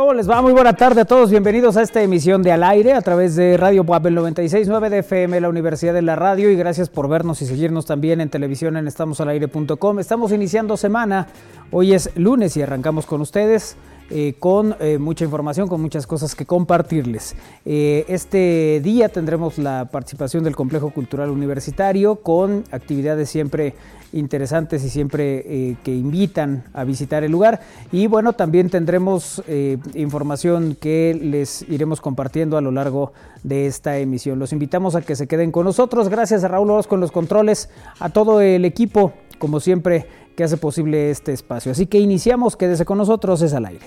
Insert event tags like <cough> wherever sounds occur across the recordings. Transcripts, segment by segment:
¿Cómo les va? Muy buena tarde a todos. Bienvenidos a esta emisión de Al Aire a través de Radio Puebla 96.9 de FM, la Universidad de la Radio. Y gracias por vernos y seguirnos también en televisión en estamosalaire.com. Estamos iniciando semana. Hoy es lunes y arrancamos con ustedes. Eh, con eh, mucha información, con muchas cosas que compartirles. Eh, este día tendremos la participación del Complejo Cultural Universitario con actividades siempre interesantes y siempre que invitan a visitar el lugar. Y bueno, también tendremos información que les iremos compartiendo a lo largo de esta emisión. Los invitamos a que se queden con nosotros. Gracias a Raúl Oroz con los controles, a todo el equipo, como siempre, que hace posible este espacio. Así que iniciamos, quédese con nosotros, es al aire.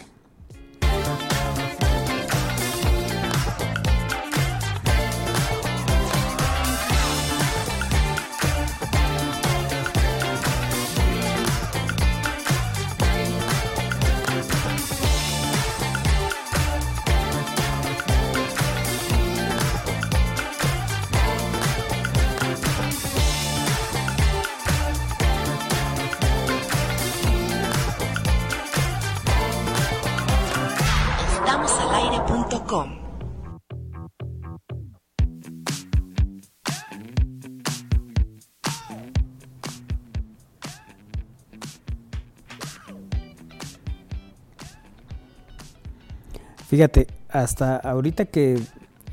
Fíjate, hasta ahorita que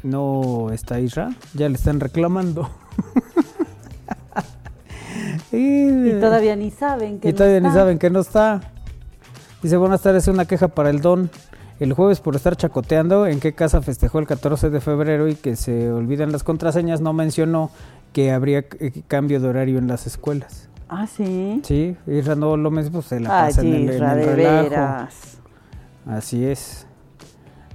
no está Isra, ya le están reclamando. <laughs> y, todavía ni saben que y todavía ni saben que no está. Dice, buenas tardes, una queja para el don. El jueves por estar chacoteando en qué casa festejó el 14 de febrero y que se olvidan las contraseñas, no mencionó que habría eh, cambio de horario en las escuelas. Ah, sí. Sí, Isra no lo mismo, pues se la pasa en el, en el relajo. Así es.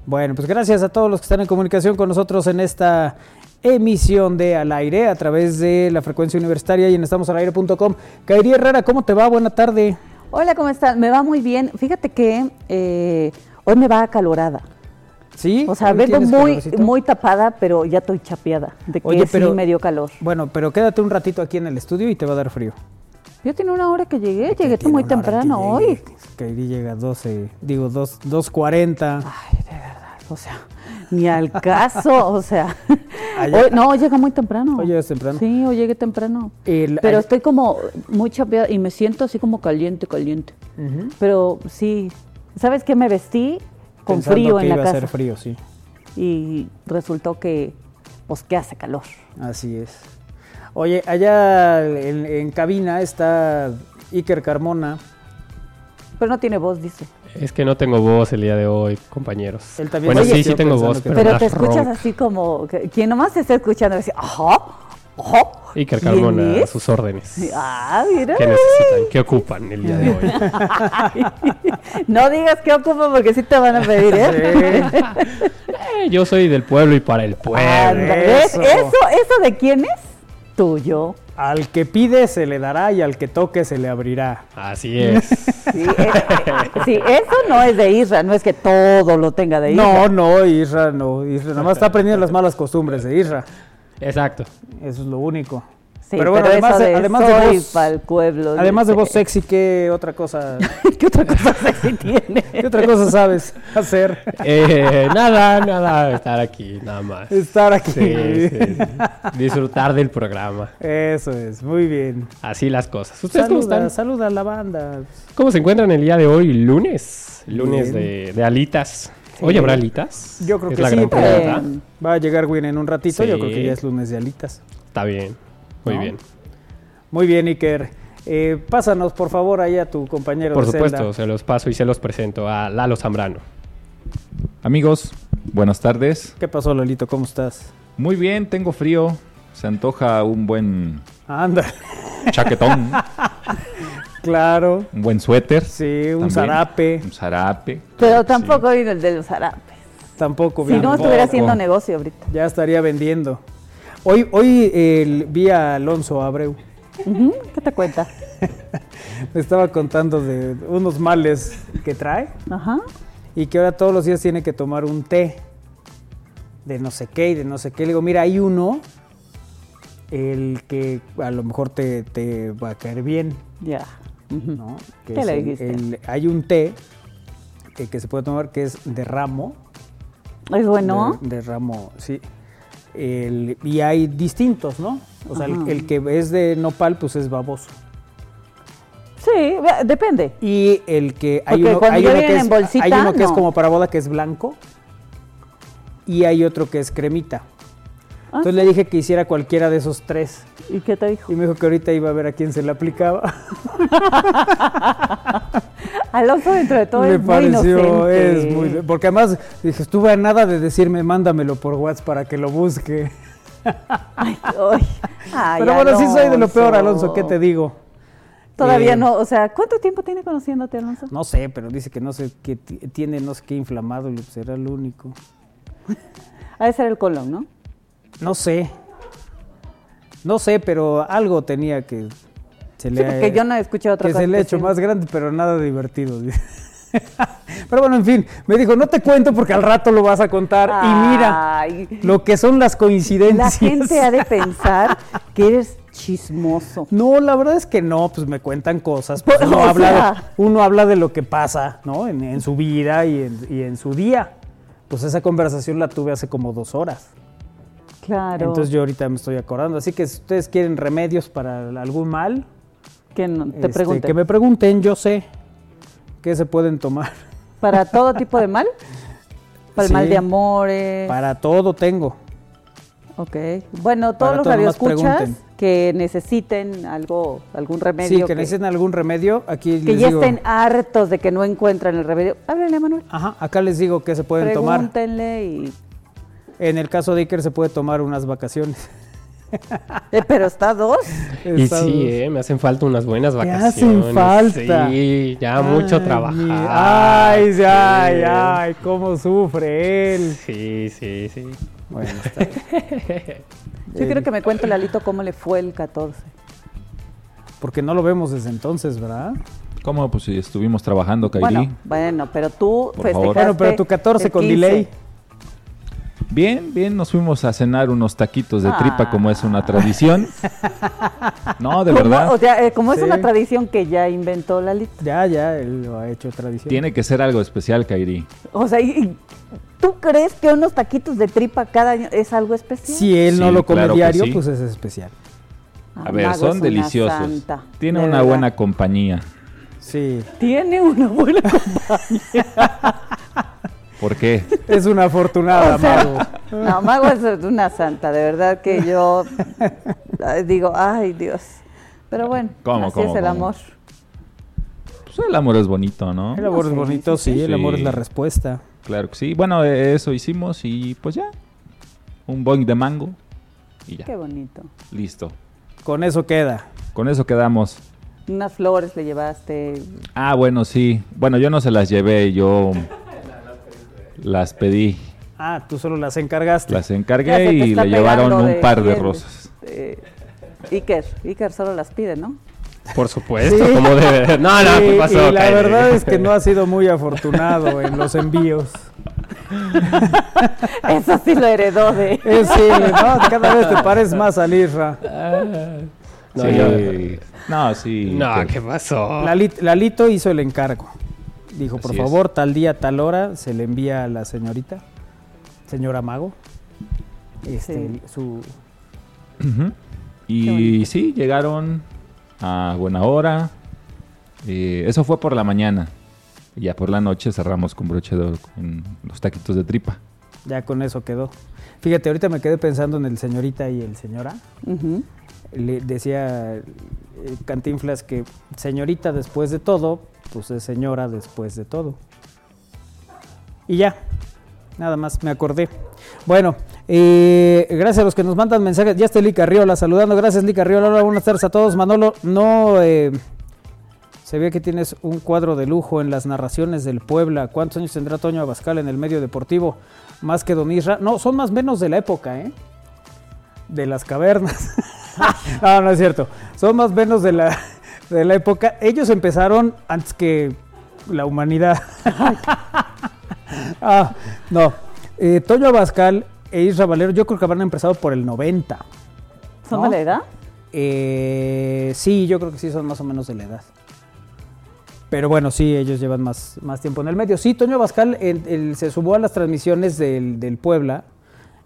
Bueno, pues gracias a todos los que están en comunicación con nosotros en esta emisión de Al Aire a través de la frecuencia universitaria y en estamosalaire.com. Kairi Herrera, ¿cómo te va? Buena tarde. Hola, ¿cómo estás? Me va muy bien. Fíjate que eh, hoy me va acalorada. ¿Sí? O sea, vengo muy, muy tapada, pero ya estoy chapeada de que Oye, pero, sí me dio calor. Bueno, pero quédate un ratito aquí en el estudio y te va a dar frío. Yo tenía una hora que llegué, llegué muy temprano hoy. Kairi llega a 12, digo 2.40. Ay, de verdad o sea, ni al caso, o sea. <laughs> no, llega muy temprano. Hoy llegas temprano. Sí, hoy llegué temprano. Pero estoy como muy chapeada y me siento así como caliente, caliente. Pero sí, ¿sabes qué? Me vestí con frío en la casa. a ser frío, sí. Y resultó que, pues, que hace calor. Así es. Oye, allá en, en cabina está Iker Carmona. Pero no tiene voz, dice. Es que no tengo voz el día de hoy, compañeros. Él también bueno, sí, sí tengo voz, pero, pero te escuchas así como quien nomás te está escuchando ajá, ajá. Iker Carmona, a sus órdenes. Ah, mira. ¿Qué necesitan? ¿Qué ocupan el día de hoy? <laughs> no digas qué ocupan porque sí te van a pedir, ¿eh? eh yo soy del pueblo y para el pueblo. Eso. ¿Eso de quién es? Tuyo. Al que pide se le dará y al que toque se le abrirá. Así es. <laughs> sí, eso no es de Isra, no es que todo lo tenga de Isra. No, no, Isra no. Isra nada más está aprendiendo las malas costumbres de Isra. Exacto. Eso es lo único pero bueno, además, de, además de voz, para pueblo. Además de voz sexy, ¿qué otra cosa? <laughs> ¿Qué otra cosa <laughs> sexy tiene? ¿Qué otra cosa sabes hacer? Eh, nada, nada, estar aquí, nada más. Estar aquí. Disfrutar del programa. Eso es, muy bien. Así las cosas. ¿Ustedes cómo están? Saluda a la banda. ¿Cómo se encuentran el día de hoy, lunes? Lunes de, alitas. ¿Hoy habrá alitas? Yo creo que sí. Va a llegar Win en un ratito. Yo creo que ya es lunes de alitas. Está bien. Muy bien. Muy bien, Iker. Eh, pásanos, por favor, ahí a tu compañero. Por supuesto, se los paso y se los presento a Lalo Zambrano. Amigos, buenas tardes. ¿Qué pasó, Lolito? ¿Cómo estás? Muy bien, tengo frío. Se antoja un buen. Anda. Chaquetón. <laughs> claro. Un buen suéter. Sí, un zarape. Un zarape. Pero tampoco vino el de los zarapes. Tampoco vino. Si no, estuviera haciendo negocio ahorita. Ya estaría vendiendo. Hoy, hoy vi a Alonso Abreu. ¿Qué te cuenta? <laughs> Me estaba contando de unos males que trae. Ajá. Y que ahora todos los días tiene que tomar un té de no sé qué y de no sé qué. Le digo, mira, hay uno, el que a lo mejor te, va a caer bien. Ya. ¿no? ¿Qué le dijiste? hay un té que se puede tomar que es de ramo. Es bueno. De, ramo, sí. Y hay distintos, ¿no? O sea, el, que es de nopal, pues es baboso. Sí, depende. Y el que hay uno, que es, hay uno que es como para boda que es blanco y hay otro que es cremita. Ah, Entonces le dije que hiciera cualquiera de esos tres. ¿Y qué te dijo? Y me dijo que ahorita iba a ver a quién se le aplicaba. <laughs> Alonso dentro de todo me es pareció, muy es muy, porque además dije, estuve a nada de decirme, mándamelo por WhatsApp para que lo busque. <laughs> ay, ay, Pero bueno, sí soy de lo peor, Alonso, ¿qué te digo? Todavía eh, no, o sea, ¿cuánto tiempo tiene conociéndote, Alonso? No sé, pero dice que no sé, que tiene no sé qué inflamado, y será el único. <laughs> Ha de ser el colon, ¿no? No sé. No sé, pero algo tenía que se le sí, porque yo no he escuchado otra que se le ha hecho más grande, pero nada divertido. <laughs> Pero bueno, en fin, me dijo, no te cuento porque al rato lo vas a contar. y mira lo que son las coincidencias. La gente ha de <laughs> pensar que eres chismoso. No, la verdad es que no, pues me cuentan cosas. Pues <laughs> uno, habla de, uno, habla de, lo que pasa, ¿no? En, su vida y en, y en, su día. Pues esa conversación la tuve hace como dos horas. Claro. Entonces yo ahorita me estoy acordando. Así que si ustedes quieren remedios para algún mal, que te este, Que me pregunten, yo sé qué se pueden tomar. <laughs> ¿Para todo tipo de mal? ¿Para el mal de amores? Para todo tengo. Ok. Bueno, todos los radioescuchas que necesiten algo, algún remedio. Sí, que, necesiten algún remedio, aquí Que ya estén hartos de que no encuentran el remedio. Háblenle Manuel. Ajá, acá les digo que se pueden tomar. Pregúntenle y... En el caso de Iker se puede tomar unas vacaciones. <laughs> Eh, pero está dos. y sí, eh, me hacen falta unas buenas vacaciones. Me hacen falta. Sí, ya mucho trabajar. Ay, ay, ay, cómo sufre él. Sí, sí, sí. Bueno, <laughs> está Yo quiero que me cuente Lalito cómo le fue el 14. Porque no lo vemos desde entonces, ¿verdad? ¿Cómo? Pues si estuvimos trabajando, Kairi. Bueno, bueno, pero tú Por Bueno, pero tu 14 con delay. Bien, bien, nos fuimos a cenar unos taquitos de tripa como es una tradición. No, de verdad. O sea, eh, como es una tradición que ya inventó Lalito. Ya, ya, él lo ha hecho tradición. Tiene que ser algo especial, Kairi. O sea, ¿tú crees que unos taquitos de tripa cada año es algo especial? Si él no lo come diario, pues es especial. A ver, son deliciosos. Tiene una buena compañía. Sí. Tiene una buena <laughs> compañía. ¿Por qué? Es una afortunada, <laughs> Mago. No, Mago es una santa, de verdad que yo digo, ay Dios. Pero bueno, así es el amor. Pues el amor es bonito, ¿no? El amor es bonito, sí, el amor es la respuesta. Claro que sí. Bueno, eso hicimos y pues ya. Un boing de mango y ya. Qué bonito. Listo. Con eso queda. Con eso quedamos. Unas flores le llevaste. Ah, bueno, sí. Bueno, yo no se las llevé, yo las pedí. Ah, tú solo las encargaste. Las encargué y le llevaron un par de rosas. Iker, Iker solo las pide, ¿no? Por supuesto, como debe. No, no, ¿qué pasó? Y la verdad es que no ha sido muy afortunado en los envíos. <laughs> Eso sí lo heredó de. Eh, sí, no, cada vez te pares más a Lirra. no, sí. No, sí. No, ¿qué pasó? Lalito hizo el encargo. Dijo, por favor, tal día, tal hora, se le envía a la señorita, señora Mago, este, su... Y sí, llegaron a buena hora. Eh, eso fue por la mañana. Y ya por la noche cerramos con broche de con los taquitos de tripa. Ya con eso quedó. Fíjate, ahorita me quedé pensando en el señorita y el señora. Le decía eh, Cantinflas que señorita después de todo, pues es señora después de todo. Y ya, nada más me acordé. Bueno, eh, gracias a los que nos mandan mensajes. Ya está Lica Riola saludando. Gracias, Lica Riola. Hola, buenas tardes a todos. Manolo, no eh, se ve que tienes un cuadro de lujo en las narraciones del Puebla. ¿Cuántos años tendrá Toño Abascal en el medio deportivo? Más que Don Isra. No, son más menos de la época, ¿eh? De las cavernas. <laughs> <laughs> no, no es cierto. Son más o menos de la, de la época. Ellos empezaron antes que la humanidad. <laughs> ah, no. Eh, Toño Abascal e Isra Valero, yo creo que habrán empezado por el 90. ¿Son de la edad? Eh, sí, yo creo que sí son más o menos de la edad. pero bueno, sí, ellos llevan más, más tiempo en el medio. Sí, Toño Bascal se sumó a las transmisiones del, Puebla,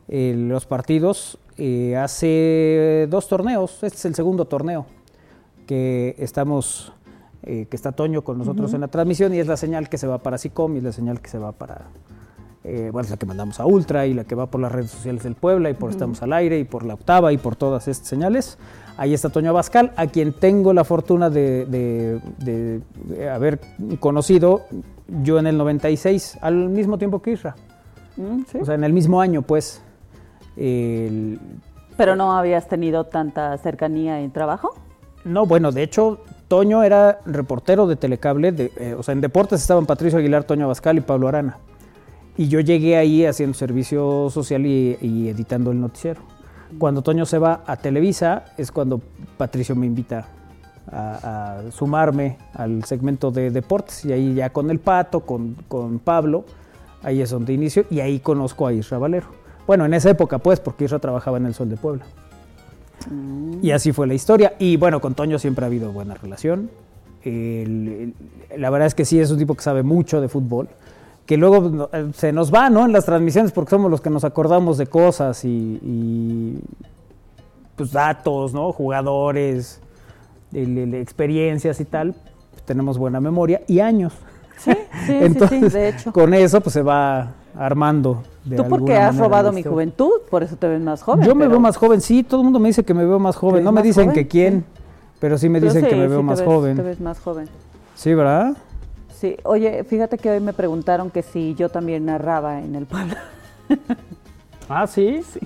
los partidos, eh, hace dos torneos. Este es el segundo torneo que estamos, eh, que está Toño con nosotros en la transmisión y es la señal que se va para SICOM y es la señal que se va para, eh, bueno, es la que mandamos a Ultra y la que va por las redes sociales del Puebla y por Estamos al Aire y por la octava y por todas estas señales. Ahí está Toño Abascal, a quien tengo la fortuna de, haber conocido yo en el 96, al mismo tiempo que Isra. Mm, o sea, en el mismo año, pues. ¿Pero no habías tenido tanta cercanía en trabajo? No, bueno, de hecho, Toño era reportero de Telecable, eh, o sea, en deportes estaban Patricio Aguilar, Toño Abascal y Pablo Arana. Y yo llegué ahí haciendo servicio social y editando el noticiero. Cuando Toño se va a Televisa es cuando Patricio me invita a, sumarme al segmento de deportes y ahí ya con el Pato, con, Pablo, ahí es donde inicio y ahí conozco a Isra Valero. Bueno, en esa época pues, porque Isra trabajaba en el Sol de Puebla. Mm. Y así fue la historia. Y bueno, con Toño siempre ha habido buena relación. la verdad es que sí es un tipo que sabe mucho de fútbol que luego eh, se nos va, ¿no? En las transmisiones porque somos los que nos acordamos de cosas y, pues datos, ¿no? Jugadores, experiencias y tal. Pues, tenemos buena memoria y años. Sí, sí, <laughs> Entonces, de hecho. Con eso pues se va armando. De Tú porque has robado mi juventud, por eso te ves más joven. Yo me veo más joven, sí, todo el mundo me dice que me veo más joven. No me dicen que quién, pero sí me dicen que me veo más joven. Te ves más joven. Sí, ¿verdad? Sí, oye, fíjate que hoy me preguntaron que si yo también narraba en el pueblo. <laughs> ah, sí. Sí.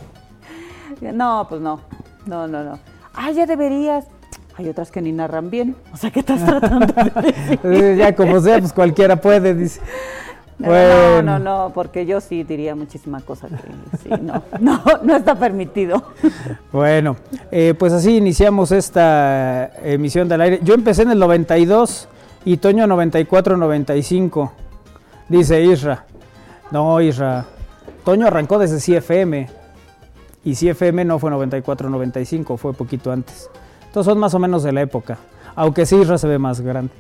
No, pues no. No, no, no. Ah, ya deberías. Hay otras que ni narran bien. O sea, ¿qué estás tratando de <laughs> decir? ya como sea, pues cualquiera puede, dice. No, no, no, porque yo sí diría muchísimas cosas que sí, no, <laughs> no, no está permitido. <laughs> Bueno, eh, pues así iniciamos esta emisión del aire. Yo empecé en el 92 y Toño 94-95. Dice Isra. No, Isra. Toño arrancó desde CFM. Y CFM no fue 94-95, fue poquito antes. Entonces son más o menos de la época. Aunque sí, Isra se ve más grande.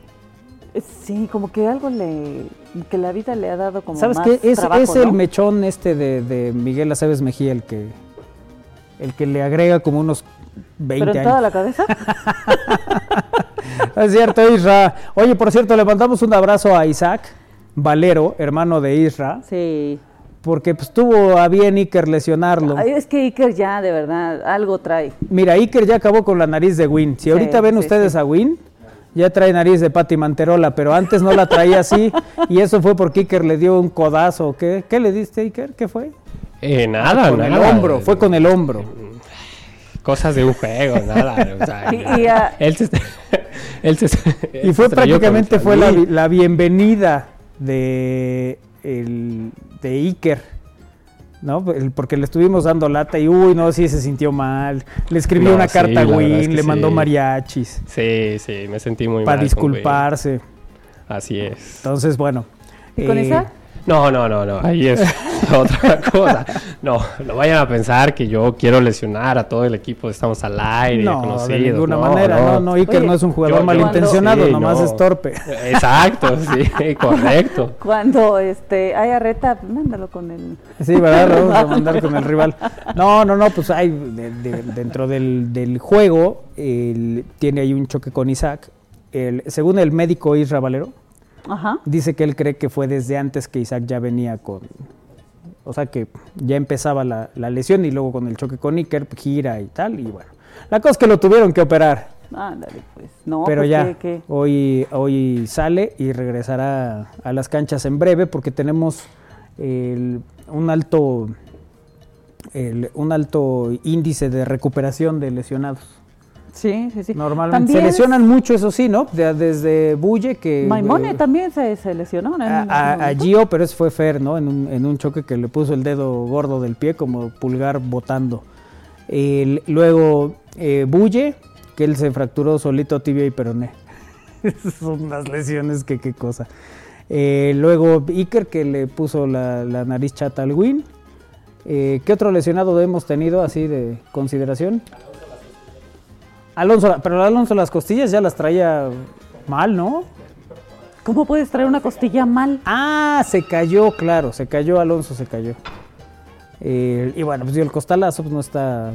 Sí, como que algo le. que la vida le ha dado como. ¿Sabes qué? Es, es el mechón este de, de Miguel Aceves Mejía el que. el que le agrega como unos 20 ¿Pero en toda la cabeza? <laughs> es cierto, Isra. Oye, por cierto, le mandamos un abrazo a Isaac Valero, hermano de Isra. Sí. Porque pues, tuvo a bien Iker lesionarlo. es que Iker ya, de verdad, algo trae. Mira, Iker ya acabó con la nariz de Win. Si ahorita ven ustedes a Win, ya trae nariz de Pati Manterola, pero antes no la traía así. y eso fue porque Iker le dio un codazo. ¿Qué, ¿Qué le diste, Iker? ¿Qué fue? Eh, nada, con el hombro, fue con el hombro cosas de un juego, nada. O sea, <laughs> y, él se, <laughs> y fue prácticamente fue la, bienvenida de, el, de Iker. ¿No? Porque le estuvimos dando lata y, uy, no, sí se sintió mal. Le escribió una carta a Win, le mandó mariachis. Sí, sí, me sentí muy mal. Para disculparse. Así es. Entonces, bueno. ¿Y con eh, esa? No, no, no, no, ahí es <laughs> otra cosa. No, no vayan a pensar que yo quiero lesionar a todo el equipo, estamos al aire, no, de ninguna manera, no, no, Iker no es un jugador malintencionado, nomás es torpe. Exacto, sí, <laughs> correcto. Cuando este haya reta, mándalo con el... Sí, ¿verdad? Lo vamos a <laughs> mandar con el rival. No, no, no, pues hay, dentro del, del juego, tiene ahí un choque con Isaac. El, según el médico Isra Valero, Dice que él cree que fue desde antes que Isaac ya venía con, o sea que ya empezaba la, lesión y luego con el choque con Iker, gira y tal, y bueno. La cosa es que lo tuvieron que operar. Ándale, pues. No, Pero pues, ya, Hoy, hoy sale y regresará a las canchas en breve porque tenemos un alto un alto índice de recuperación de lesionados. Sí, sí, sí. Normalmente se lesionan mucho, eso sí, ¿no? desde Bulle que... Maimone eh, también se, lesionó. a, Gio, pero eso fue Fer, ¿no? En un, en un choque que le puso el dedo gordo del pie como pulgar botando. luego eh, Bulle, que él se fracturó solito tibia y peroné. <laughs> Son unas lesiones que qué cosa. Eh, luego Iker, que le puso la, la nariz chata al Win. Eh, ¿Qué otro lesionado hemos tenido así de consideración? Alonso, pero Alonso las costillas ya las traía mal, ¿no? ¿Cómo puedes traer una costilla mal? Ah, se cayó, claro, se cayó, Alonso se cayó. Eh, y bueno, pues el costalazo pues, no está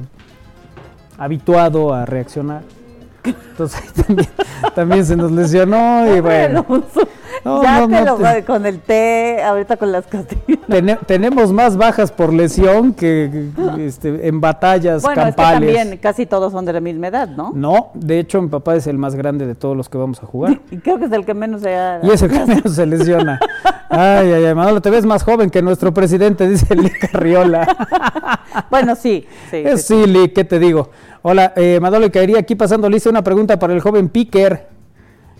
habituado a reaccionar. <laughs> Entonces <laughs> también, también se nos lesionó y bueno. No, ya te lo con el té, ahorita con las costillas. tenemos más bajas por lesión que este, en batallas bueno, campales. Es también casi todos son de la misma edad, ¿no? No, de hecho mi papá es el más grande de todos los que vamos a jugar. <laughs> y creo que es el que menos se ha... Y es el que menos se lesiona. Ay, ay, ay, Manolo, te ves más joven que nuestro presidente, <laughs> dice Lee Carriola. <laughs> bueno, sí. Sí, sí, sí, Lee, ¿qué te digo? Hola, eh, Manolo caería aquí pasando lista una pregunta para el joven Piquer.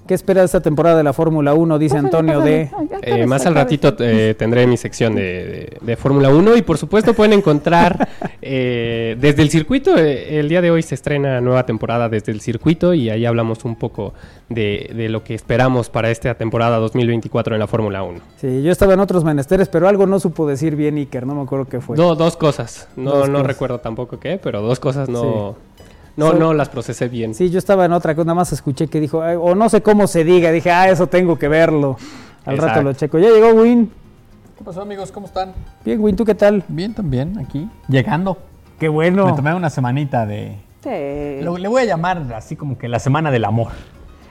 ¿Qué espera de esta temporada de la Fórmula 1? Dice Antonio de... Eh, más al ratito eh, tendré mi sección de, Fórmula 1 y por supuesto pueden encontrar <laughs> eh, desde el circuito. el día de hoy se estrena nueva temporada desde el circuito y ahí hablamos un poco de, lo que esperamos para esta temporada 2024 en la Fórmula 1. Sí, yo estaba en otros menesteres, pero algo no supo decir bien Iker, no me acuerdo qué fue. No, dos cosas. No, no recuerdo tampoco qué, pero dos cosas no... No, no las procesé bien. Sí, yo estaba en otra cosa, nada más escuché que dijo, o no sé cómo se diga, dije, ah, eso tengo que verlo. Al rato lo checo. Ya llegó Win. ¿Qué pasó, amigos? ¿Cómo están? Bien, Win, ¿tú qué tal? Bien, también, aquí. Llegando. Qué bueno. Me tomé una semanita de... Sí. le voy a llamar así como que la semana del amor.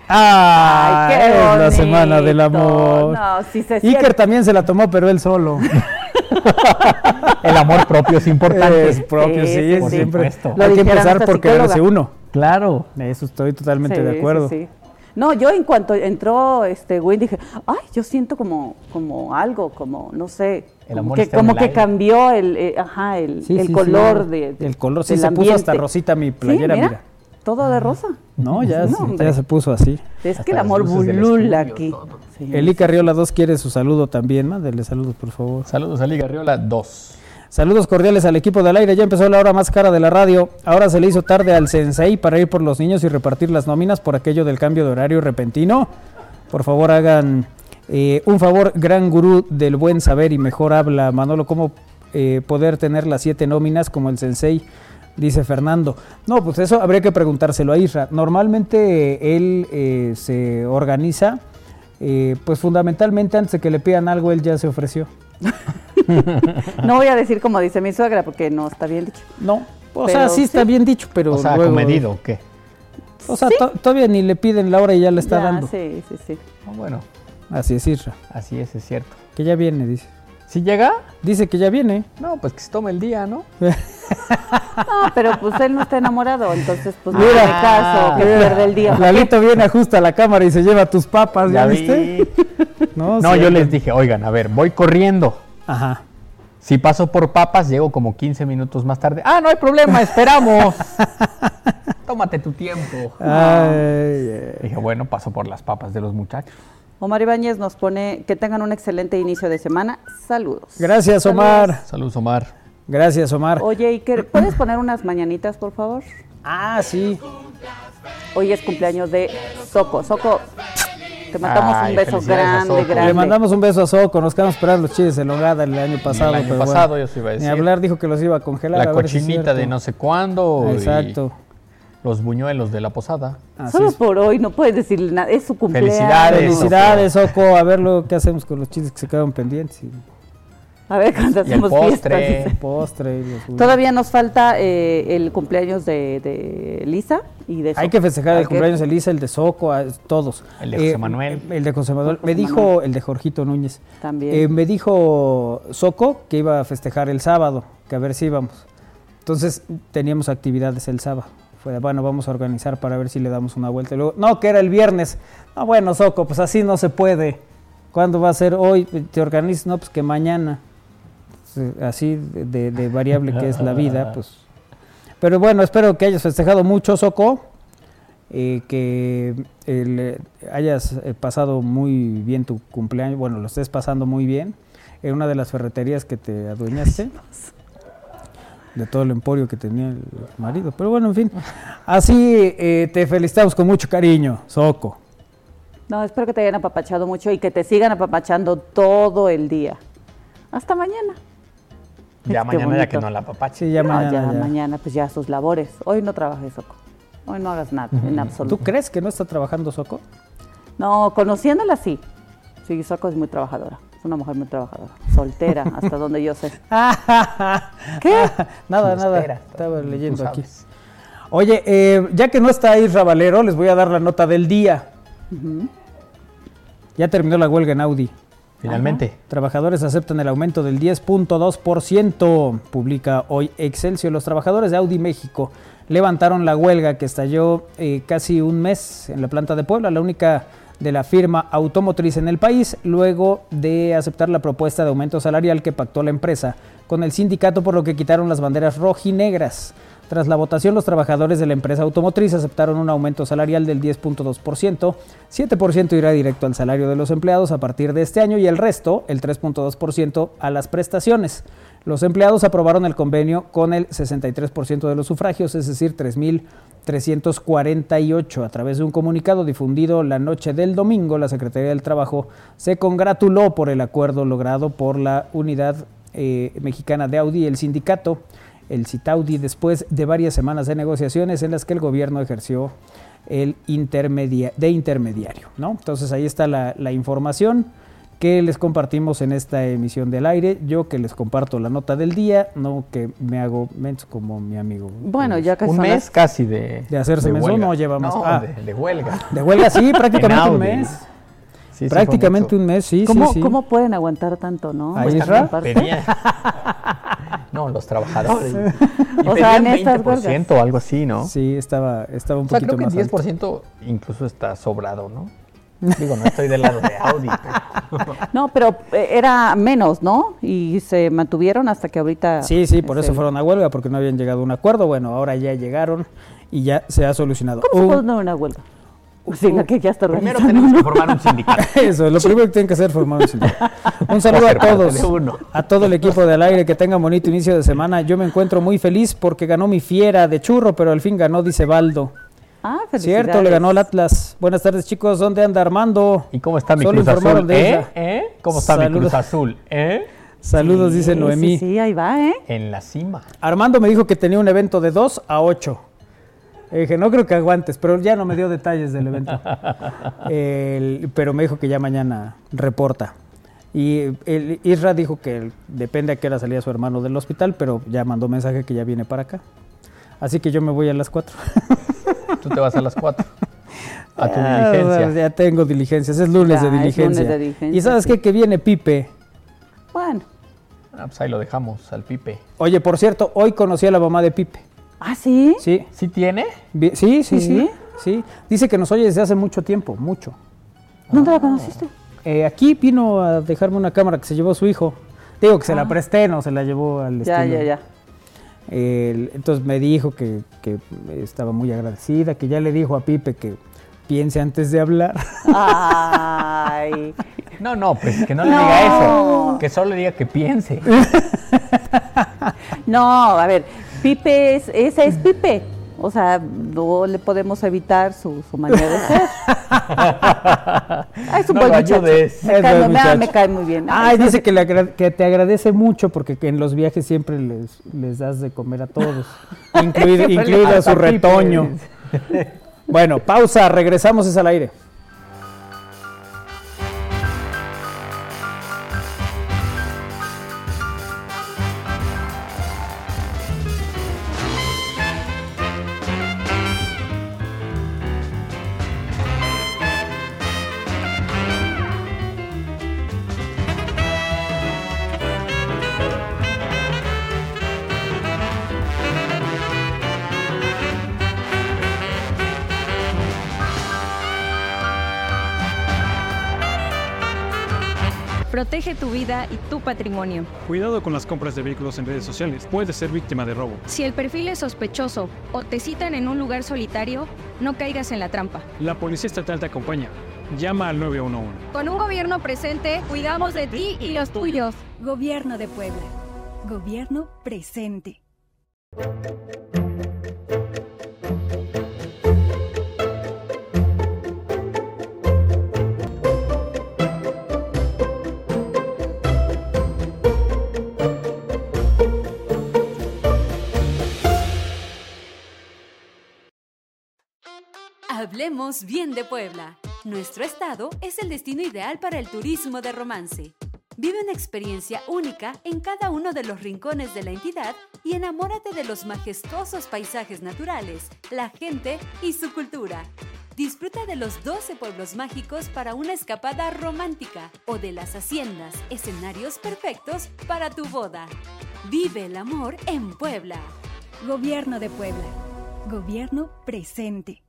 Ah, Ay, qué es la semana del amor. No, sí se Iker también se la tomó, pero él solo. <laughs> el amor propio es importante. Es propio, sí, siempre. Hay que empezar por quedarse uno. Claro. Eso estoy totalmente de acuerdo. No, yo en cuanto entró este güey dije, ay, yo siento como, como algo, como, no sé, el amor que, como que cambió el, eh, ajá, el, el color de, El color, sí, se puso hasta rosita mi playera, mira, Todo de rosa. No, ya, ya se puso así. Es que el amor bulula aquí. Eli Carriola 2 quiere su saludo también, mándele saludos, por favor. Saludos a Eli Carriola 2. Saludos cordiales al equipo del aire. Ya empezó la hora más cara de la radio. Ahora se le hizo tarde al sensei para ir por los niños y repartir las nóminas por aquello del cambio de horario repentino. Por favor, hagan eh, un favor, gran gurú del buen saber y mejor habla. Manolo, ¿cómo eh, poder tener las siete nóminas como el sensei? Dice Fernando. No, pues eso habría que preguntárselo a Isra. Normalmente él eh, se organiza, pues fundamentalmente antes de que le pidan algo, él ya se ofreció. <laughs> no voy a decir como dice mi suegra porque no está bien dicho. No, o sea, sí está bien dicho, pero. O sea, luego, medido o qué? O sea, todavía ni le piden la hora y ya le está dando. Sí, sí, sí. Ah, bueno. Así es, Isra. Así es, es cierto. Que ya viene, dice. ¿Si llega? Dice que ya viene. No, pues que se tome el día, ¿no? <laughs> no, pero pues él no está enamorado, entonces pues no tiene caso que pierde el día. Lalito <laughs> viene, ajusta la cámara y se lleva tus papas, ¿ya, viste? <laughs> no, no yo les dije, oigan, a ver, voy corriendo. Ajá. Si paso por papas, llego como 15 minutos más tarde. Ah, no hay problema, esperamos. Tómate tu tiempo. Dije, bueno, paso por las papas de los muchachos. Omar Ibáñez nos pone que tengan un excelente inicio de semana. Saludos. Gracias, Omar. Saludos, Omar. Gracias, Omar. Oye, Iker, ¿puedes poner unas mañanitas, por favor? Ah, sí. Hoy es cumpleaños de Soco. Soco, te mandamos un beso grande, grande. Le mandamos un beso a Soco. Nos quedamos esperando los chiles de Logada el año pasado. El año pasado, yo sí iba a decir. Ni hablar dijo que los iba a congelar. La cochinita de no sé cuándo. Exacto. Los buñuelos de la posada. Solo por hoy, no puedes decir nada. Es su cumpleaños. Felicidades. Felicidades, Soco. A ver lo que hacemos con los chiles que se quedaron pendientes. A ver cuando hacemos postre. postre Todavía nos falta eh, el cumpleaños de, Lisa y de Hay que festejar el cumpleaños de Lisa, el de Soco, todos. El de José eh, Manuel. el de José Manuel. me dijo el de Jorgito Núñez. También. Eh, me dijo Soco que iba a festejar el sábado, que a ver si íbamos. Entonces teníamos actividades el sábado. Fue, bueno, vamos a organizar para ver si le damos una vuelta. luego, no, que era el viernes. No, bueno, Soco, pues así no se puede. ¿Cuándo va a ser hoy? ¿Te organizas? No, pues que mañana así de, variable que es la vida, <laughs> pues. Pero bueno, espero que hayas festejado mucho, Soco, eh, que eh, hayas pasado muy bien tu cumpleaños, bueno, lo estés pasando muy bien en una de las ferreterías que te adueñaste. De todo el emporio que tenía el marido. Pero bueno, en fin. Así te felicitamos con mucho cariño, Soco. No, espero que te hayan apapachado mucho y que te sigan apapachando todo el día. Hasta mañana. Ya mañana ya que no la papache. Sí, ya mañana. Ya, mañana, pues ya sus labores. Hoy no trabajes, Soco. Hoy no hagas nada, en absoluto. ¿Tú crees que no está trabajando Soco? No, conociéndola sí. Sí, Soco es muy trabajadora. Una mujer muy trabajadora. Soltera, hasta donde yo sé. <laughs> ¿Qué? nada, nada. Estaba leyendo aquí. Oye, eh, ya que no está Isra Valero, les voy a dar la nota del día. Ya terminó la huelga en Audi. Finalmente. Trabajadores aceptan el aumento del 10.2%, publica hoy Excelsior. Los trabajadores de Audi México levantaron la huelga que estalló eh, casi un mes en la planta de Puebla, la única de la firma automotriz en el país, luego de aceptar la propuesta de aumento salarial que pactó la empresa con el sindicato, por lo que quitaron las banderas rojinegras. Tras la votación, los trabajadores de la empresa automotriz aceptaron un aumento salarial del 10.2%, 7% irá directo al salario de los empleados a partir de este año y el resto, el 3.2%, a las prestaciones. Los empleados aprobaron el convenio con el 63% de los sufragios, es decir, 3.348. A través de un comunicado difundido la noche del domingo, la Secretaría del Trabajo se congratuló por el acuerdo logrado por la Unidad eh, Mexicana de Audi y el sindicato el CITAUDI después de varias semanas de negociaciones en las que el gobierno ejerció el intermedia de intermediario. Entonces ahí está la, información que les compartimos en esta emisión del aire. Yo que les comparto la nota del día, no que me hago menso como mi amigo. Bueno, ya casi. Un mes casi de. De hacerse menso, no llevamos. No, ah, de, huelga. De huelga, sí, <laughs> prácticamente un mes. prácticamente un mes, sí, ¿Cómo, sí, ¿Cómo pueden aguantar tanto, no? Ahí <laughs> No, los trabajadores. o sea, en 20% o algo así, ¿no? Sí, estaba, estaba un o sea, creo que el 10% incluso está sobrado, ¿no? Digo, no estoy del lado de Audi. <laughs> No, pero eh, era menos, ¿no? Y se mantuvieron hasta que ahorita... Sí, sí, por eso fueron a huelga, porque no habían llegado a un acuerdo. Bueno, ahora ya llegaron y ya se ha solucionado. ¿Cómo se puede una huelga? Sí, que ya está Primero tenemos que formar un sindicato. <laughs> Eso, lo primero que tienen que hacer es formar un sindicato. <laughs> Un saludo a todos, a todo el equipo del aire, que tengan bonito inicio de semana. Yo me encuentro muy feliz porque ganó mi fiera de churro, pero al fin ganó, dice Baldo. Ah, Cierto, le ganó el Atlas. Buenas tardes, chicos. ¿Dónde anda Armando? ¿Y cómo está mi Cruz Azul? ¿Eh? ¿Eh? ¿Cómo está mi Cruz Azul? ¿Eh? Saludos, dice Noemí. Sí, sí, ahí va, ¿eh? En la cima. Armando me dijo que tenía un evento de 2 a 8 dije, no creo que aguantes, pero ya no me dio detalles del evento. <laughs> pero me dijo que ya mañana reporta. Y el Isra dijo que depende a qué hora salía su hermano del hospital, pero ya mandó mensaje que ya viene para acá. Así que yo me voy a las 4. <laughs> Tú te vas a las 4. A tu ah, diligencia. Ya tengo diligencias, es lunes, de diligencia. lunes de diligencia. Y sabes qué, que viene Pipe. Bueno. Ah, pues ahí lo dejamos al Pipe. Oye, por cierto, hoy conocí a la mamá de Pipe. ¿Ah, sí? Sí. ¿Sí tiene? Sí, sí, sí, sí, Dice que nos oye desde hace mucho tiempo, mucho. ¿Dónde la conociste? Eh, aquí vino a dejarme una cámara que se llevó su hijo. Digo que se la ah. presté, no se la llevó al Ya, ya, ya. Entonces me dijo que, que, estaba muy agradecida, que ya le dijo a Pipe que piense antes de hablar. Ay. <laughs> No, no, pues que no le diga eso, que solo le diga que piense. <laughs> No, a ver, Pipe es, ese es Pipe. O sea, no le podemos evitar su, manera de ser. <laughs> es un buen muchacho. Me, cae, me, cae, muy bien. Ah, dice que, que, te agradece mucho porque en los viajes siempre les, les das de comer a todos, <laughs> incluido, incluido a su retoño. bueno, pausa, regresamos es al aire. Protege tu vida y tu patrimonio. Cuidado con las compras de vehículos en redes sociales. Puedes ser víctima de robo. Si el perfil es sospechoso o te citan en un lugar solitario, no caigas en la trampa. La Policía Estatal te acompaña. Llama al 911. Con un gobierno presente, cuidamos de ti y los tuyos. Gobierno de Puebla. Gobierno presente. Hablemos bien de Puebla. Nuestro estado es el destino ideal para el turismo de romance. Vive una experiencia única en cada uno de los rincones de la entidad y enamórate de los majestuosos paisajes naturales, la gente y su cultura. Disfruta de los 12 pueblos mágicos para una escapada romántica o de las haciendas, escenarios perfectos para tu boda. Vive el amor en Puebla. Gobierno de Puebla. Gobierno presente.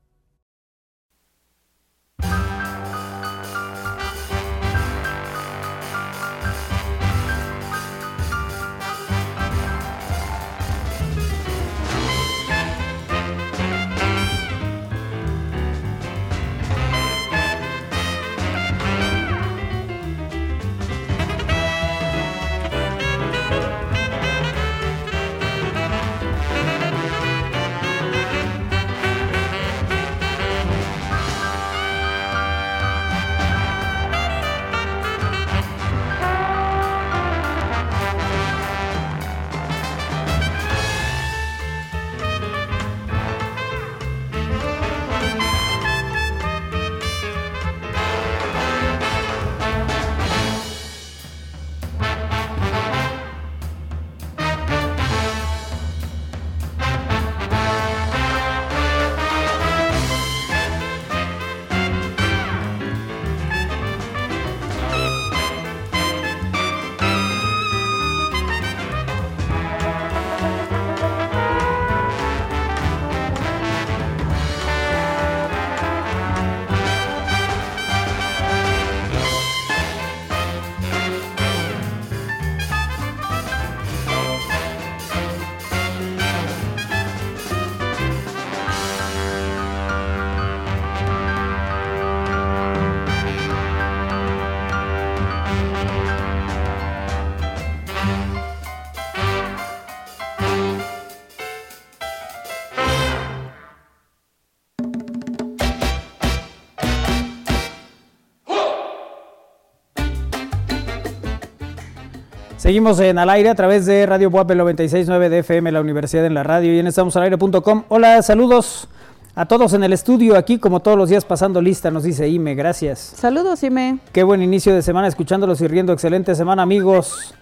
Seguimos en al aire a través de Radio Puebla 969 de FM, la Universidad en la Radio y en estamosalaire.com. Hola, saludos a todos en el estudio, aquí como todos los días pasando lista, nos dice Ime, gracias. Saludos Ime. Qué buen inicio de semana escuchándolos y riendo, excelente semana amigos.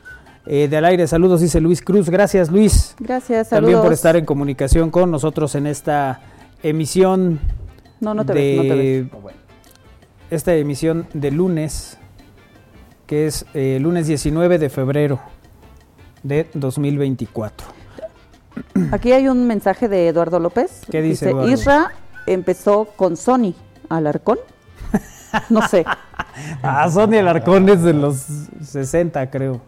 Eh, de al aire, saludos, dice Luis Cruz. Gracias, Luis. Gracias, saludos. También por estar en comunicación con nosotros en esta emisión. No, no te ves, no te ves. Esta emisión de lunes que es eh, lunes 19 de febrero de 2024. Aquí hay un mensaje de Eduardo López. ¿Qué dice? Isra empezó con Sony Alarcón. No sé. <laughs> ah, Sony Alarcón es de los 60, creo.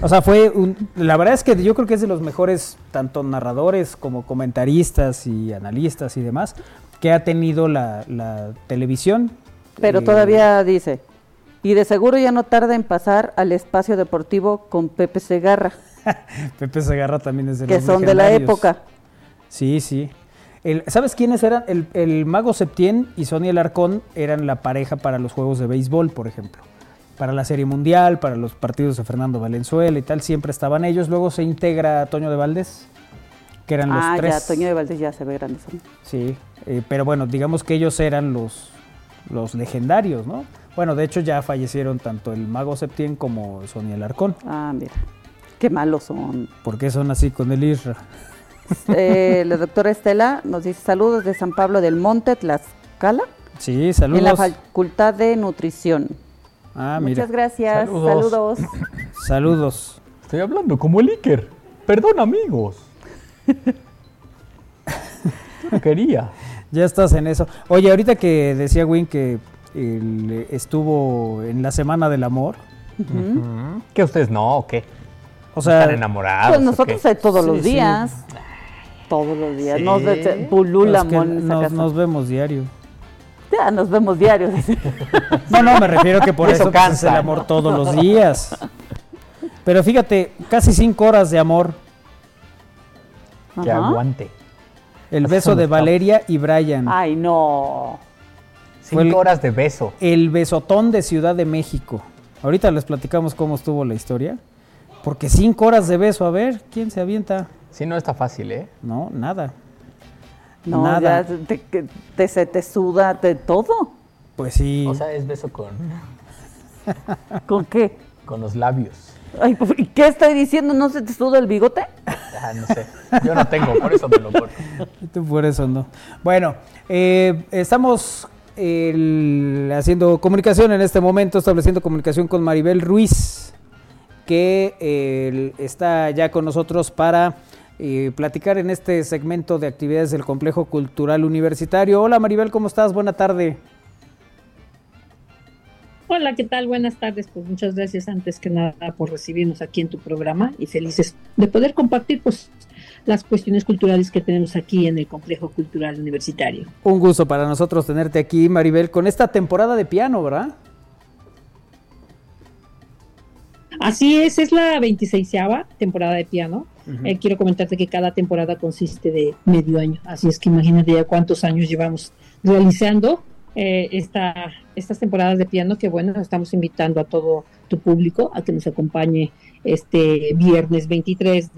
O sea, fue un, la verdad es que yo creo que es de los mejores tanto narradores como comentaristas y analistas y demás que ha tenido la, televisión. Pero eh, todavía dice, y de seguro ya no tarda en pasar al espacio deportivo con Pepe Segarra. <laughs> Pepe Segarra también es de Que son de la época. Sí, sí. ¿Sabes quiénes eran? El, Mago Septién y Sonia Alarcón eran la pareja para los juegos de béisbol, por ejemplo. Para la Serie Mundial, para los partidos de Fernando Valenzuela y tal, siempre estaban ellos. Luego se integra Toño de Valdés, que eran los tres. Ah, ya, Toño de Valdés ya se ve grande. Sí, eh, pero bueno, digamos que ellos eran los, los legendarios, ¿no? Bueno, de hecho ya fallecieron tanto el mago Septién como Sonia Alarcón. Ah, mira. Qué malos son. ¿Por qué son así con el Isra? Eh, la doctora Estela nos dice saludos de San Pablo del Monte, Tlaxcala. Sí, saludos. En la Facultad de Nutrición. Ah, mira. Muchas gracias. Saludos. Saludos. Estoy hablando como el Iker. Perdón, amigos. <laughs> no quería. Ya estás en eso. Oye, ahorita que decía Win que estuvo en la Semana del Amor. ¿Que ustedes no o qué? O sea, ¿Están enamorados? Pues nosotros todos los días. Todos los días. Nos nos, vemos diario. Ya, nos vemos diario. <laughs> no, no, me refiero que por eso, cansa, el amor todos los días. Pero fíjate, casi cinco horas de amor. Que aguante. El beso de Valeria y Brian. Ay, no. Cinco horas de beso. El besotón de Ciudad de México. Ahorita les platicamos cómo estuvo la historia. Porque cinco horas de beso, a ver, ¿quién se avienta? Sí, no está fácil, ¿eh? No, nada. No, nada. te, se te suda de todo. Pues sí. O sea, es beso con. <laughs> ¿Con qué? Con los labios. Ay, pues, ¿y qué estoy diciendo? ¿No se te suda el bigote? Ah, no sé. Yo no tengo, por eso me lo corto. <laughs> Tú por eso no. Bueno, eh, estamos haciendo comunicación en este momento, estableciendo comunicación con Maribel Ruiz, que está ya con nosotros para eh, platicar en este segmento de actividades del Complejo Cultural Universitario. Hola Maribel, ¿cómo estás? Buena tarde. Hola, ¿qué tal? Buenas tardes. Pues muchas gracias antes que nada por recibirnos aquí en tu programa y felices de poder compartir pues las cuestiones culturales que tenemos aquí en el Complejo Cultural Universitario. Un gusto para nosotros tenerte aquí, Maribel, con esta temporada de piano, ¿verdad? Así es, es la 26 temporada de piano. Eh, quiero comentarte que cada temporada consiste de medio año, así es que imagínate ya cuántos años llevamos realizando eh, esta, estas temporadas de piano que bueno, estamos invitando a todo tu público a que nos acompañe este viernes 23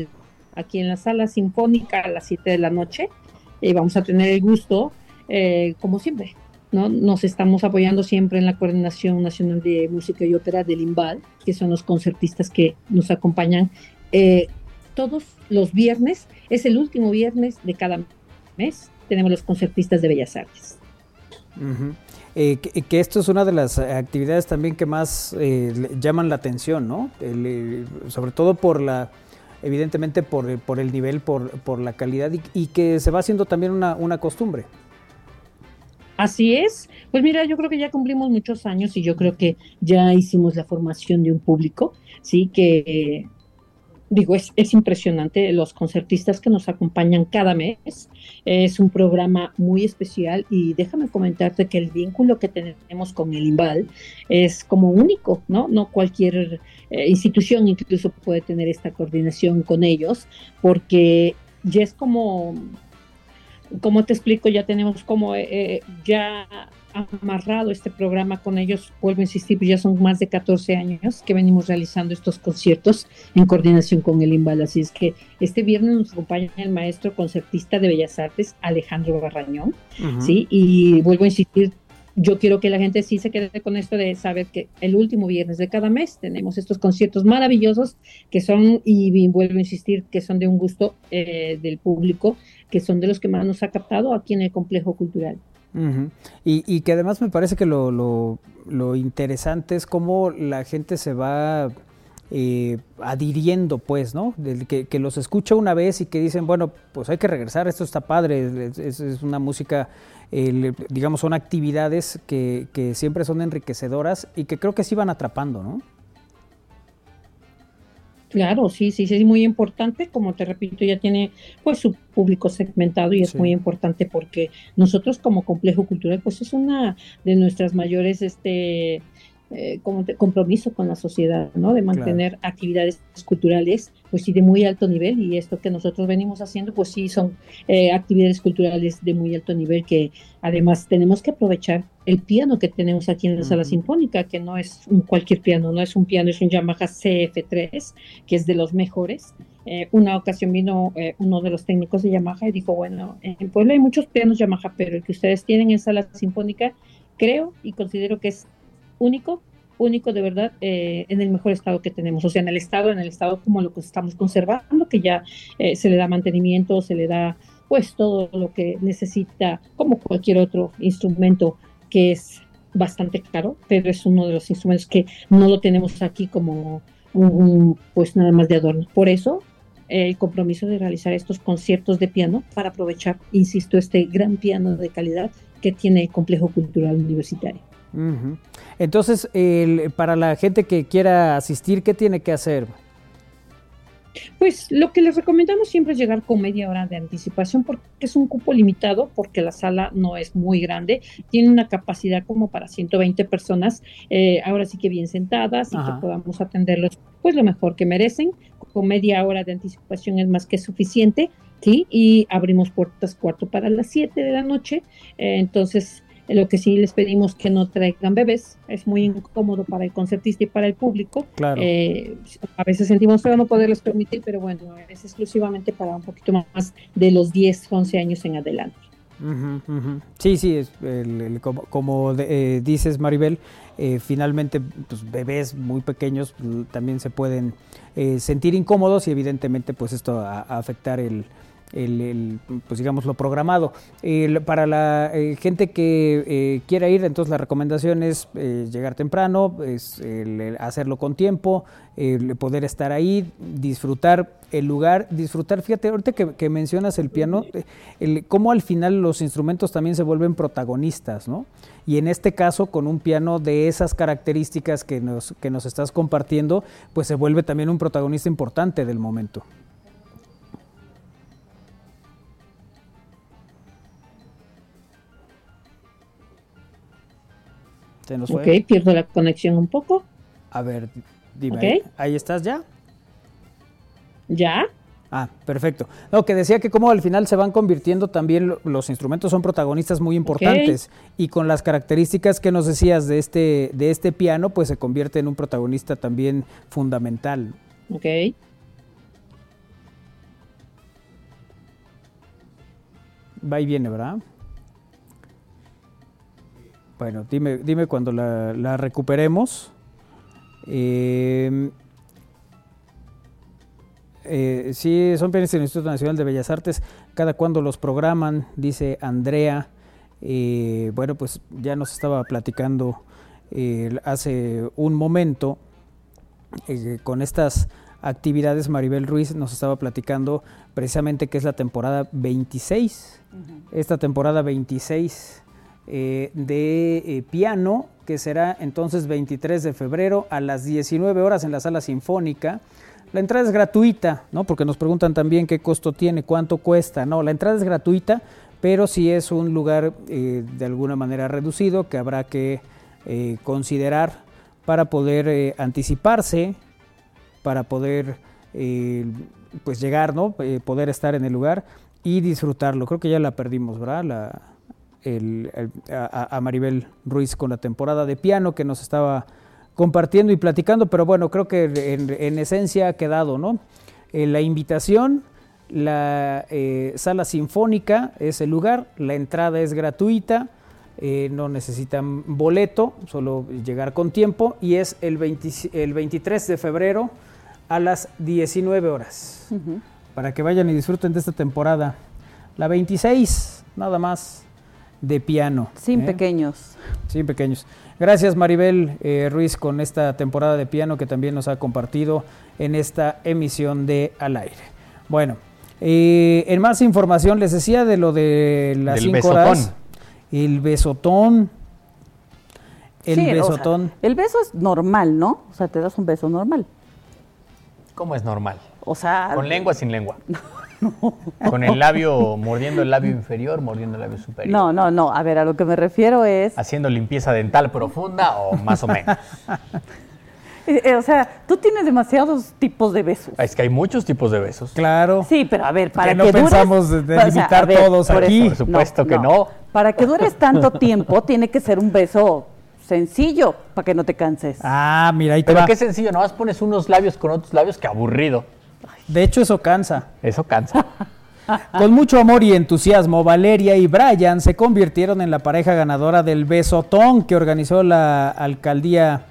aquí en la sala sinfónica a las 7 de la noche. y vamos a tener el gusto, eh, como siempre, ¿no? Nos estamos apoyando siempre en la Coordinación Nacional de Música y Ópera del IMBAL, que son los concertistas que nos acompañan eh, todos los viernes. Es el último viernes de cada mes. Tenemos los concertistas de Bellas Artes. Eh, que, esto es una de las actividades también que más eh, llaman la atención, ¿no? Eh, sobre todo por la, evidentemente por, por el nivel, por, por la calidad y, que se va haciendo también una, una costumbre. Así es. Pues mira, yo creo que ya cumplimos muchos años y yo creo que ya hicimos la formación de un público, sí, que digo, es, es, impresionante los concertistas que nos acompañan cada mes. Es un programa muy especial y déjame comentarte que el vínculo que tenemos con el IMBAL es como único, ¿no? No cualquier eh, institución incluso puede tener esta coordinación con ellos porque ya es como, como te explico, ya tenemos como, eh, eh, ya amarrado este programa con ellos, vuelvo a insistir, pues ya son más de 14 años que venimos realizando estos conciertos en coordinación con el IMBAL, así es que este viernes nos acompaña el maestro concertista de Bellas Artes, Alejandro Barrañón, ¿sí? Y vuelvo a insistir, yo quiero que la gente sí se quede con esto de saber que el último viernes de cada mes tenemos estos conciertos maravillosos que son, y vuelvo a insistir, que son de un gusto eh, del público, que son de los que más nos ha captado aquí en el complejo cultural y, que además me parece que lo, lo, interesante es cómo la gente se va eh, adhiriendo, pues, ¿no? que, que, los escucha una vez y que dicen, bueno, pues hay que regresar, esto está padre, es, una música, digamos, son actividades que, que siempre son enriquecedoras y que creo que sí van atrapando, ¿no? Claro, sí, sí, sí, es muy importante. Como te repito, ya tiene pues su público segmentado y es muy importante porque nosotros como complejo cultural, pues es una de nuestras mayores este, eh, como compromiso con la sociedad, ¿no? De mantener actividades culturales, pues sí, de muy alto nivel y esto que nosotros venimos haciendo, pues sí, son eh, actividades culturales de muy alto nivel que además tenemos que aprovechar el piano que tenemos aquí en la sala sinfónica, que no es un cualquier piano, no es un piano, es un Yamaha CF3, que es de los mejores. Eh, una ocasión vino uno de los técnicos de Yamaha y dijo, bueno, en Puebla hay muchos pianos Yamaha, pero el que ustedes tienen en sala sinfónica, creo y considero que es único, único de verdad eh, en el mejor estado que tenemos, o sea, en el estado, en el estado como lo que estamos conservando, que ya eh, se le da mantenimiento, se le da pues todo lo que necesita, como cualquier otro instrumento que es bastante caro, pero es uno de los instrumentos que no lo tenemos aquí como un, pues nada más de adorno. Por eso el compromiso de realizar estos conciertos de piano para aprovechar, insisto, este gran piano de calidad que tiene el complejo cultural universitario. Entonces, para la gente que quiera asistir, ¿qué tiene que hacer? Pues lo que les recomendamos siempre es llegar con media hora de anticipación porque es un cupo limitado, porque la sala no es muy grande, tiene una capacidad como para 120 personas, eh, ahora sí que bien sentadas y que podamos atenderlos pues lo mejor que merecen. Con media hora de anticipación es más que suficiente, ¿sí? Y abrimos puertas cuarto para las 7 de la noche, eh, entonces lo que sí les pedimos que no traigan bebés, es muy incómodo para el concertista y para el público. Claro. Eh, a veces sentimos feo no poderles permitir, pero bueno, es exclusivamente para un poquito más de los 10, 11 años en adelante. Sí, sí, como, eh, dices Maribel, eh, finalmente pues, bebés muy pequeños mm, también se pueden eh, sentir incómodos y evidentemente pues esto a afectar el, el, pues digamos lo programado. para la eh, gente que eh, quiera ir, entonces la recomendación es eh, llegar temprano, hacerlo con tiempo, poder estar ahí, disfrutar el lugar, disfrutar, fíjate, ahorita que, mencionas el piano, el, cómo al final los instrumentos también se vuelven protagonistas, ¿no? Y en este caso, con un piano de esas características que nos, que nos estás compartiendo, pues se vuelve también un protagonista importante del momento. Ok, pierdo la conexión un poco. A ver, dime. ¿Ahí estás ya? ¿Ya? Ah, perfecto. No, que decía que como al final se van convirtiendo también los instrumentos son protagonistas muy importantes y con las características que nos decías de este de este piano, pues se convierte en un protagonista también fundamental. Ok. Va y viene, ¿verdad? Bueno, dime, dime cuando la, recuperemos. Em, eh, sí, son pianistas del Instituto Nacional de Bellas Artes. Cada cuando los programan, dice Andrea. Eh, bueno, pues ya nos estaba platicando eh, hace un momento con estas actividades. Maribel Ruiz nos estaba platicando precisamente que es la temporada 26. Esta temporada 26 eh, de eh, piano, que será entonces 23 de febrero a las 19 horas en la sala sinfónica. La entrada es gratuita, ¿no? Porque nos preguntan también qué costo tiene, cuánto cuesta. No, la entrada es gratuita, pero sí es un lugar eh, de alguna manera reducido que habrá que considerar para poder anticiparse, para poder pues llegar, ¿no? poder estar en el lugar y disfrutarlo. Creo que ya la perdimos, ¿verdad? La, a, Maribel Ruiz con la temporada de piano que nos estaba compartiendo y platicando, pero bueno, creo que en, esencia ha quedado, ¿no? Eh, la invitación, la eh, sala sinfónica es el lugar, la entrada es gratuita, eh, no necesitan boleto, solo llegar con tiempo y es el, el 23 de febrero a las 19 horas, para que vayan y disfruten de esta temporada. La 26, nada más de piano. Sin ¿eh? pequeños. Sin pequeños. Gracias Maribel eh, Ruiz con esta temporada de piano que también nos ha compartido en esta emisión de Al aire. Bueno, eh, en más información les decía de lo de las cinco horas. El besotón. El besotón. el beso es normal, ¿no? O sea, te das un beso normal. ¿Cómo es normal? O sea. Con lengua, sin lengua. <laughs> <laughs> Con el labio, mordiendo el labio inferior, mordiendo el labio superior. No, no, no. A ver, a lo que me refiero es. Haciendo limpieza dental profunda o más o menos. <laughs> Eh, eh, o sea, tú tienes demasiados tipos de besos. Es que hay muchos tipos de besos. Claro. Sí, pero a ver, para que, no pensamos delimitar todos aquí. Por supuesto que no. Para que dures tanto <laughs> tiempo, tiene que ser un beso sencillo, para que no te canses. Ah, mira, ahí te Pero qué sencillo, nomás pones unos labios con otros labios, que aburrido. De hecho, eso cansa. Eso cansa. <laughs> Con mucho amor y entusiasmo, Valeria y Brian se convirtieron en la pareja ganadora del Besotón que organizó la alcaldía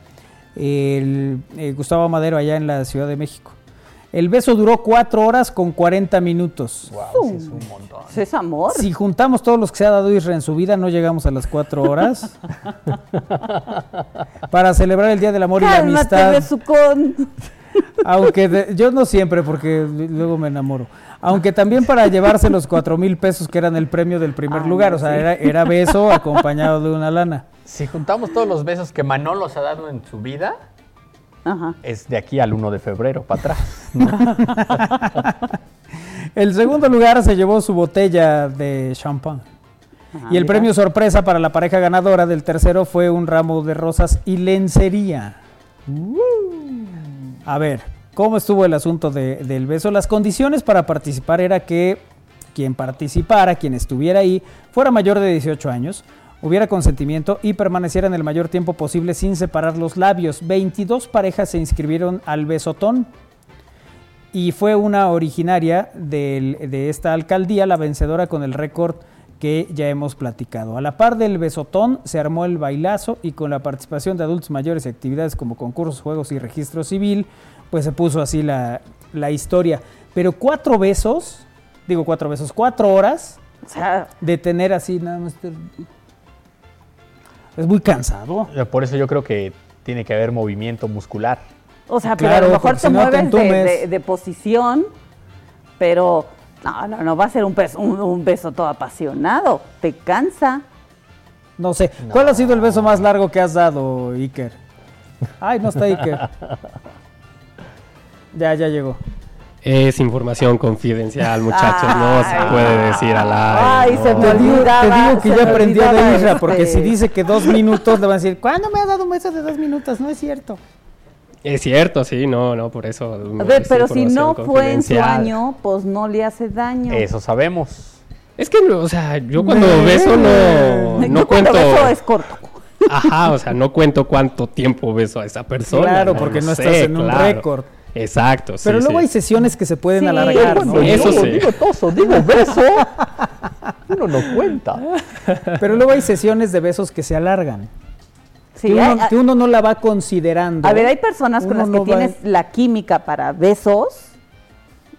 el, eh, Gustavo Madero allá en la Ciudad de México. El beso duró cuatro horas con 40 minutos. Wow, es un montón. Es amor. Si juntamos todos los que se ha dado Isra en su vida, no llegamos a las cuatro horas. <laughs> Para celebrar el Día del Amor y la Amistad. Aunque yo no siempre, porque luego me enamoro. Aunque también para llevarse los cuatro mil pesos que eran el premio del primer lugar. o sea, era, beso <laughs> acompañado de una lana. Si juntamos todos los besos que Manolo se ha dado en su vida, es de aquí al 1 de febrero para atrás. <laughs> el segundo lugar se llevó su botella de champán. Ah, y el premio sorpresa para la pareja ganadora del tercero fue un ramo de rosas y lencería. Uh. A ver, ¿cómo estuvo el asunto del beso? Las condiciones para participar era que quien participara, quien estuviera ahí, fuera mayor de 18 años, hubiera consentimiento y permaneciera en el mayor tiempo posible sin separar los labios. 22 parejas se inscribieron al besotón y fue una originaria de esta alcaldía la vencedora con el récord que ya hemos platicado. A la par del besotón se armó el bailazo y con la participación de adultos mayores y actividades como concursos, juegos y registro civil, pues se puso así la, la historia. Pero cuatro besos, digo cuatro besos, cuatro horas de tener así nada más. Es muy cansado. Por eso yo creo que tiene que haber movimiento muscular. O sea, pero a lo mejor te mueves de, posición, pero no, no, no va a ser un beso, un, beso todo apasionado. Te cansa. No sé. ¿Cuál ha sido el beso más largo que has dado, Iker? Ay, no está Iker. <laughs> ya, ya llegó. Es información confidencial, muchachos, no se puede decir al aire. Ay, se me olvidaba. Te digo que ya aprendió de Isra, porque si dice que dos minutos, le van a decir, ¿cuándo me has dado un beso de dos minutos? No es cierto. Es cierto, sí, no, no, por eso. A ver, pero si no fue en su año, pues no le hace daño. Eso sabemos. Es que, o sea, yo cuando beso no, <laughs> no cuento. beso es corto. <laughs> Ajá, o sea, no cuento cuánto tiempo beso a esa persona. Claro, porque no, estás en un récord. Exacto, Pero luego hay sesiones que se pueden alargar, ¿no? Eso sí. Digo toso, digo beso, <laughs> uno no cuenta. Pero luego hay sesiones de besos que se alargan. Sí, que, uno, no la va considerando. A ver, hay personas con las que tienes la química para besos,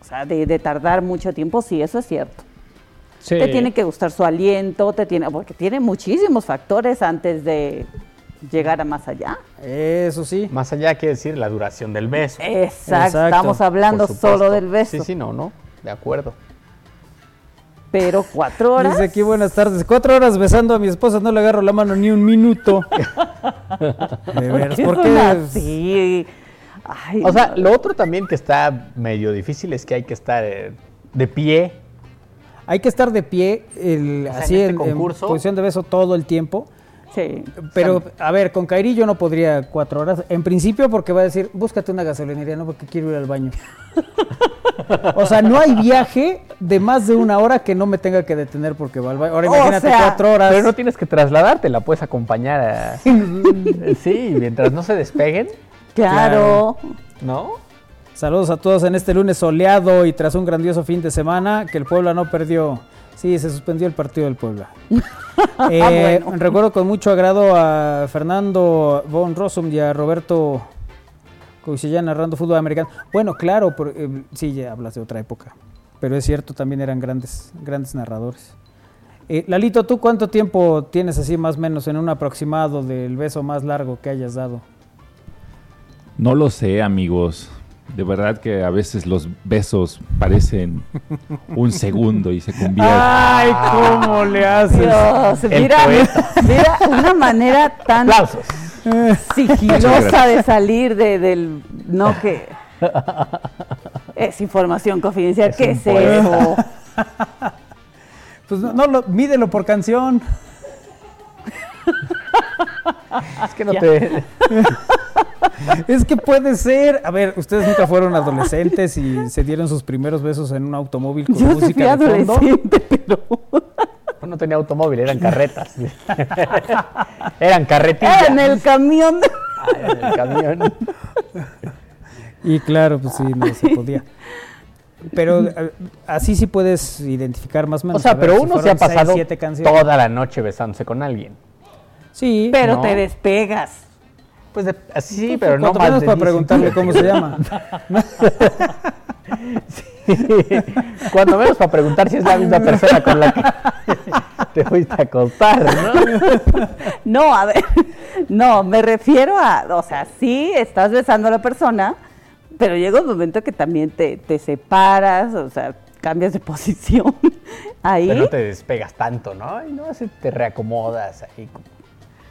o sea, de, tardar mucho tiempo, sí, eso es cierto. Te tiene que gustar su aliento, te tiene, porque tiene muchísimos factores antes de llegar a más allá. Eso sí. Más allá quiere decir la duración del beso. Exacto, estamos hablando solo del beso. Sí, sí, no, no, de acuerdo. Pero cuatro horas. Dice aquí, buenas tardes. Cuatro horas besando a mi esposa, no le agarro la mano ni un minuto. <laughs> de veras, ¿por qué? Sí. o sea, lo otro también que está medio difícil es que hay que estar eh, de pie. Hay que estar de pie, el, así en, este en, posición de beso todo el tiempo. Sí. Pero, a ver, con Kairi yo no podría cuatro horas. En principio porque va a decir, búscate una gasolinería, no porque quiero ir al baño. <laughs> o sea, no hay viaje de más de una hora que no me tenga que detener porque va al baño. Ahora imagínate cuatro horas. Pero no tienes que trasladarte, la puedes acompañar a... <laughs> sí, mientras no se despeguen. Claro. ¿No? Saludos a todos en este lunes soleado y tras un grandioso fin de semana que el Puebla no perdió Sí, se suspendió el partido del Puebla. <laughs> Eh, recuerdo con mucho agrado a Fernando von Rossum y a Roberto Cousillán narrando fútbol americano. Bueno, claro, eh, sí, ya hablas de otra época, pero es cierto, también eran grandes, grandes narradores. Eh, Lalito, ¿tú cuánto tiempo tienes así más o menos en un aproximado del beso más largo que hayas dado? No lo sé, amigos. De verdad que a veces los besos parecen un segundo y se convierten. ¡Ay, cómo le haces! Dios, mira, mira una manera tan sigilosa de salir de, del... No que... Es información confidencial. ¿Qué es eso? Pues no, no lo, mídelo por canción. <laughs> es que no te... <laughs> es que puede ser. A ver, ustedes nunca fueron adolescentes y se dieron sus primeros besos en un automóvil con música de fondo. pero <laughs> no tenía automóvil, eran carretas. eran carretillas. En el camión. Ah, en el camión. Y claro, pues sí, no se podía. Pero eh, así sí puedes identificar más o menos. O sea, pero uno se ha pasado toda la noche besándose con alguien. Sí. Pero te despegas. Pues sí, pero no más menos para preguntarle cómo se llama. <laughs> Cuando menos para preguntar si es la misma persona con la que te fuiste a acostar, ¿no? <laughs> No, a ver, no, me refiero a, o sea, sí estás besando a la persona, pero llega un momento que también te, te separas, o sea, cambias de posición <laughs> ahí. Pero no te despegas tanto, ¿no? Y no, así te reacomodas ahí como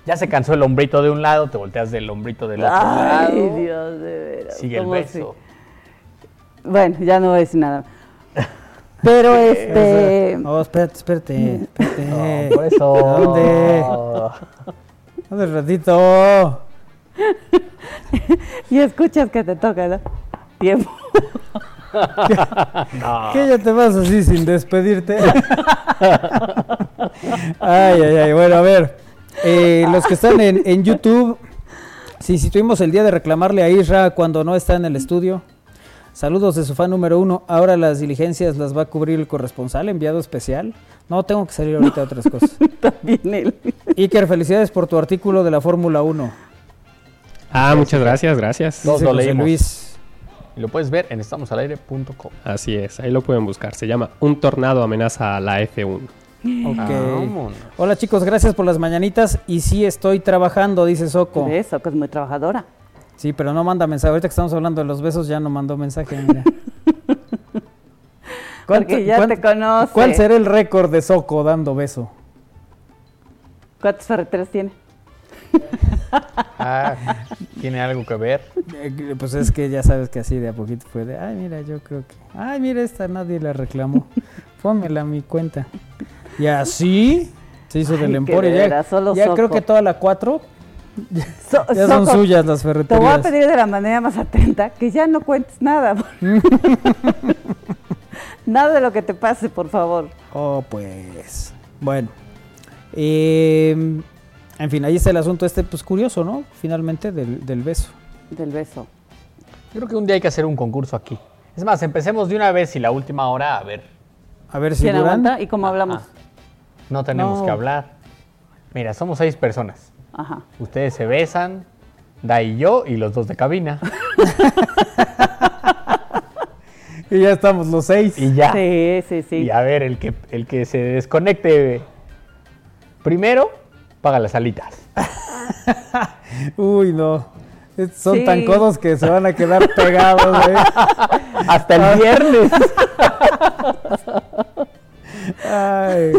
ya se cansó el hombrito de un lado, te volteas del hombrito del otro lado. Ay, Dios, de veras. Sigue el beso. Bueno, ya no voy a decir nada. Pero <laughs> este. No, espérate, espérate. espérate. No, por eso. ¿Dónde? ¿Dónde ratito? <laughs> y escuchas que te toca, ¿no? Tiempo. <laughs> no. ¿Qué ya te vas así sin despedirte? ay, ay, ay. Bueno, a ver. Eh, los que están en, YouTube, sí, si tuvimos el día de reclamarle a Isra cuando no está en el estudio. Saludos de su fan número uno. Ahora las diligencias las va a cubrir el corresponsal, enviado especial. No, tengo que salir ahorita a otras cosas. <laughs> También él. Iker, felicidades por tu artículo de la Fórmula 1. Ah, muchas gracias, gracias. Nos lo leímos. Luis. Y lo puedes ver en estamosalaire.com. Así es, ahí lo pueden buscar. Se llama Un tornado amenaza a la F1. <laughs> Ok. Hola chicos, gracias por las mañanitas. Y sí estoy trabajando, dice Soco. Sí, Soco es muy trabajadora. Sí, pero no manda mensaje. Ahorita que estamos hablando de los besos, ya no mandó mensaje. Mira. <laughs> Porque ya te conoce. ¿Cuál será el récord de Soco dando beso? ¿Cuántos ferreteros tiene? <laughs> ah, ¿tiene algo que ver? Eh, pues es que ya sabes que así de a poquito fue de, ay, mira, yo creo que, ay, mira, esta nadie la reclamó. Pónmela a mi cuenta. Y así se hizo del emporio. Ya, ya creo que toda la cuatro <laughs> ya son suyas las ferreterías. Te voy a pedir de la manera más atenta que ya no cuentes nada. <laughs> <laughs> nada de lo que te pase, por favor. Oh, pues. Bueno. Em, en fin, ahí está el asunto este, pues curioso, ¿no? Finalmente, del, del beso. Del beso. Yo creo que un día hay que hacer un concurso aquí. Es más, empecemos de una vez y la última hora a ver. A ver si duran. ¿Y cómo hablamos? No tenemos que hablar. Mira, somos seis personas. Ajá. Ustedes se besan, Da y yo y los dos de cabina. <laughs> y ya estamos los seis. Y ya. Sí, sí, sí. Y a ver, el que, el que se desconecte primero, paga las alitas. <laughs> Uy, no. Son tan codos que se van a quedar pegados. ¿eh? <laughs> Hasta el viernes. Ay,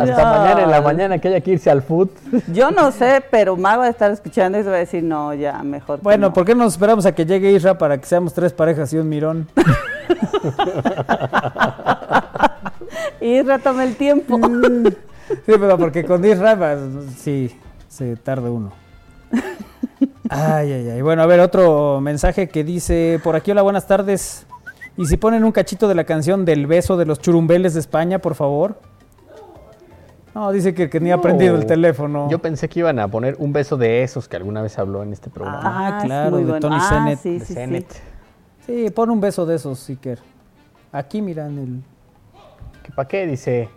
Hasta mañana en la mañana que haya que irse al foot. Yo no sé, pero Mago va a estar escuchando y se va a decir, no, ya, mejor. Bueno, ¿por qué no nos esperamos a que llegue Isra para que seamos tres parejas y un mirón? <laughs> Isra, toma el tiempo. sí, pero porque con Isra, pues, sí, se tarda uno. <laughs> Ay, ay, ay. Bueno, a ver, otro mensaje que dice, por aquí, hola, buenas tardes. Y si ponen un cachito de la canción del beso de los churumbeles de España, por favor. No, dice que, que ni ha prendido el teléfono. Yo pensé que iban a poner un beso de esos que alguna vez habló en este programa. Ah, ah claro, de Tony ah, Sí, sí, sí. sí, pon un beso de esos, Siker. Aquí miran el. ¿Qué para qué? Dice.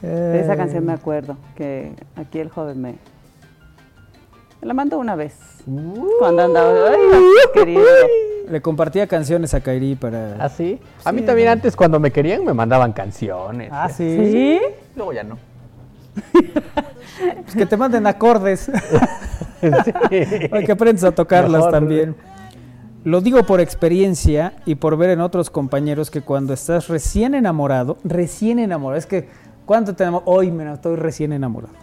De esa canción me acuerdo, que aquí el joven me la mandó una vez. cuando andaba. Ay, querido. Le compartía canciones a Kairi para. ¿Ah, sí? A mí también antes, cuando me querían, me mandaban canciones. Ah, sí. ¿Sí? Luego ya no. pues que te manden acordes. Hay que aprendes a tocarlas también. Lo digo por experiencia y por ver en otros compañeros que cuando estás recién enamorado, recién enamorado, es que, ¿cuánto tenemos? Hoy me estoy recién enamorado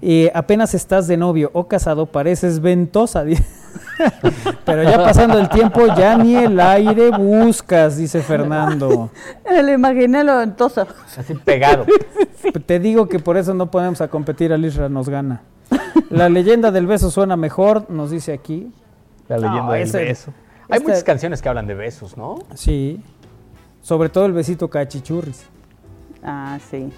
y apenas estás de novio o casado, pareces ventosa. <laughs> Pero ya pasando el tiempo, ya ni el aire buscas, dice Fernando. <laughs> Le imaginé lo ventosa. <laughs> Así pegado. Te digo que por eso no podemos a competir, al Isra nos gana. La leyenda del beso suena mejor, nos dice aquí. La leyenda del beso. Hay este muchas canciones que hablan de besos, ¿no? Sí. Sobre todo el besito cachichurris. Ah, sí.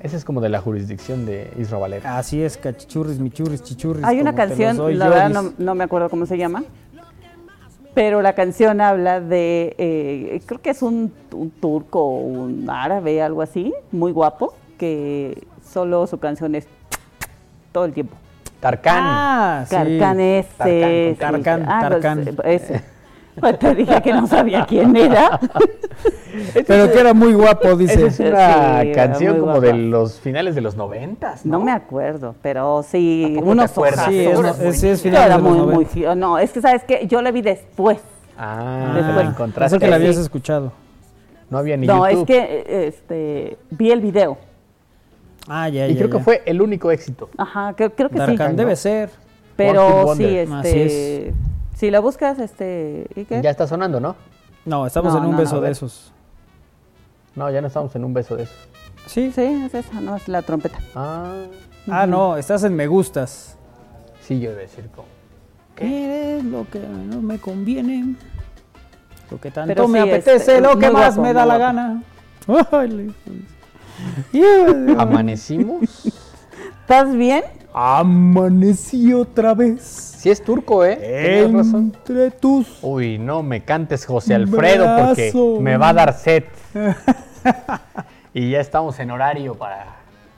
Ese es como de la jurisdicción de Isra Valera. Así es, cachichurris, michurris, chichurris. Hay una canción, la verdad no, me acuerdo cómo se llama, pero la canción habla de, eh, creo que es un, turco o un árabe, algo así, muy guapo, que solo su canción es todo el tiempo. Tarkan. Ah, Tarkan ese. Tarkan, Tarkan. Ah, ese. Pues te dije que no sabía quién era. <laughs> Pero que era muy guapo, dice. es una canción como de los finales de los noventas, ¿no? me acuerdo, pero sí, unos Sí, es, es, finales de muy, muy, No, es que sabes que yo la vi después. Ah, después. encontraste. Es que la habías escuchado. No había ni no, YouTube. No, es que este, vi el video. Ah, ya, y creo que fue el único éxito. Ajá, creo, creo que sí. debe ser. Pero sí, este... Si la buscas, este... ¿y qué? Ya está sonando, ¿no? No, estamos en un beso de esos. No, ya no estamos en un beso de esos. Sí. Sí, es esa, no es la trompeta. Ah. Ah, no, estás en me gustas. Sí, yo iba a decir como. ¿Qué es lo que no me conviene? Lo que tanto me apetece, este, lo que más me da la gana. <laughs> ¿Amanecimos? ¿Estás bien? Amanecí otra vez. Sí es turco, ¿eh? Entre tus. Uy, no me cantes José Alfredo porque me va a dar sed. <laughs> <laughs> y ya estamos en horario para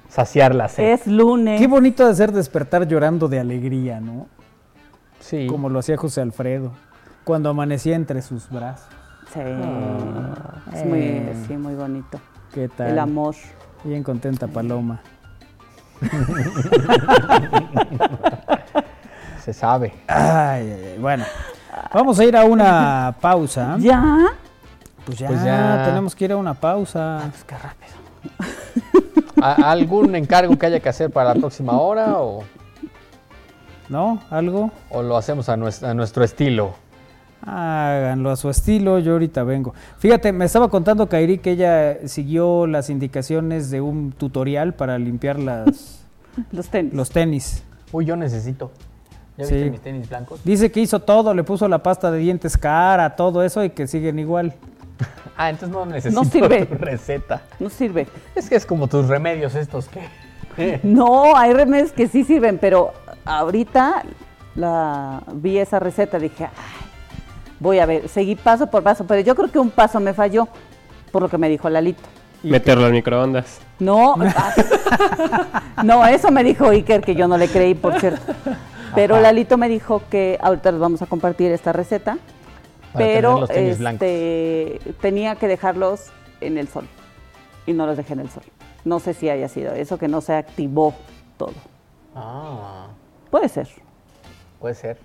saciar la sed. Es lunes. Qué bonito de hacer despertar llorando de alegría, ¿no? Sí. Como lo hacía José Alfredo cuando amanecía entre sus brazos. Sí. Ah, es muy, eh. sí, muy bonito. ¿Qué tal? El amor. Bien contenta Paloma. <laughs> Se sabe. Ay, bueno, vamos a ir a una pausa. ¿Ya? Pues ya, pues ya. tenemos que ir a una pausa. pues qué rápido. <laughs> ¿Algún encargo que haya que hacer para la próxima hora o...? ¿No? ¿Algo? ¿O lo hacemos a nuestro, a nuestro estilo? Háganlo a su estilo, yo ahorita vengo. Fíjate, me estaba contando Kairi que ella siguió las indicaciones de un tutorial para limpiar las, <laughs> los tenis. Los tenis. Uy, yo necesito. ¿Ya viste mis tenis blancos? Dice que hizo todo, le puso la pasta de dientes cara, todo eso y que siguen igual. Ah, entonces no necesito no sirve. receta. No sirve. Es que es como tus remedios estos que... <laughs> no, hay remedios que sí sirven, pero ahorita la vi esa receta, dije, ay, voy a ver, seguí paso por paso, pero yo creo que un paso me falló, por lo que me dijo Lalito. Meterlo en microondas. No, <laughs> <laughs> no, eso me dijo Iker, que yo no le creí, por cierto. Pero Lalito me dijo que ahorita les vamos a compartir esta receta, pero este, tenía que dejarlos en el sol y no los dejé en el sol. No sé si haya sido eso, que no se activó todo. Ah. Puede ser. Puede ser.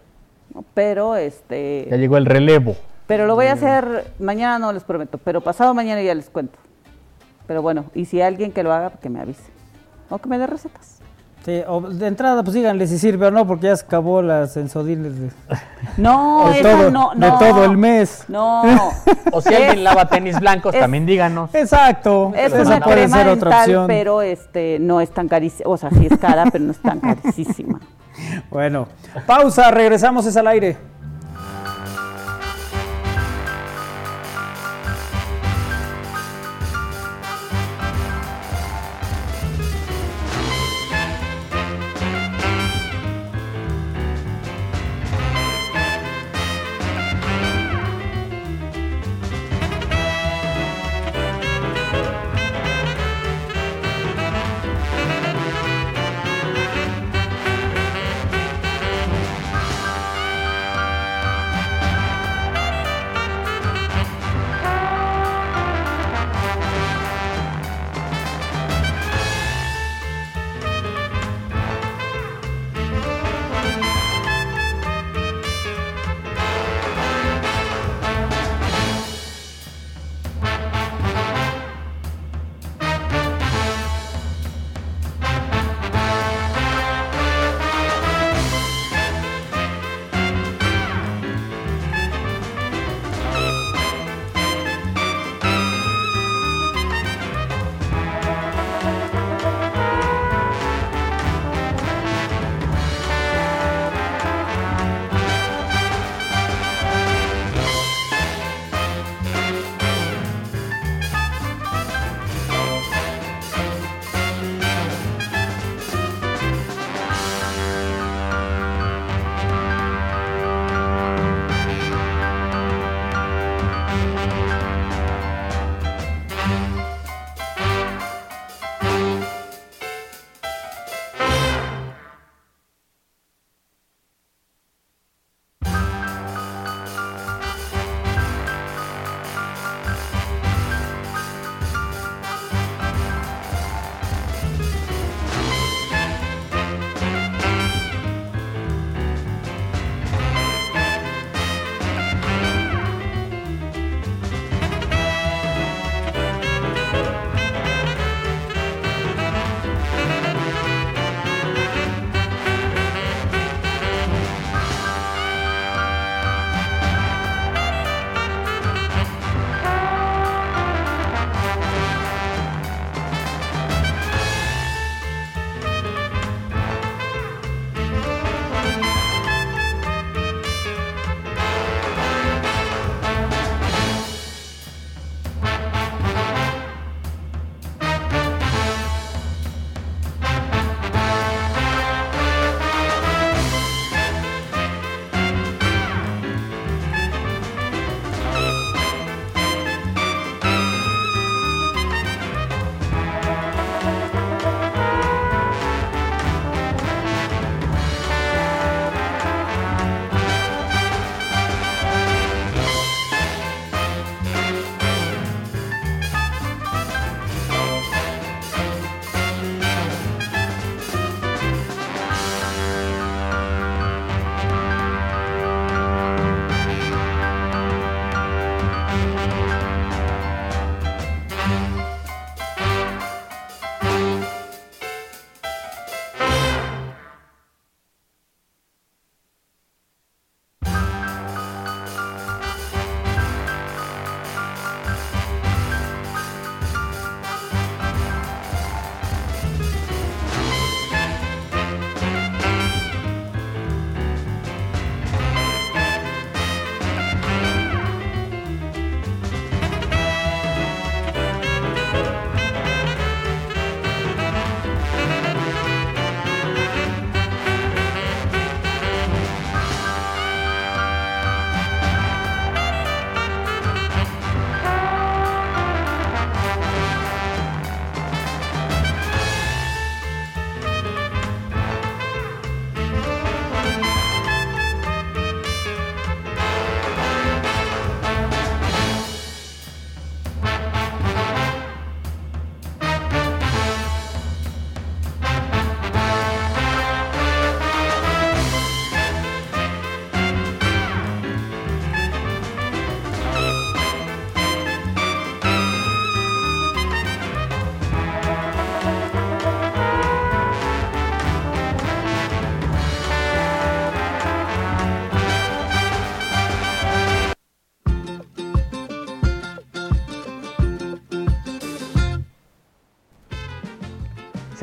Pero este. Ya llegó el relevo. Pero lo voy a hacer mañana, no les prometo, pero pasado mañana ya les cuento. Pero bueno, y si alguien que lo haga, que me avise. O que me dé recetas. Sí, o de entrada, pues díganle si sirve o no, porque ya se acabó las sensodines de. No, de todo, no, no. De todo el mes. No. o si alguien lava tenis blancos, también díganos. Exacto. Es una crema dental, pero este, no es tan carísima. O sea, sí es cara, pero no es tan carísima. <laughs> Bueno, pausa, regresamos es al aire.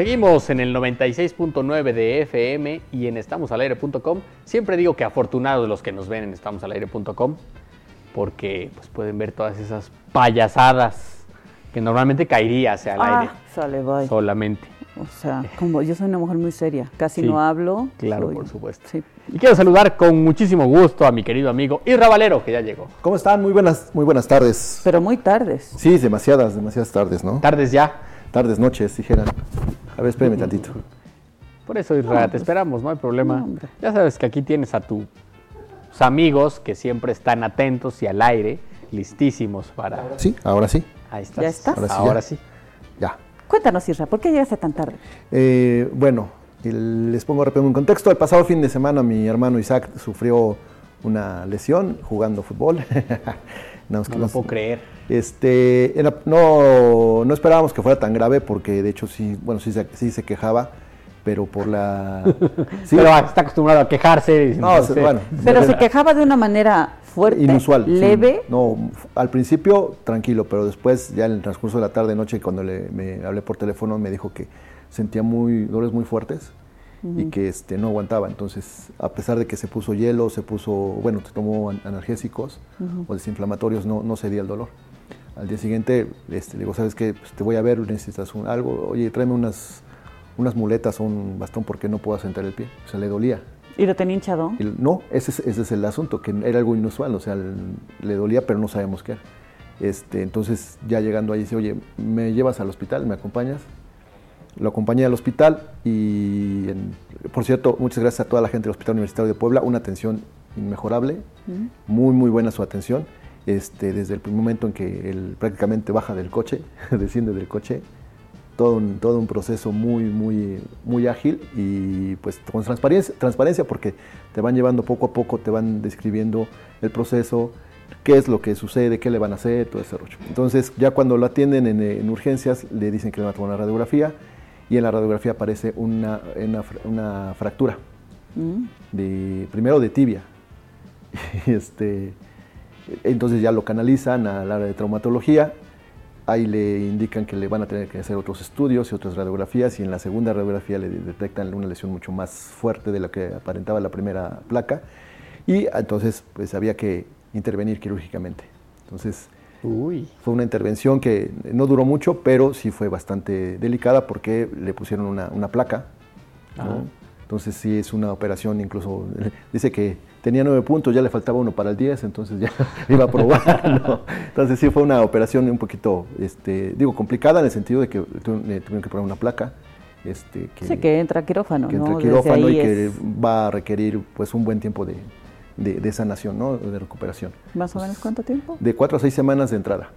Seguimos en el 96.9 de FM y en estamosalaire.com. Siempre digo que afortunados los que nos ven en estamosalaire.com porque pues, pueden ver todas esas payasadas que normalmente caería hacia el ah, aire. Sale, bye. Solamente. O sea, como yo soy una mujer muy seria, casi no hablo. Claro, por supuesto. Sí. Y quiero saludar con muchísimo gusto a mi querido amigo Irra Valero, que ya llegó. ¿Cómo están? Muy buenas, muy buenas tardes. Pero muy tardes. Sí, demasiadas, demasiadas tardes, ¿no? Tardes ya. Tardes, noches, dijeran. A ver, espérame tantito. Por eso, Israel, te pues, esperamos, no hay problema. ya sabes que aquí tienes a tus amigos que siempre están atentos y al aire, listísimos para... Sí, ahora sí. Ahí estás. ¿Ya estás? Ahora sí. Ya. Cuéntanos, Israel, ¿por qué llegaste tan tarde? Eh, bueno, les pongo rápido un contexto. El pasado fin de semana mi hermano Isaac sufrió una lesión jugando fútbol. <laughs> no, no lo puedo creer. Este, no, no esperábamos que fuera tan grave porque de hecho sí, bueno, sí, sí se quejaba, pero por la... <laughs> Sí, pero está acostumbrado a quejarse. No, bueno, <laughs> pero se quejaba de una manera fuerte, inusual, leve. No, al principio tranquilo, pero después ya en el transcurso de la tarde noche cuando le, me hablé por teléfono me dijo que sentía muy dolores muy fuertes y que este, no aguantaba. Entonces, a pesar de que se puso hielo, se puso, bueno, se tomó analgésicos o desinflamatorios, no, no cedía el dolor. Al día siguiente este, le digo, ¿sabes qué? Pues te voy a ver, necesitas un, algo. Oye, tráeme unas, unas muletas o un bastón porque no puedo sentar el pie. O sea, le dolía. ¿Y lo tenía hinchado? no, ese es, ese es, el asunto, que era algo inusual. O sea, le dolía, pero no sabemos qué era. Este, entonces, ya llegando ahí, dice, oye, ¿me llevas al hospital? ¿Me acompañas? Lo acompañé al hospital y, por cierto, muchas gracias a toda la gente del Hospital Universitario de Puebla, una atención inmejorable, muy, muy buena su atención. Este, desde el primer momento en que él prácticamente baja del coche, <laughs> desciende del coche, todo un, todo un proceso muy, muy, muy ágil y pues con transparencia, transparencia porque te van llevando poco a poco, te van describiendo el proceso, qué es lo que sucede, qué le van a hacer, todo ese rollo. Entonces ya cuando lo atienden en, urgencias le dicen que le van a tomar una radiografía y en la radiografía aparece una, una, fractura, mm. de, primero de tibia. <laughs> este, entonces ya lo canalizan al área de traumatología, ahí le indican que le van a tener que hacer otros estudios y otras radiografías y en la segunda radiografía le detectan una lesión mucho más fuerte de lo que aparentaba la primera placa y entonces pues había que intervenir quirúrgicamente. Entonces fue una intervención que no duró mucho, pero sí fue bastante delicada porque le pusieron una, placa. Entonces sí es una operación incluso, <laughs> dice que tenía nueve puntos, ya le faltaba uno para el 10, entonces ya <laughs> iba a probar. <laughs> Entonces sí fue una operación un poquito, este, digo, complicada en el sentido de que tuvieron que poner una placa. Este, que, sí, que entra quirófano, que entra quirófano y que va a requerir pues un buen tiempo de, de, sanación, ¿no? de recuperación. ¿Más o menos cuánto tiempo? De cuatro a seis semanas de entrada.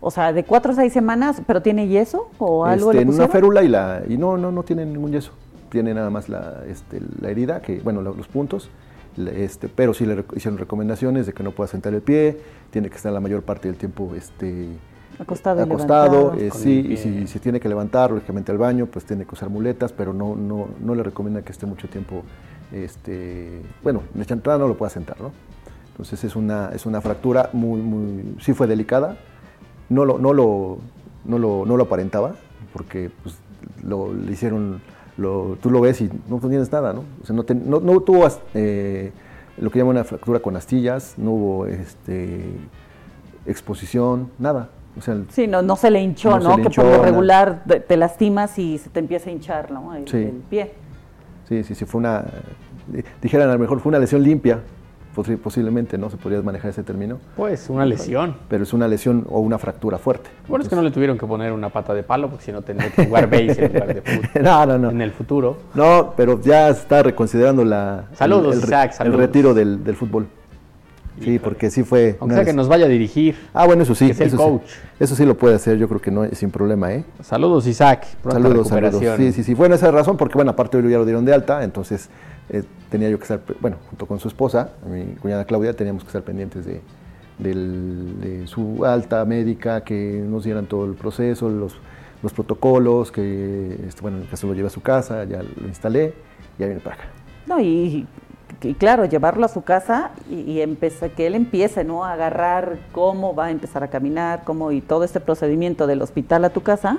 O sea, de cuatro a seis semanas, pero tiene yeso o algo este, Una férula y la y no no no tiene ningún yeso. Tiene nada más la, este, la herida, que bueno, los puntos este, pero sí le hicieron recomendaciones de que no pueda sentar el pie, tiene que estar la mayor parte del tiempo este, acostado, acostado eh, sí, y si se tiene que levantar lógicamente al baño, pues tiene que usar muletas, pero no, no, no le recomienda que esté mucho tiempo, este, bueno, en esta entrada no lo pueda sentar, ¿no? Entonces es una, es una fractura muy, muy, sí fue delicada, no lo, no lo, no lo, no lo aparentaba, porque pues, lo, le hicieron tú lo ves y no tienes nada, ¿no? O sea, no, no, tuvo eh, lo que llaman una fractura con astillas, no hubo este, exposición, nada. O sea, sí, no, no se le hinchó, ¿no? que por lo regular te, lastimas y se te empieza a hinchar, ¿no? El, el pie. Sí, sí, sí, fue una, dijeran a lo mejor fue una lesión limpia, posiblemente, ¿no? Se podría manejar ese término. Pues una lesión. Pero es una lesión o una fractura fuerte. Bueno, es que no le tuvieron que poner una pata de palo, porque si no tendría que jugar base en lugar de <laughs> fútbol. no, no, no. En el futuro. No, pero ya está reconsiderando la, saludos, el, Isaac, el retiro del, fútbol. Sí, porque sí fue. Aunque sea que nos vaya a dirigir. Ah, bueno, eso sí. es el coach. eso sí lo puede hacer, yo creo que no es sin problema, ¿eh? Saludos, Isaac. Saludos, saludos. Sí, sí, sí. Bueno, esa razón, porque bueno, aparte hoy ya lo dieron de alta, entonces eh, tenía yo que estar, bueno, junto con su esposa, mi cuñada Claudia, teníamos que estar pendientes de, su alta médica, que nos dieran todo el proceso, los, los protocolos, que, este, bueno, en el caso lo llevé a su casa, ya lo instalé, ya viene para acá. No, y y claro, llevarlo a su casa y, y que él empiece ¿no? a agarrar cómo va a empezar a caminar, cómo y todo este procedimiento del hospital a tu casa,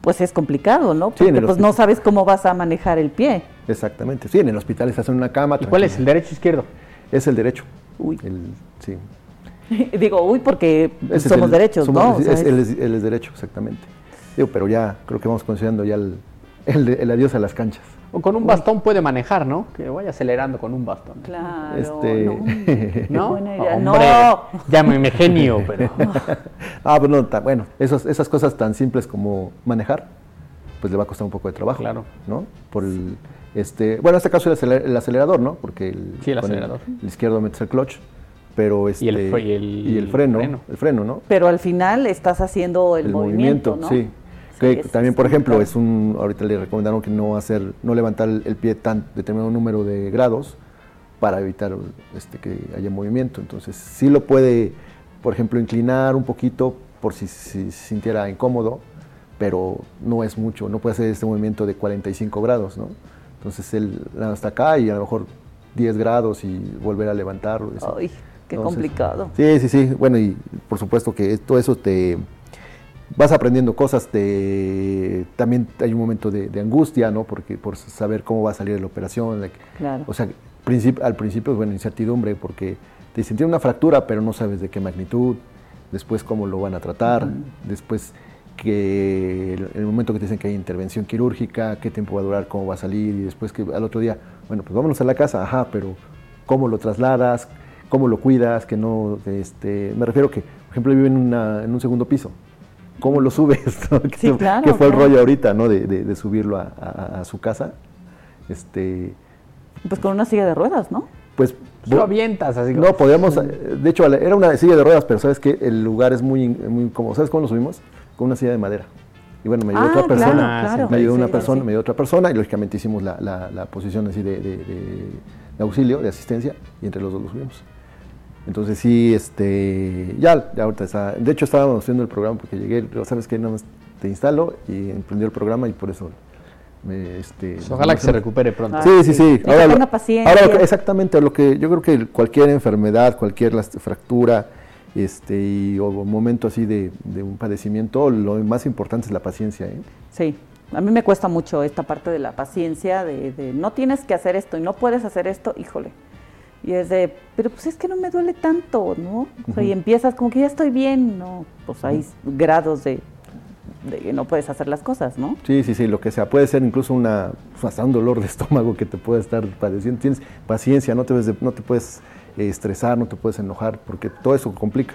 pues es complicado, ¿no? Porque pues no sabes cómo vas a manejar el pie. Exactamente, sí, en el hospital estás en una cama. ¿Y cuál es, el derecho izquierdo? Es el derecho. Uy. sí. <laughs> Digo, uy, porque somos derechos, ¿no? Es, él, es, derecho, exactamente. Digo, pero ya creo que vamos considerando ya el, el adiós a las canchas. O con un bastón puede manejar, ¿no? Que vaya acelerando con un bastón. Claro. Este... No, <laughs> Buena idea. no. Llámeme genio, pero. <laughs> ah, pues no, bueno, esas cosas tan simples como manejar, pues le va a costar un poco de trabajo. Claro. ¿No? Por el, este, bueno, en este caso el, acelerador, ¿no? Porque el, sí, el acelerador. El, izquierdo metes el clutch, pero este, y, el, y el, freno, el freno, ¿no? Pero al final estás haciendo el, movimiento, ¿no? Sí también, por ejemplo, es un, ahorita le recomendaron que no hacer, no levantar el pie tan determinado número de grados para evitar este, que haya movimiento. Entonces, sí lo puede, por ejemplo, inclinar un poquito por si, se sintiera incómodo, pero no es mucho, no puede hacer este movimiento de 45 grados, ¿no? Entonces, él hasta acá y a lo mejor 10 grados y volver a levantarlo. Ay, qué complicado. Sí, sí, sí. Bueno, y por supuesto que todo eso te vas aprendiendo cosas, de, también hay un momento de, angustia, ¿no? Porque por saber cómo va a salir la operación. claro. O sea, al principio, bueno, incertidumbre, porque te sentían una fractura, pero no sabes de qué magnitud, después cómo lo van a tratar, después que el, el, momento que te dicen que hay intervención quirúrgica, qué tiempo va a durar, cómo va a salir, y después que al otro día, bueno, pues vámonos a la casa, ajá, pero cómo lo trasladas, cómo lo cuidas, que no, este, me refiero que, por ejemplo, vive en, en un segundo piso, cómo lo subes, <laughs> sí, claro, que fue el rollo ahorita, ¿no? De, subirlo a, su casa. Este, pues con una silla de ruedas, ¿no? Pues lo avientas así. No, podíamos, de hecho era una silla de ruedas, pero sabes que el lugar es muy, muy como, ¿sabes cómo lo subimos? Con una silla de madera. Y bueno, me ayudó otra persona, me ayudó una persona, me ayudó otra persona y lógicamente hicimos la, la, posición así de, de, auxilio, de asistencia y entre los dos lo subimos. Entonces sí, este, ya, ya ahorita está, de hecho estábamos haciendo el programa porque llegué, sabes que nada más te instalo y emprendió el programa y por eso me, este, pues ojalá que se recupere pronto. sí, sí, sí. Ahora, ahora exactamente, lo que yo creo que cualquier enfermedad, cualquier fractura, este, y, o momento así de, un padecimiento, lo más importante es la paciencia. ¿eh? Sí, a mí me cuesta mucho esta parte de la paciencia, de, de no tienes que hacer esto y no puedes hacer esto, híjole y es de, pero pues es que no me duele tanto, ¿no? O sea, y empiezas como que ya estoy bien, ¿no? Pues hay grados de, que no puedes hacer las cosas, ¿no? Sí, sí, sí, lo que sea. Puede ser incluso una, pues, hasta un dolor de estómago que te puede estar padeciendo. Tienes paciencia, no te, no te puedes eh, estresar, no te puedes enojar, porque todo eso complica.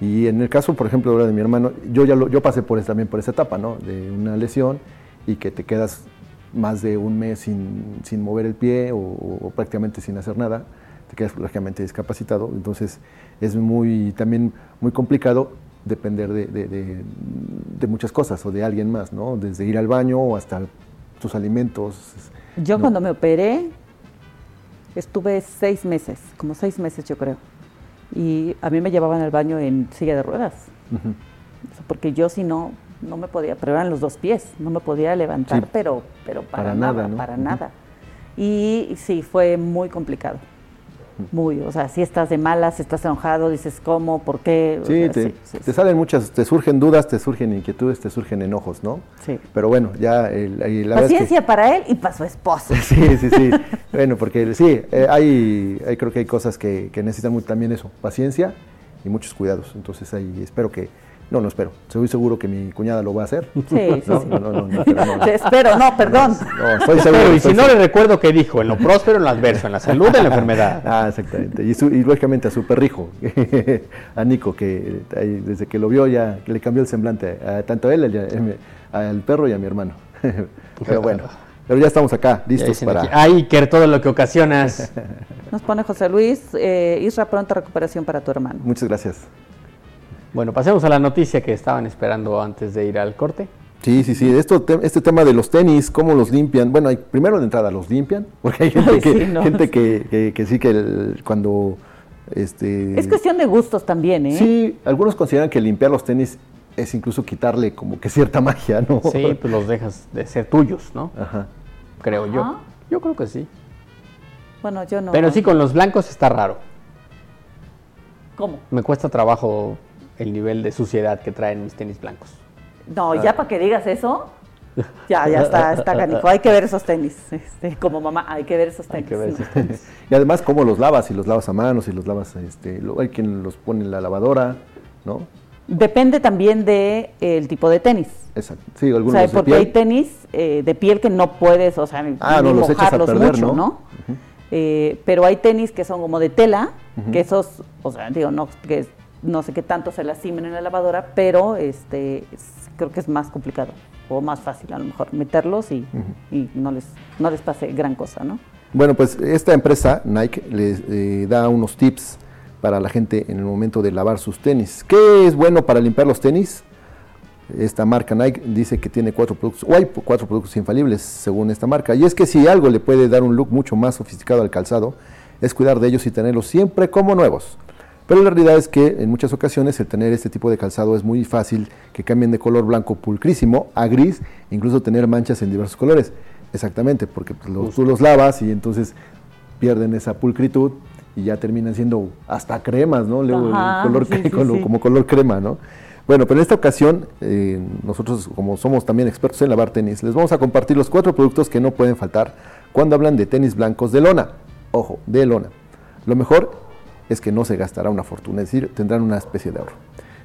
Y en el caso, por ejemplo, ahora de mi hermano, yo ya lo, yo pasé por también por esa etapa, ¿no? De una lesión y que te quedas más de un mes sin, sin mover el pie o prácticamente sin hacer nada te quedas lógicamente discapacitado, entonces es muy, también muy complicado depender de, de, muchas cosas o de alguien más, ¿no? Desde ir al baño hasta tus alimentos. Yo cuando me operé estuve seis meses, como seis meses yo creo, y a mí me llevaban al baño en silla de ruedas, porque yo si no, no me podía, pero eran los dos pies, no me podía levantar, pero, pero para, nada, para nada. Y sí, fue muy complicado muy, o sea, si estás de malas, si estás enojado, dices cómo, por qué. Sí, te, salen muchas, te surgen dudas, te surgen inquietudes, te surgen enojos, ¿no? Sí. Pero bueno, ya la Paciencia para él y para su esposa. <laughs> Sí, sí, sí. <laughs> bueno, porque sí, eh, hay, hay, creo que hay cosas que, que necesitan muy, también eso, paciencia y muchos cuidados. Entonces ahí espero que no, no espero. Estoy seguro que mi cuñada lo va a hacer. Sí, <laughs> sí, no. No, no, no, espero, no, perdón. No, estoy seguro. y si no le recuerdo qué dijo, en lo próspero, en lo adverso, en la salud, en la enfermedad. <laughs> Ah, exactamente. Y, y lógicamente a su perrijo, <laughs> a Nico, que desde que lo vio ya le cambió el semblante, a, tanto a él, al perro y a mi hermano. Pero bueno. Pero ya estamos acá, listos para... Ay, Iker, todo lo que ocasionas. Nos pone José Luis, eh, Isra, pronta recuperación para tu hermano. Muchas gracias. Bueno, pasemos a la noticia que estaban esperando antes de ir al corte. Sí, sí, sí. Esto, este tema de los tenis, cómo los limpian. Bueno, hay, primero de entrada los limpian, <laughs> porque hay gente, que, gente que, sí que cuando... Este, es cuestión de gustos también, ¿eh? Sí, algunos consideran que limpiar los tenis es incluso quitarle como que cierta <laughs> magia, ¿no? Sí, pues los dejas de ser tuyos, ¿no? Ajá. Creo yo. Yo creo que sí. Bueno, yo no. Pero sí, con los blancos está raro. ¿Cómo? Me cuesta trabajo el nivel de suciedad que traen mis tenis blancos. No, ya para que digas eso, <laughs> ya, ya está, está canijo. Hay que ver esos tenis. Este, como mamá, hay que ver esos tenis. Hay que ver esos tenis. <laughs> y además, ¿cómo los lavas? Si los lavas a mano, si los lavas, este, hay quien los pone en la lavadora, ¿no? Depende también del de, el tipo de tenis. Exacto. Sí, algunos o sea, porque hay tenis eh, de piel que no puedes, o sea, ah, no, los echas a perder, mucho, ¿no? eh, pero hay tenis que son como de tela, que esos, o sea, digo, no, que no sé qué tanto se lastimen en la lavadora, pero este, creo que es más complicado o más fácil a lo mejor meterlos y, y no, les, no les pase gran cosa, ¿no? Bueno, pues esta empresa, Nike, les eh, da unos tips para la gente en el momento de lavar sus tenis. ¿Qué es bueno para limpiar los tenis? Esta marca Nike dice que tiene cuatro productos, o hay cuatro productos infalibles según esta marca. Y es que si algo le puede dar un look mucho más sofisticado al calzado, es cuidar de ellos y tenerlos siempre como nuevos. Pero la realidad es que en muchas ocasiones el tener este tipo de calzado es muy fácil que cambien de color blanco pulcrísimo a gris, incluso tener manchas en diversos colores. Exactamente, porque pues, tú los lavas y entonces pierden esa pulcritud y ya terminan siendo hasta cremas, ¿no? color, <laughs> como, color crema, ¿no? Bueno, pero en esta ocasión, eh, nosotros como somos también expertos en lavar tenis, les vamos a compartir los cuatro productos que no pueden faltar cuando hablan de tenis blancos de lona. Ojo, de lona. Lo mejor es que no se gastará una fortuna, es decir, tendrán una especie de ahorro.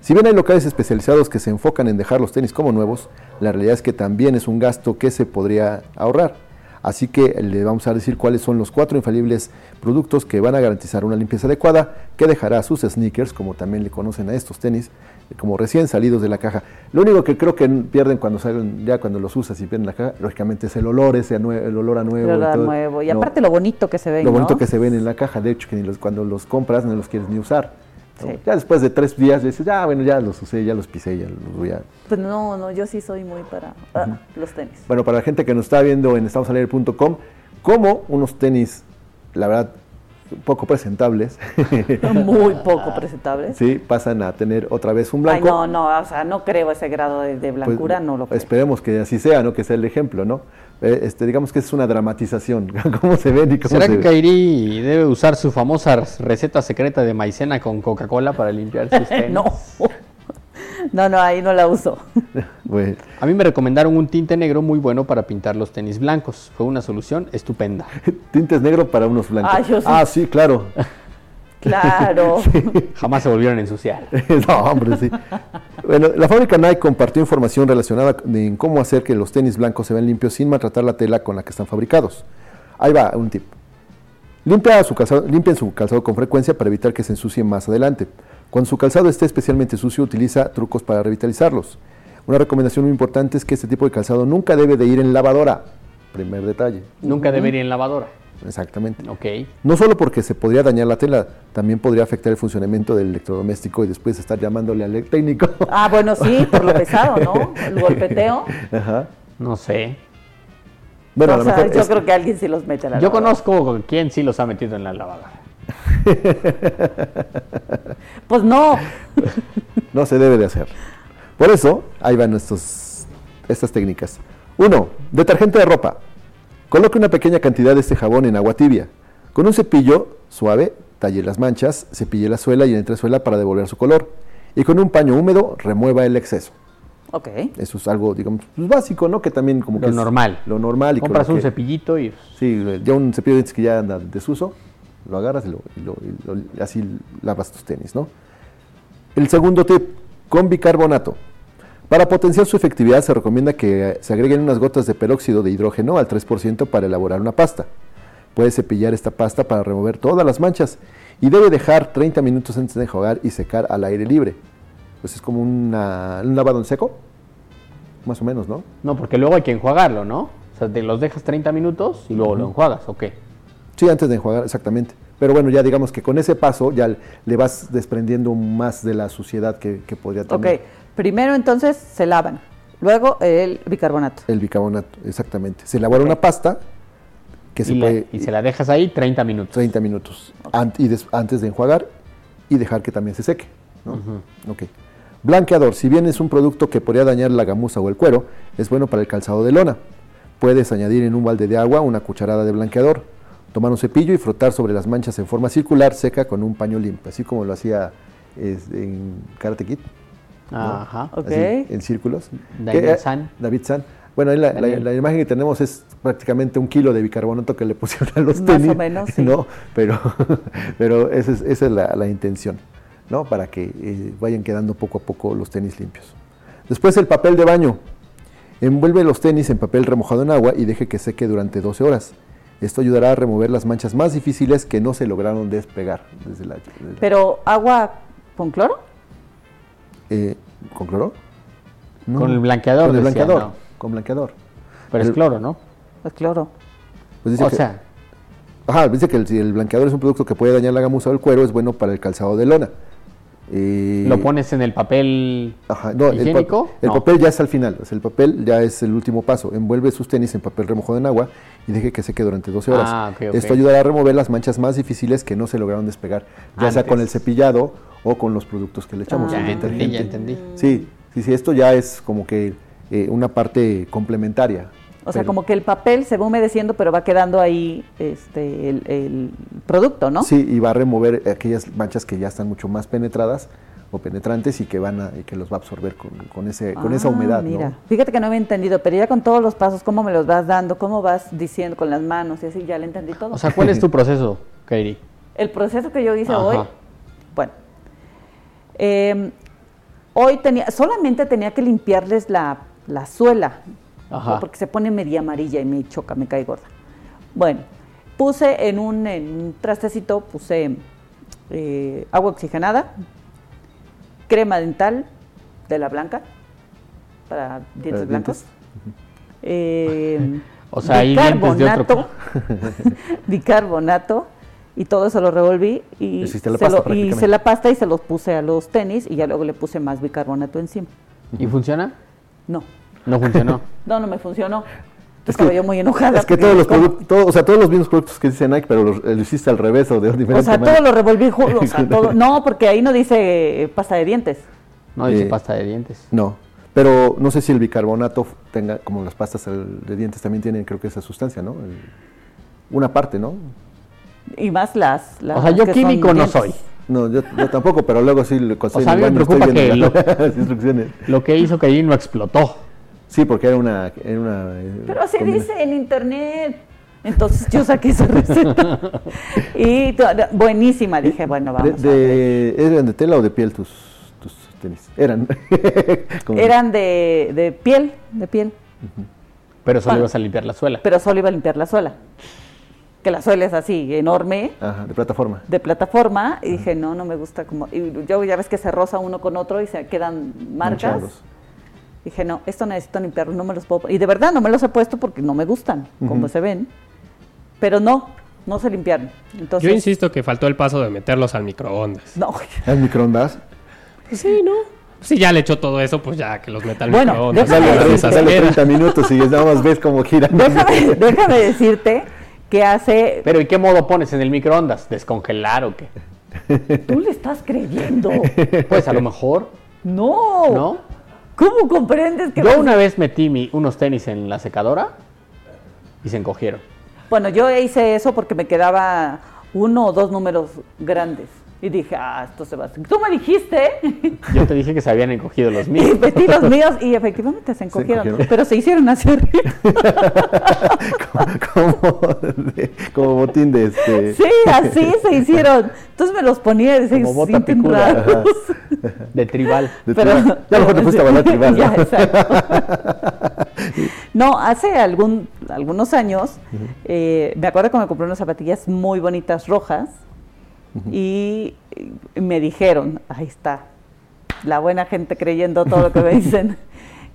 Si bien hay locales especializados que se enfocan en dejar los tenis como nuevos, la realidad es que también es un gasto que se podría ahorrar. Así que le vamos a decir cuáles son los cuatro infalibles productos que van a garantizar una limpieza adecuada, que dejará sus sneakers, como también le conocen a estos tenis, como recién salidos de la caja. Lo único que creo que pierden cuando salen, ya cuando los usas y pierden la caja, lógicamente es el olor, ese el olor a nuevo. El olor a nuevo. Y aparte lo bonito que se ven. Lo bonito que se ven en la caja, de hecho, que cuando los compras no los quieres ni usar. Ya después de tres días dices, ya bueno, ya los usé, ya los pisé, ya los voy a... Pues no, no, yo sí soy muy para ah, los tenis. Bueno, para la gente que nos está viendo en estamosaleer.com, como unos tenis, la verdad, poco presentables. <laughs> Muy poco presentables. Sí, pasan a tener otra vez un blanco. Ay, no, no, o sea, no creo ese grado de, pues, blancura, no lo creo. Esperemos que así sea, ¿no? Que sea el ejemplo, ¿no? Eh, este, digamos que es una dramatización, <laughs> cómo se ven y cómo ¿Será que Kairi debe usar su famosa receta secreta de maicena con Coca-Cola para limpiar sus <laughs> tenis? no. No, no, ahí no la uso. <laughs> A mí me recomendaron un tinte negro muy bueno para pintar los tenis blancos. Fue una solución estupenda. <laughs> Tintes negro para unos blancos. Ah, sí. claro. <laughs> Claro. Jamás se volvieron a ensuciar. no, hombre, sí. Bueno, la fábrica Nike compartió información relacionada en cómo hacer que los tenis blancos se vean limpios sin maltratar la tela con la que están fabricados. Ahí va un tip. Limpia su calzado, limpien su calzado con frecuencia para evitar que se ensucie más adelante. Cuando su calzado esté especialmente sucio, utiliza trucos para revitalizarlos. Una recomendación muy importante es que este tipo de calzado nunca debe de ir en lavadora. Primer detalle. Nunca debe ir en lavadora. Exactamente. Ok. No solo porque se podría dañar la tela, también podría afectar el funcionamiento del electrodoméstico y después estar llamándole al técnico. Ah, bueno, sí, por lo <laughs> pesado, ¿no? El golpeteo. Ajá. No sé. Bueno, a lo mejor yo creo que alguien sí los mete en la Yo conozco quien sí los ha metido en la lavadora. <laughs> pues no. <laughs> no se debe de hacer. Por eso, ahí van estos, estas técnicas. Uno, detergente de ropa. Coloque una pequeña cantidad de este jabón en agua tibia. Con un cepillo suave, talle las manchas, cepille la suela y la entresuela para devolver su color. Y con un paño húmedo, remueva el exceso. Ok. Eso es algo, digamos, pues, básico, ¿no? Que también como lo que normal. lo normal. Y Compras un cepillito y... Sí, ya un cepillo de dientes que ya anda desuso, lo agarras y, lo, así lavas tus tenis, ¿no? El segundo tip, con bicarbonato. Para potenciar su efectividad se recomienda que se agreguen unas gotas de peróxido de hidrógeno al 3% para elaborar una pasta. Puedes cepillar esta pasta para remover todas las manchas y debe dejar 30 minutos antes de enjuagar y secar al aire libre. Pues es como un lavado en seco, más o menos, ¿no? No, porque luego hay que enjuagarlo, ¿no? O sea, te los dejas 30 minutos y luego lo enjuagas, ¿o qué? Sí, antes de enjuagar, exactamente. Pero bueno, ya digamos que con ese paso ya le vas desprendiendo más de la suciedad que, podría tener. Ok, primero entonces se lavan, luego el bicarbonato. El bicarbonato, exactamente. Se elabora una pasta que se y puede... y se la dejas ahí 30 minutos. 30 minutos, y antes de enjuagar y dejar que también se seque. ¿no? Blanqueador, si bien es un producto que podría dañar la gamuza o el cuero, es bueno para el calzado de lona. Puedes añadir en un balde de agua una cucharada de blanqueador. Tomar un cepillo y frotar sobre las manchas en forma circular seca con un paño limpio, así como lo hacía en Karate Kid. Ajá, ok. en círculos. David San. David San. Bueno, la, la, imagen que tenemos es prácticamente un kilo de bicarbonato que le pusieron a los tenis. Más o menos, sí. ¿no? Pero, <laughs> pero esa es, esa es la, intención, ¿no? Para que eh, vayan quedando poco a poco los tenis limpios. Después el papel de baño. Envuelve los tenis en papel remojado en agua y deje que seque durante 12 horas. Esto ayudará a remover las manchas más difíciles que no se lograron despegar. Desde la, ¿Pero agua con cloro? Eh, ¿Con cloro? Con el blanqueador. Con el blanqueador. Con blanqueador. Pero es cloro, ¿no? Es cloro. Pues o sea. Ajá, dice que si el blanqueador es un producto que puede dañar la gamuza o el cuero, es bueno para el calzado de lona. ¿Lo pones en el papel higiénico? El, papel ya es al final, el papel ya es el último paso. Envuelve sus tenis en papel remojado en agua y deje que seque durante 12 horas. Ah, Esto ayudará a remover las manchas más difíciles que no se lograron despegar, ya sea con el cepillado o con los productos que le echamos. Ah, ya, entendí, ya entendí. Sí, sí, sí, esto ya es como que eh, una parte complementaria. O sea, como que el papel se va humedeciendo, pero va quedando ahí este, el, producto, ¿no? Sí, y va a remover aquellas manchas que ya están mucho más penetradas o penetrantes y que van a, y que los va a absorber con, con ese, con esa ah, humedad. Mira, fíjate que no había entendido, pero ya con todos los pasos, cómo me los vas dando, cómo vas diciendo con las manos y así, ya le entendí todo. O sea, ¿cuál es tu proceso, Kairi? El proceso que yo hice hoy, bueno, em, hoy tenía, solamente tenía que limpiarles la, la suela porque se pone media amarilla y me choca, me cae gorda. Bueno, puse en un, trastecito, puse eh, agua oxigenada, crema dental de la blanca, para dientes blancos. Eh, <laughs> o sea, bicarbonato, <laughs> <laughs> bicarbonato y todo eso lo revolví y, se, hice la pasta y se los puse a los tenis y ya luego le puse más bicarbonato encima. ¿Y funciona? No. No funcionó. no, no me funcionó. Es que, estaba yo muy enojada. Es que todos los productos, o sea, todos los mismos productos que dice Nike, pero lo, hiciste al revés o de diferente O sea, todo lo revolví o sea, <laughs> todo, No, porque ahí no dice pasta de dientes. No dice eh, pasta de dientes. No, pero no sé si el bicarbonato tenga, como las pastas de dientes también tienen, creo que esa sustancia, ¿no? una parte, ¿no? Y más las, O sea, yo químico no soy. No, yo, tampoco, pero luego sí le O sea, me preocupa que lo, <laughs> lo, que hizo que ahí no explotó. Sí, porque era una... una eh, Pero así dice en internet. Entonces yo saqué esa <laughs> receta. y buenísima, dije, bueno, vamos. De, ¿Eran de tela o de piel tus, tus tenis? Eran. <laughs> Eran de, de, piel, de piel. Pero solo ibas a limpiar la suela. Pero solo iba a limpiar la suela. Que la suela es así, enorme. Ajá, de plataforma. De plataforma. Y dije, no, no me gusta como... Y yo ya ves que se roza uno con otro y se quedan marcas. Dije, no, esto necesito limpiarlo, no me los puedo... Y de verdad no me los he puesto porque no me gustan, como se ven. Pero no, no se limpiaron. Entonces, Yo insisto que faltó el paso de meterlos al microondas. No. ¿Al microondas? Pues sí, ¿no? Si ya le echó todo eso, pues ya que los meta al bueno, microondas. Déjame dale 30 minutos y nada más ves cómo giran. Déjame, <laughs> déjame decirte que hace... Pero ¿y qué modo pones en el microondas? ¿Descongelar o qué? Tú le estás creyendo. Pues a lo mejor. No. ¿No? ¿Cómo comprendes que.? Yo una vez metí mi, unos tenis en la secadora y se encogieron. Bueno, yo hice eso porque me quedaba uno o dos números grandes. Y dije, ah, esto se va a hacer. Tú me dijiste. <laughs> Yo te dije que se habían encogido los míos. Y metí los <laughs> míos y efectivamente se encogieron, pero se hicieron así <laughs> como, como, botín de este. Sí, así se hicieron. Entonces me los ponía y decía, como bota De tribal. pero, Ya mejor te fuiste a bailar tribal. Ya, ¿no? hace algún, algunos años, eh, me acuerdo que me compré unas zapatillas muy bonitas rojas y me dijeron, ahí está, la buena gente creyendo todo lo que me dicen. <laughs>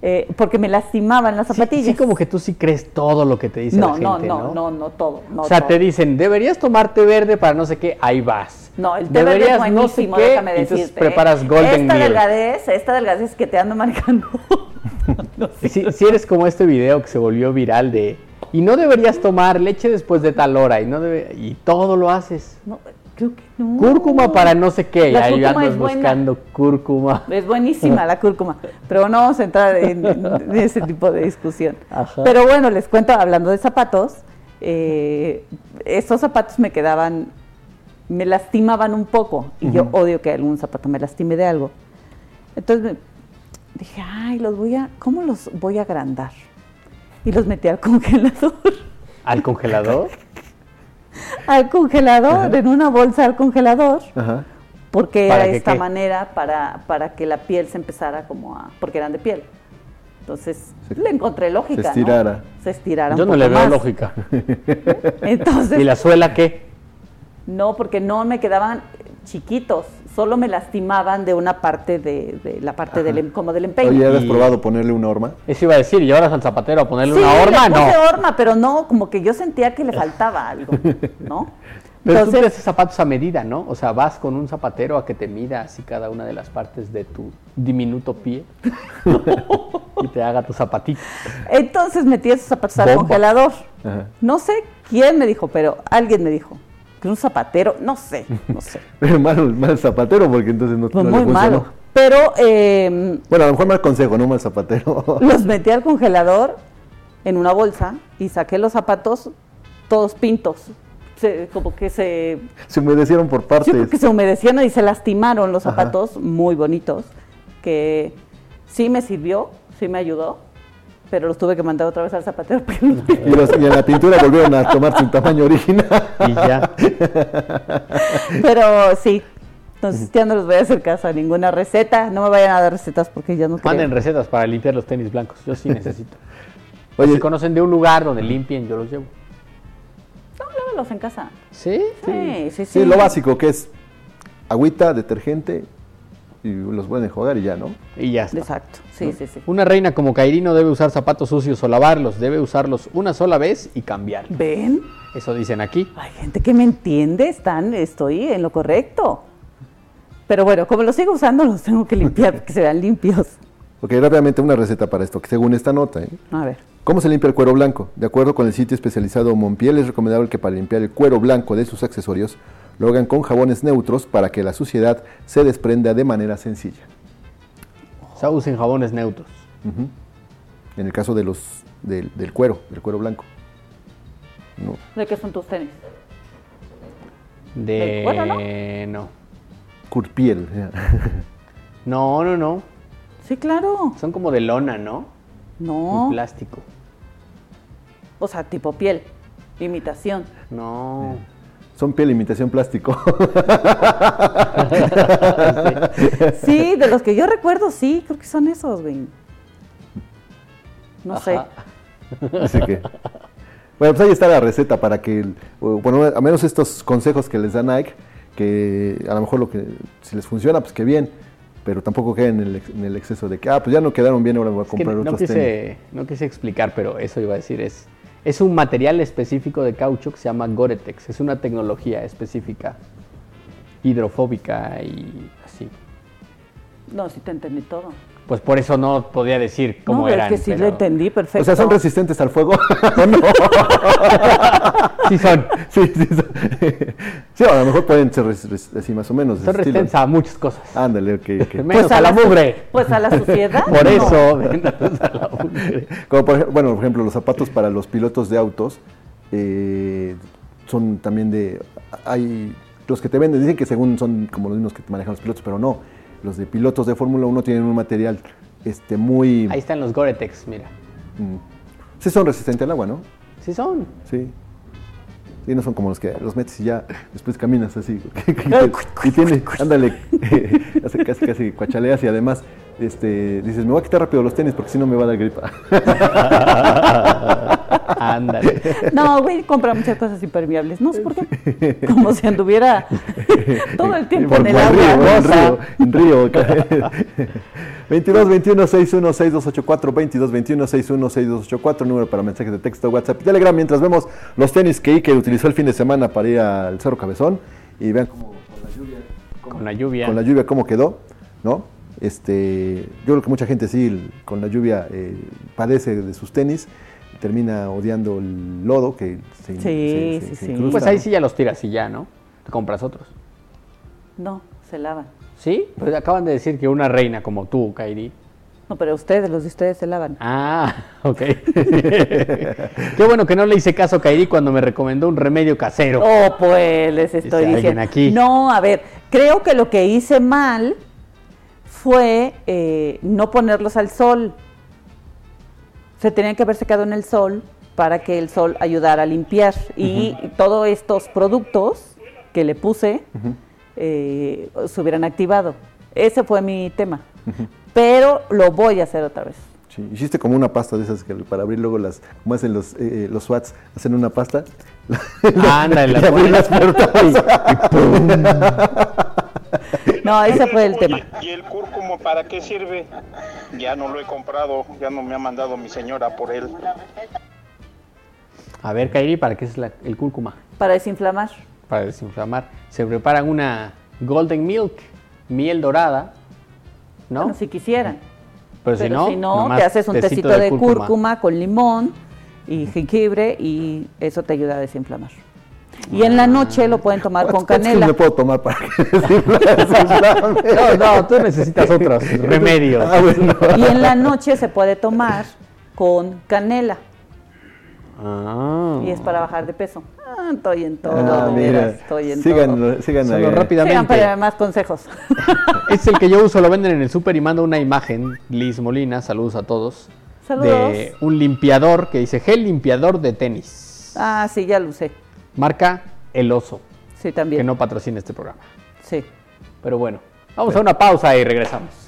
Eh, porque me lastimaban las zapatillas. Sí, como que tú sí crees todo lo que te dice no, la gente, no, no, no, no, no todo. o sea, te dicen, deberías tomarte verde para no sé qué, ahí vas. No, el té verde es buenísimo, no sé déjame decirte. preparas ¿eh? Golden Esta delgadez, esta delgadez que te ando manejando. si, si, eres como este video que se volvió viral de, y no deberías tomar leche después de tal hora, y no debe, y todo lo haces. No, Creo que no. Cúrcuma para no sé qué. La ahí andas buscando cúrcuma. Es buenísima la cúrcuma. Pero no vamos a entrar en, ese tipo de discusión. Pero bueno, les cuento, hablando de zapatos, eh, estos zapatos me quedaban, me lastimaban un poco y yo odio que algún zapato me lastime de algo. Entonces dije, ay, los voy a, ¿cómo los voy a agrandar? Y los metí al congelador. ¿Al congelador? <laughs> al congelador, en una bolsa al congelador. Porque era esta manera para, para que la piel se empezara como a, porque eran de piel. Entonces le encontré lógica. Se estirara. Se estirara. Yo no le veo lógica. <laughs> Entonces. ¿Y la suela qué? No, porque no me quedaban chiquitos, solo me lastimaban de una parte de, la parte del em, como del empeño. Oye, ¿has probado ponerle una horma? Eso iba a decir, ¿llevaras al zapatero a ponerle una horma? Le puse horma, pero no, como que yo sentía que le faltaba algo, ¿no? <laughs> Pero Entonces, tú haces zapatos a medida, ¿no? O sea, vas con un zapatero a que te mida así cada una de las partes de tu diminuto pie <laughs> y te haga tu zapatito. Entonces metí esos zapatos al congelador. No sé quién me dijo, pero alguien me dijo que un zapatero, no sé, no sé. <laughs> mal, mal zapatero porque entonces no, pues muy malo. Pero... Eh, bueno, a lo mejor mal consejo, no mal zapatero. <laughs> los metí al congelador en una bolsa y saqué los zapatos todos pintos como que se... Se humedecieron por partes. que se humedecieron y se lastimaron los zapatos muy bonitos, que sí me sirvió, sí me ayudó, pero los tuve que mandar otra vez al zapatero. y, <laughs> los, en la pintura volvieron a tomar su tamaño original. y ya. <laughs> pero sí, entonces ya no les voy a hacer caso a ninguna receta. No me vayan a dar recetas porque ya no Manden recetas para limpiar los tenis blancos. Yo sí <laughs> necesito. Oye, si conocen de un lugar donde limpien, yo los llevo en casa. ¿Sí? Sí, sí, sí. lo básico que es agüita, detergente y los pueden enjuagar y ya, ¿no? Y ya está. Exacto, sí, sí, sí. Una reina como Kairi no debe usar zapatos sucios o lavarlos, debe usarlos una sola vez y cambiar. ¿Ven? Eso dicen aquí. Hay gente que me entiende, están, estoy en lo correcto. Pero bueno, como los sigo usando, los tengo que limpiar <laughs> porque se vean limpios. Ok, rápidamente una receta para esto, que según esta nota, ¿eh? A ver. ¿Cómo se limpia el cuero blanco? De acuerdo con el sitio especializado Monpiel, es recomendable que para limpiar el cuero blanco de sus accesorios lo hagan con jabones neutros para que la suciedad se desprenda de manera sencilla. O sea, usen jabones neutros. En el caso de los del, cuero, del cuero blanco. ¿De qué son tus tenis? De cuero, no? no. Curpiel. <laughs> no, no, no. Sí, claro. Son como de lona, ¿no? No. plástico. O sea, tipo piel. Imitación. No. Son piel, imitación plástico. <laughs> sí, de los que yo recuerdo, sí, creo que son esos, güey. No sé. Así que. Bueno, pues ahí está la receta para que, bueno, a menos estos consejos que les da Nike, que a lo mejor lo que, si les funciona, pues que bien pero tampoco queden en el, exceso de que, ah, pues ya no quedaron bien, ahora voy a comprar otros no quise, No quise explicar, pero eso iba a decir, es, es un material específico de caucho que se llama Goretex, es una tecnología específica, hidrofóbica y así. No, sí te entendí todo. Pues por eso no podía decir cómo no, eran. Es que sí lo entendí perfecto. O sea, ¿son resistentes al fuego <laughs> no? <laughs> sí son. Sí, sí son. Sí, a lo mejor pueden ser así más o menos. Son resistentes a muchas cosas. Ándale, ok. okay. Menos pues a, la mugre. Pues a la suciedad. <laughs> por eso. Como por, bueno, por ejemplo, los zapatos para los pilotos de autos eh, son también de... Hay los que te venden, dicen que según son como los mismos que manejan los pilotos, pero no los de pilotos de Fórmula 1 tienen un material este, muy... Ahí están los Gore-Tex, mira. Mm. Sí son resistentes al agua, ¿no? Sí son. Sí. Sí, no son como los que los metes y ya después caminas así. <laughs> <laughs> y tiene, ándale, <laughs> casi, casi cuachaleas y además este, dices, me voy a quitar rápido los tenis porque si no me va a dar gripa. <laughs> Ándale. No, güey, compra muchas cosas impermeables. No sé por qué. Como si anduviera <laughs> todo el tiempo en el agua. En río, en río. 22 21 61 6284 22 21 61 6284 número para mensajes de texto, WhatsApp y Telegram mientras vemos los tenis que Ike utilizó el fin de semana para ir al Cerro Cabezón y vean cómo con la lluvia con la lluvia con la lluvia cómo quedó, ¿no? Este, yo creo que mucha gente sí con la lluvia eh, padece de sus tenis termina odiando el lodo que se, sí, sí, sí. Pues ahí sí ya los tiras y ya, ¿no? Te compras otros. No, se lavan. ¿Sí? Pues acaban de decir que una reina como tú, Kairi, No, pero ustedes, los de ustedes se lavan. Ah, <laughs> ok. <laughs> Qué bueno que no le hice caso a Kairi cuando me recomendó un remedio casero. Oh, pues les estoy diciendo. Aquí. No, a ver, creo que lo que hice mal fue eh, no ponerlos al sol. Se tenían que haber secado en el sol para que el sol ayudara a limpiar. Y todos estos productos que le puse eh, se hubieran activado. Ese fue mi tema pero lo voy a hacer otra vez. Sí, hiciste como una pasta de esas que para abrir luego las, como hacen los, eh, eh los SWATs, hacen una pasta. Ándale, <laughs> la abrir las puertas. <laughs> no, ese fue el tema. ¿Y el cúrcumo para qué sirve? Ya no lo he comprado, ya no me ha mandado mi señora por él. A ver, Kairi, ¿para qué es el cúrcuma? Para desinflamar. Para desinflamar. Se preparan una golden milk, miel dorada, ¿no? si quisieran. Pero, si no, si no te haces un tecito, de, cúrcuma. con limón y jengibre y eso te ayuda a desinflamar. Y en la noche lo pueden tomar con canela. ¿Qué puedo tomar para que <laughs> No, no, tú necesitas otros <laughs> remedios. Ah, y en la noche se puede tomar con canela. Ah. Y es para bajar de peso. Ah, estoy en todo. Ah, mira. Estoy en todo. Sigan Solo rápidamente. Sigan para más consejos. <laughs> es el que yo uso, lo venden en el súper y mando una imagen, Liz Molina, saludos a todos. Saludos. De un limpiador que dice gel limpiador de tenis. Ah, sí, ya lo usé. Marca El Oso. Sí, también. Que no patrocina este programa. Sí. Pero bueno, vamos a una pausa y regresamos.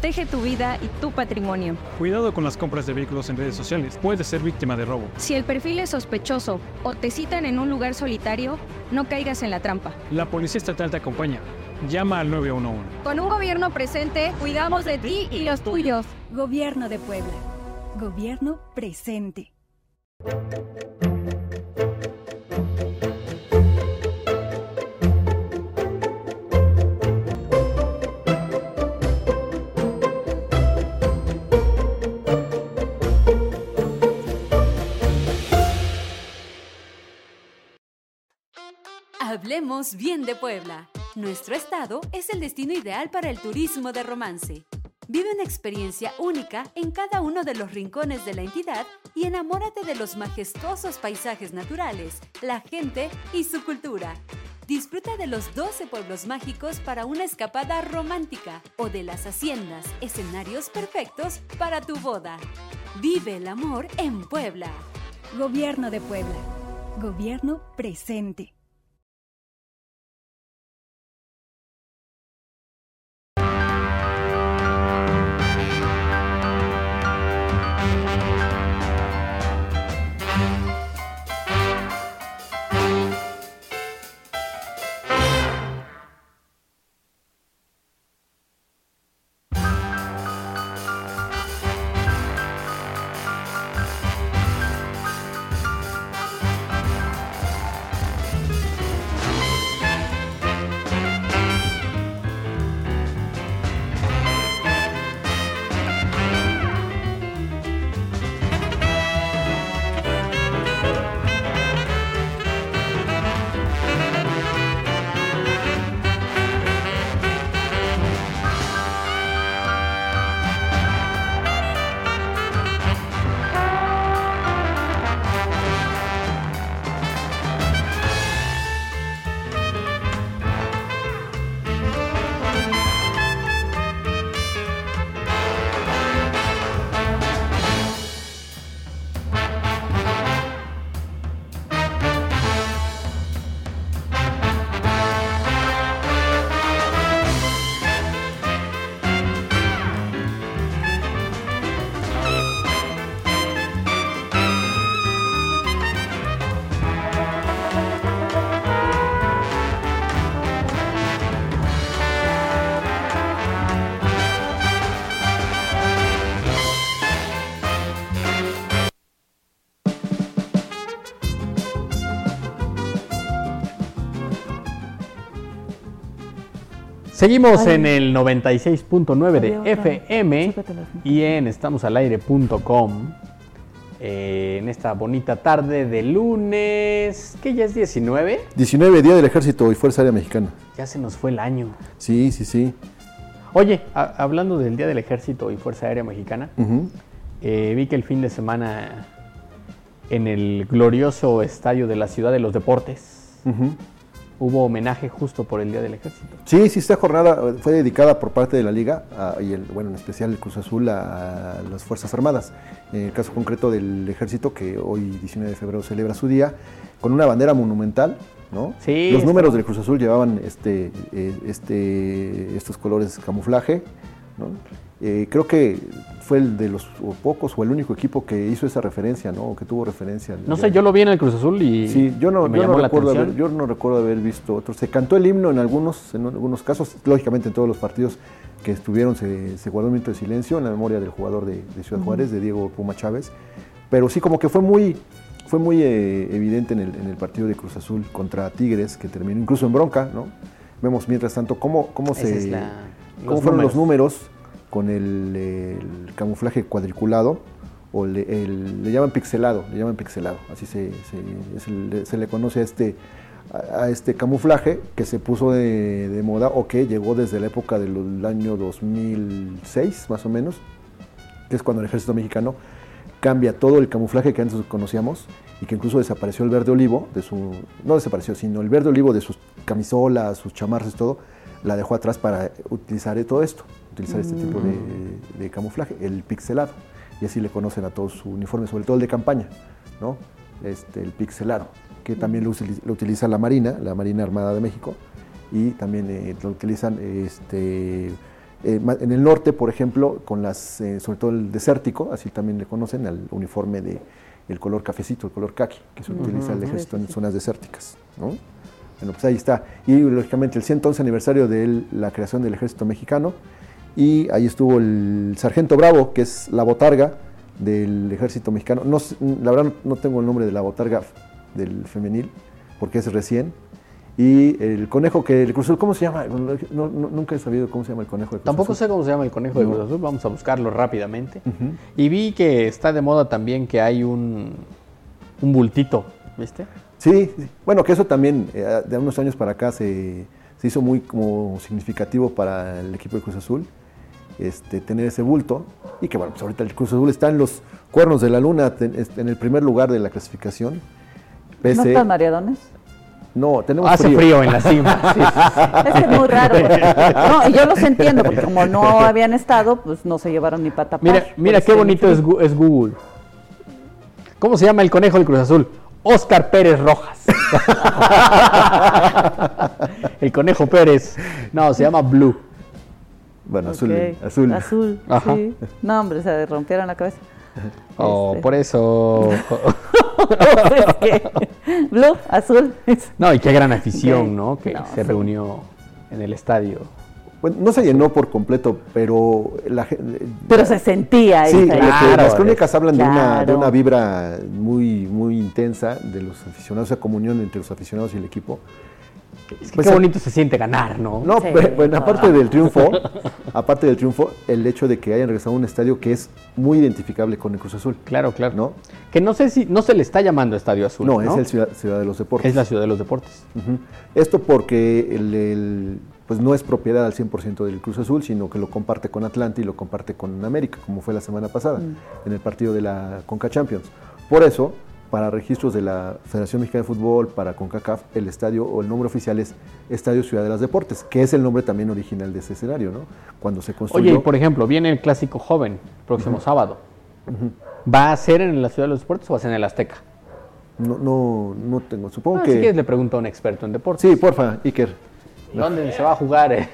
Protege tu vida y tu patrimonio. Cuidado con las compras de vehículos en redes sociales. Puedes ser víctima de robo. Si el perfil es sospechoso o te citan en un lugar solitario, no caigas en la trampa. La Policía Estatal te acompaña. Llama al 911. Con un gobierno presente, cuidamos de ti y los tuyos. Gobierno de Puebla. Gobierno presente. Hablemos bien de Puebla. Nuestro estado es el destino ideal para el turismo de romance. Vive una experiencia única en cada uno de los rincones de la entidad y enamórate de los majestuosos paisajes naturales, la gente y su cultura. Disfruta de los 12 pueblos mágicos para una escapada romántica o de las haciendas, escenarios perfectos para tu boda. Vive el amor en Puebla. Gobierno de Puebla. Gobierno presente. Seguimos en el 96.9 de FM y en estamosalaire.com eh, en esta bonita tarde de lunes, ¿qué ya es 19? 19, Día del Ejército y Fuerza Aérea Mexicana. Ya se nos fue el año. Sí, sí, sí. Oye, hablando del Día del Ejército y Fuerza Aérea Mexicana, eh, vi que el fin de semana en el glorioso estadio de la Ciudad de los Deportes, hubo homenaje justo por el Día del Ejército. Sí, sí, esta jornada fue dedicada por parte de la Liga, y el, bueno, en especial el Cruz Azul, a, las Fuerzas Armadas. En el caso concreto del Ejército, que hoy 19 de febrero celebra su día, con una bandera monumental, ¿no? Sí. Los números del Cruz Azul llevaban este, eh, este, estos colores camuflaje, ¿no? Eh, creo que fue el de los pocos o el único equipo que hizo esa referencia, ¿no? que tuvo referencia. No sé, yo lo vi en el Cruz Azul y. Sí, yo no, recuerdo haber, yo no recuerdo haber visto otros. Se cantó el himno en algunos, en algunos casos, lógicamente en todos los partidos que estuvieron se, guardó un minuto de silencio en la memoria del jugador de, Ciudad Juárez, de Diego Puma Chávez. Pero sí, como que fue muy, fue muy eh, evidente en el, en el, partido de Cruz Azul contra Tigres, que terminó incluso en bronca, ¿no? Vemos mientras tanto cómo, cómo, se, cómo fueron los números con el, camuflaje cuadriculado o le, le, llaman pixelado, le llaman pixelado, así se, se, le conoce a este, a, este camuflaje que se puso de, moda o que llegó desde la época del año 2006 más o menos, que es cuando el ejército mexicano cambia todo el camuflaje que antes conocíamos y que incluso desapareció el verde olivo de su, no desapareció, sino el verde olivo de sus camisolas, sus chamarras, todo, la dejó atrás para utilizar todo esto utilizar este tipo de, camuflaje, el pixelado. Y así le conocen a todos su uniforme, sobre todo el de campaña, ¿no? Este, el pixelado, que también lo, utiliza la Marina, la Marina Armada de México, y también eh, lo utilizan este, eh, en el norte, por ejemplo, con las, eh, sobre todo el desértico, así también le conocen al uniforme de el color cafecito, el color kaki, que se utiliza el ejército en zonas desérticas, ¿no? Bueno, pues ahí está. Y lógicamente el 111 aniversario de la creación del ejército mexicano, y ahí estuvo el sargento Bravo, que es la botarga del ejército mexicano. No, la verdad no tengo el nombre de la botarga del femenil, porque es recién. Y el conejo que el Cruz Azul, ¿cómo se llama? nunca he sabido cómo se llama el conejo de Cruz Tampoco sé cómo se llama el conejo de Cruz Azul, vamos a buscarlo rápidamente. Y vi que está de moda también que hay un, un bultito, ¿viste? Sí, bueno, que eso también eh, de unos años para acá se, se hizo muy como significativo para el equipo de Cruz Azul este, tener ese bulto. Y que bueno, pues ahorita el Cruz Azul está en los cuernos de la luna, en el primer lugar de la clasificación. ¿No están mareadones? No, tenemos Hace frío. en la cima. <laughs> Es muy raro. No, y yo los entiendo, porque como no habían estado, pues no se llevaron ni para Mira, mira qué bonito es, es, Google. ¿Cómo se llama el conejo del Cruz Azul? Oscar Pérez Rojas. <laughs> <laughs> el conejo Pérez. No, se llama Blue. Bueno, azul. Azul. Azul, <laughs> sí. No, hombre, se rompieron la cabeza. Oh, este. por eso. <laughs> Blue, azul. No, y qué gran afición, ¿no? Que se reunió en el estadio. Bueno, no se llenó por completo, pero la Pero se sentía Sí, las crónicas hablan de, una, de una vibra muy, muy intensa de los aficionados, esa comunión entre los aficionados y el equipo. Es que pues qué bonito se siente ganar, ¿no? No, bueno, aparte del triunfo, aparte del triunfo, el hecho de que hayan regresado a un estadio que es muy identificable con el Cruz Azul. Claro, claro. ¿no? Que no sé si, no se le está llamando Estadio Azul. No, es el ciudad, de los Deportes. Es la Ciudad de los Deportes. Esto porque el, pues no es propiedad al 100% del Cruz Azul, sino que lo comparte con Atlanta y lo comparte con América, como fue la semana pasada, mm. en el partido de la Conca Champions. Por eso, para registros de la Federación Mexicana de Fútbol, para CONCACAF, el estadio o el nombre oficial es Estadio Ciudad de los Deportes, que es el nombre también original de ese escenario, ¿no? Cuando se construyó. Oye, y por ejemplo, viene el clásico joven, próximo sábado. ¿Va a ser en la Ciudad de los Deportes o va a ser en el Azteca? No, no, no tengo, supongo ah, que... Si quieres le pregunto a un experto en deportes. Sí, porfa, Iker. ¿Dónde se va a jugar? Eh?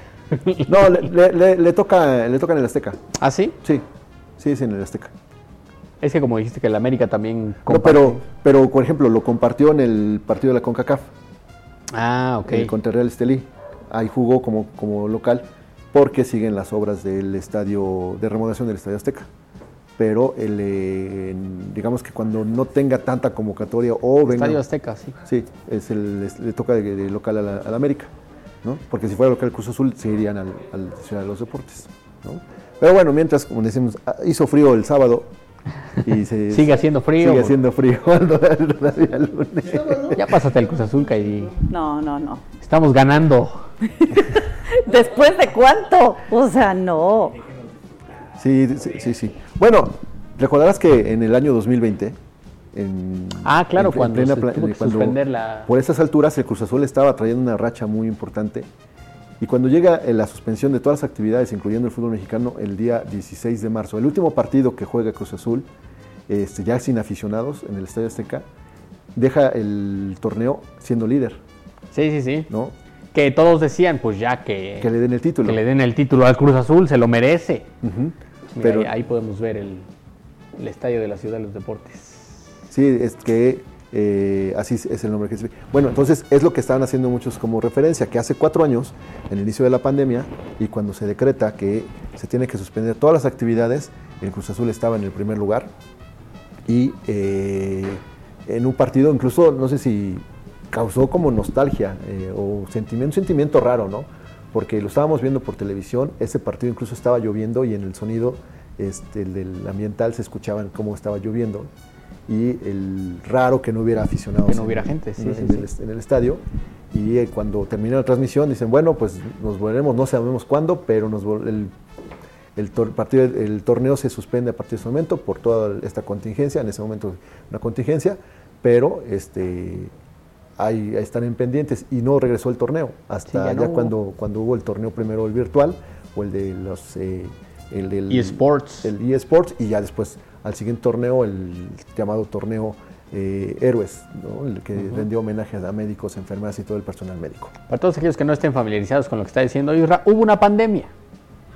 no, le, toca, le toca en el Azteca. ¿Ah, sí? Sí, sí, es en el Azteca. Es que como dijiste que el América también comparte. No, pero, pero, por ejemplo, lo compartió en el partido de la CONCACAF. Ah, ok. El contra Real Estelí. Ahí jugó como, como local porque siguen las obras del estadio, de remodelación del Estadio Azteca. Pero el, eh, digamos que cuando no tenga tanta convocatoria o venga... Estadio Azteca, sí. Sí, es el, le toca de, local a la, América. ¿no? Porque si fuera local Cruz Azul, se irían al, al Ciudad de los Deportes, ¿no? Pero bueno, mientras, como decimos, ah, hizo frío el sábado, y se, <laughs> sigue haciendo frío. Sigue haciendo frío <laughs> el lunes. Ya pásate el Cruz Azul, Kairi. No, no, no. Estamos ganando. <laughs> ¿Después de cuánto? O sea, no. Sí, sí, sí, Bueno, recordarás que en el año 2020 en, ah, claro, cuando, suspender la... Por esas alturas el Cruz Azul estaba trayendo una racha muy importante y cuando llega la suspensión de todas las actividades, incluyendo el fútbol mexicano, el día 16 de marzo, el último partido que juega Cruz Azul, este, ya sin aficionados en el Estadio Azteca, deja el torneo siendo líder. Sí, sí, sí. ¿no? Que todos decían, pues ya que... Que le den el título. Que le den el título al Cruz Azul, se lo merece. Pero, ahí, podemos ver el, el estadio de la Ciudad de los Deportes. Sí, es que eh, así es el nombre que se Bueno, entonces es lo que estaban haciendo muchos como referencia, que hace cuatro años, en el inicio de la pandemia, y cuando se decreta que se tiene que suspender todas las actividades, el Cruz Azul estaba en el primer lugar, y eh, en un partido incluso, no sé si causó como nostalgia eh, o sentimiento, un sentimiento raro, ¿no? Porque lo estábamos viendo por televisión, ese partido incluso estaba lloviendo y en el sonido este, el del ambiental se escuchaban cómo estaba lloviendo y el raro que no hubiera aficionados. Que no hubiera gente, en, El, estadio. Y eh, cuando terminó la transmisión dicen, bueno, pues nos volveremos, no sabemos cuándo, pero nos el, el, partido, el torneo se suspende a partir de ese momento por toda esta contingencia, en ese momento una contingencia, pero este, ahí, están en pendientes y no regresó el torneo hasta ya, cuando, cuando hubo el torneo primero el virtual o el de los... Eh, el eSports. El eSports y ya después al siguiente torneo, el llamado torneo eh, Héroes, el que rendió homenaje a médicos, enfermeras y todo el personal médico. Para todos aquellos que no estén familiarizados con lo que está diciendo Isra, hubo una pandemia.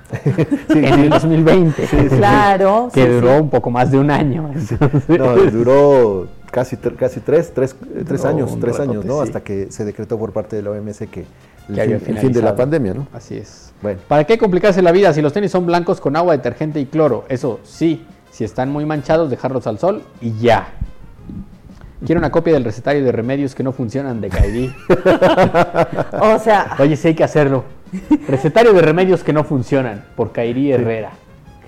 <laughs> en el 2020. claro. Que duró un poco más de un año. no, duró <laughs> casi, casi tres, tres, tres años, tres años, ¿no? Hasta que se decretó por parte de la OMS que, el, fin, de la pandemia, ¿no? Así es. Bueno. ¿Para qué complicarse la vida si los tenis son blancos con agua, detergente y cloro? Eso sí, si están muy manchados, dejarlos al sol y ya. Quiero una copia del recetario de remedios que no funcionan de Kairi. <laughs> o sea. <laughs> Oye, sí hay que hacerlo. Recetario de remedios que no funcionan, por Kairi Herrera.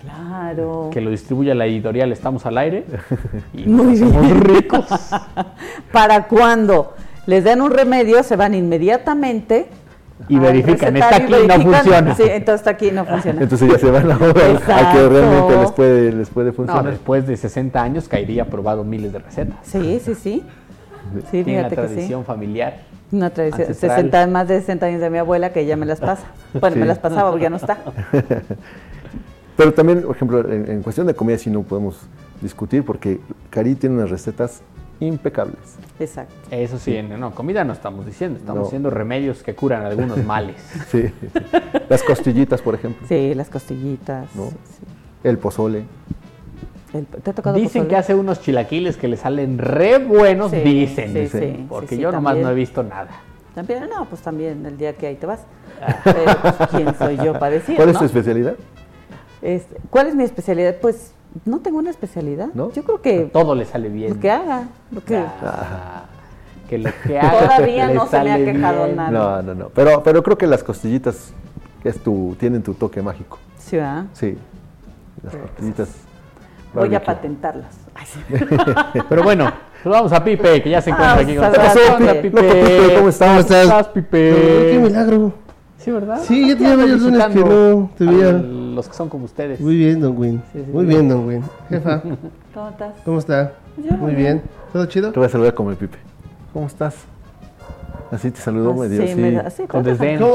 Claro. Que lo distribuya la editorial Estamos al aire. <laughs> Y Muy somos ricos. ¿Para cuando Les den un remedio, se van inmediatamente y verifican, está aquí y no funciona. Sí, entonces está aquí y no funciona. Entonces ya se van a, a que realmente les puede, les puede funcionar. después de 60 años caería aprobado miles de recetas. Sí, sí, sí. sí Tiene una tradición familiar. Una tradición, 60, más de 60 años de mi abuela que ya me las pasa. <laughs> Bueno, me las pasaba porque ya no está. <laughs> Pero también, por ejemplo, en, en cuestión de comida sí no podemos discutir porque Cari tiene unas recetas impecables. Exacto. Eso sí, no, comida no estamos diciendo, estamos diciendo remedios que curan algunos <laughs> males. sí, Las costillitas, por ejemplo. Sí, las costillitas. El pozole. ¿Te ha tocado dicen que hace unos chilaquiles que le salen re buenos, dicen. dicen porque yo nomás no he visto nada. También, no, pues también el día que ahí te vas. Pero, pues, ¿quién soy yo para decir? <laughs> ¿Cuál es tu especialidad? Este, ¿Cuál es mi especialidad? Pues no tengo una especialidad. ¿No? Yo creo que. Todo le sale bien. Lo que haga. Lo que, ah, que lo que haga. Todavía no se me ha quejado nada. No, no, no. Pero, pero creo que las costillitas es tu, tienen tu toque mágico. Sí, ¿verdad? Sí. Las costillitas. Voy a patentarlas. <laughs> pero bueno, vamos a Pipe, que ya se encuentra aquí con nosotros. Pipe. ¿Cómo estás? ¿Cómo estás, Pipe? Qué milagro. Sí, ¿verdad? Sí, ya tenía varios lunes que no te veía. Los que son como ustedes. Muy bien, Don Win. muy bien, Don Win. Jefa. <laughs> ¿Cómo estás? ¿Cómo está? muy bien. ¿Todo chido? Te voy a saludar como el Pipe. ¿Cómo estás? Así te saludó ah, medio, sí. Me, sí con desdén. Sí,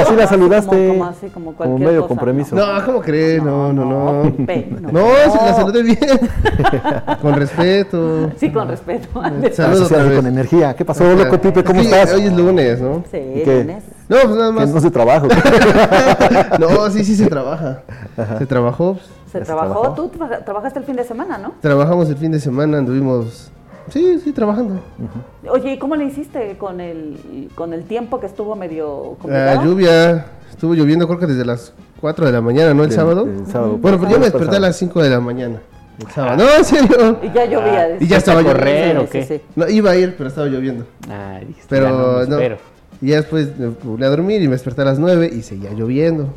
así la saludaste. Como, así, como, como medio compromiso. No, ¿cómo crees? No, no, no. No, no, no la saludé bien. <laughs> con respeto. Sí, con respeto. Saludos con energía. ¿Qué pasó, loco Pipe? ¿Cómo estás? Hoy es lunes, ¿no? Sí, lunes. No, pues nada más. no se trabaja. <laughs> no, sí, sí se trabaja. Se trabajó. Se, trabajó. Tú trabajaste el fin de semana, ¿no? Trabajamos el fin de semana, anduvimos. Sí, sí, trabajando. Oye, ¿y cómo le hiciste con el, con el tiempo que estuvo medio complicado? La lluvia, estuvo lloviendo creo que desde las 4 de la mañana, ¿no? El, sábado. El sábado. Bueno, pues yo me desperté a las 5 de la mañana. El sábado. No, en serio. Y ya llovía. y ya estaba lloviendo. o qué? No, iba a ir, pero estaba lloviendo. Ay, pero no, Y ya después me volví a dormir y me desperté a las 9 y seguía lloviendo.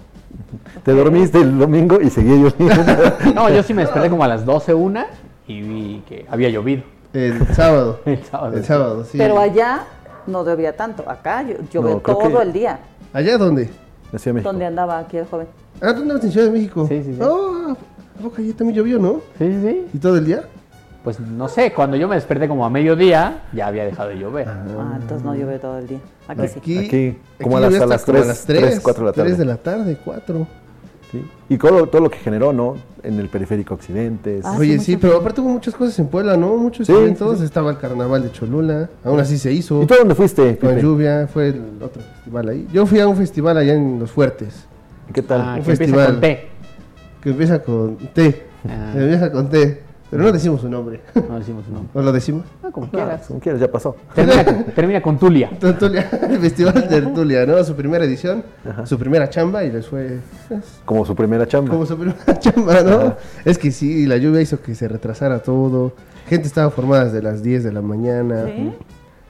Te dormiste el domingo y seguía lloviendo. <laughs> no, yo sí me desperté como a las 12, una y vi que había llovido. El sábado. <laughs> el sábado. El sábado, sí. Pero allá no debía tanto. Acá llovió todo el día. ¿Allá dónde? Ciudad de México. ¿Dónde andaba aquí el joven? Ah, tú andabas en Ciudad de México. Sí, sí, sí. Oh, ¿a poco allá también llovió, no? Sí, sí, sí. ¿Y todo el día? Pues no sé, cuando yo me desperté como a mediodía, ya había dejado de llover. Ah, entonces no llovió todo el día. Aquí, Aquí, sí. aquí como a las, a las 3, 3, 4 de la tarde. 3 de la tarde, 4. Sí. Y todo, todo, lo que generó, ¿no? En el periférico occidente. Ah, Oye, sí, pero aparte hubo muchas cosas en Puebla, ¿no? Muchos sí, eventos. Sí. Estaba el carnaval de Cholula, aún así se hizo. ¿Y tú dónde fuiste? Con Pipe? lluvia, fue el otro festival ahí. Yo fui a un festival allá en Los Fuertes. ¿Qué tal? Ah, un que festival. Empieza con T. Que empieza con T. Ah. Que empieza con T. Pero no decimos su nombre. No decimos su nombre. ¿O lo decimos? Ah, como No, quieras. como quieras, ya pasó. Termina, con- termina con Tulia. <laughs> Tertulia, el festival de Tertulia, ¿no? Su primera edición, su primera chamba y les fue pues, Como su primera chamba. como su primera <laughs> chamba, ¿no? Es que sí, la lluvia hizo que se retrasara todo. Gente estaba formada desde las 10 de la mañana. ¿Sí?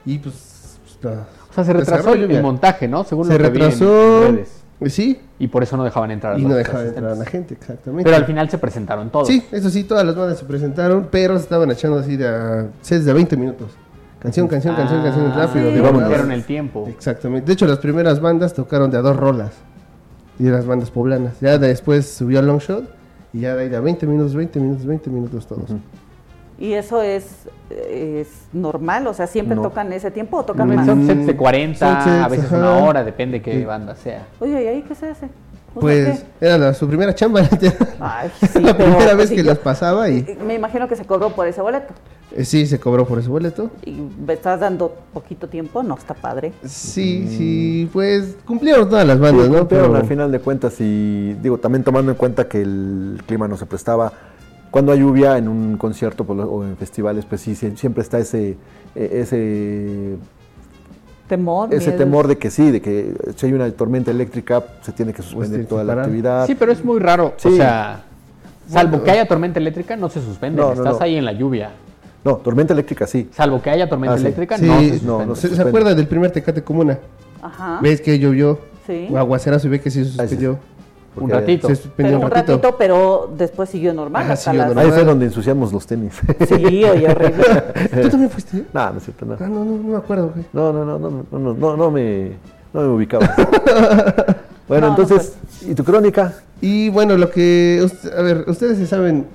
Y pues. pues, la- O sea, se les retrasó el, montaje, ¿no? Según Se lo que vi en retrasó. redes. Sí, Y por eso no dejaban entrar a y los no dejaba de entrar a la gente, exactamente. Pero al final se presentaron todos. Sí, eso sí, todas las bandas se presentaron, pero se estaban echando así de a sets de 20 minutos. Canción, canción, canción, Ah, canción, rápido. sí. de el tiempo. Exactamente. De hecho, las primeras bandas tocaron de a dos rolas. Y de las bandas poblanas. Ya después subió Longshot. Y ya de ahí de a 20 minutos, 20 minutos, 20 minutos todos. ¿Y eso es, es normal? O sea, ¿siempre No. tocan ese tiempo o tocan Son más? son sets de 40, Son sets, a veces ajá. una hora, depende qué Sí. banda sea. Oye, ¿y ahí qué se hace? Pues ¿qué? era la- su primera chamba. <laughs> Ay, sí, la pero, primera vez sí, que yo- las pasaba y Me imagino que se cobró por ese boleto. eh, sí, se cobró por ese boleto. Y me estás dando poquito tiempo, no está padre. Sí, sí, pues cumplieron todas las bandas, Sí, ¿no? cumplieron al final de cuentas y digo, también tomando en cuenta que el clima no se prestaba. Cuando hay lluvia en un concierto pues, o en festivales, pues sí, sie- siempre está ese, eh, ese, Temor. ese miedo. temor de que sí, de que si hay una tormenta eléctrica se tiene que suspender que toda la actividad. Sí, pero es muy raro. Sí. O sea, salvo que haya tormenta eléctrica, no se suspende. No, no, Estás no. ahí en la lluvia. No, tormenta eléctrica sí. Salvo que haya tormenta Ah, sí. eléctrica, Sí, no se no, suspende. no ¿Se, se se suspende. acuerda del primer Tecate Comuna? Ajá. ¿Ves que llovió? Sí. O aguacerazo y ve que sí se Ah, sí. suspendió. Un ratito. Pero un ratito, pero después siguió normal. Ajá, hasta siguió las- normal. Ahí fue donde ensuciamos los tenis. Sí, oye, horrible. ¿Tú también fuiste? no, no es cierto, no. Ah, no, no, no me acuerdo, güey. No, no, no, no, no, no, no, no me, no me ubicaba. <laughs> bueno, No, no entonces, ¿y tu crónica? Y bueno, lo que. A ver, ustedes se saben.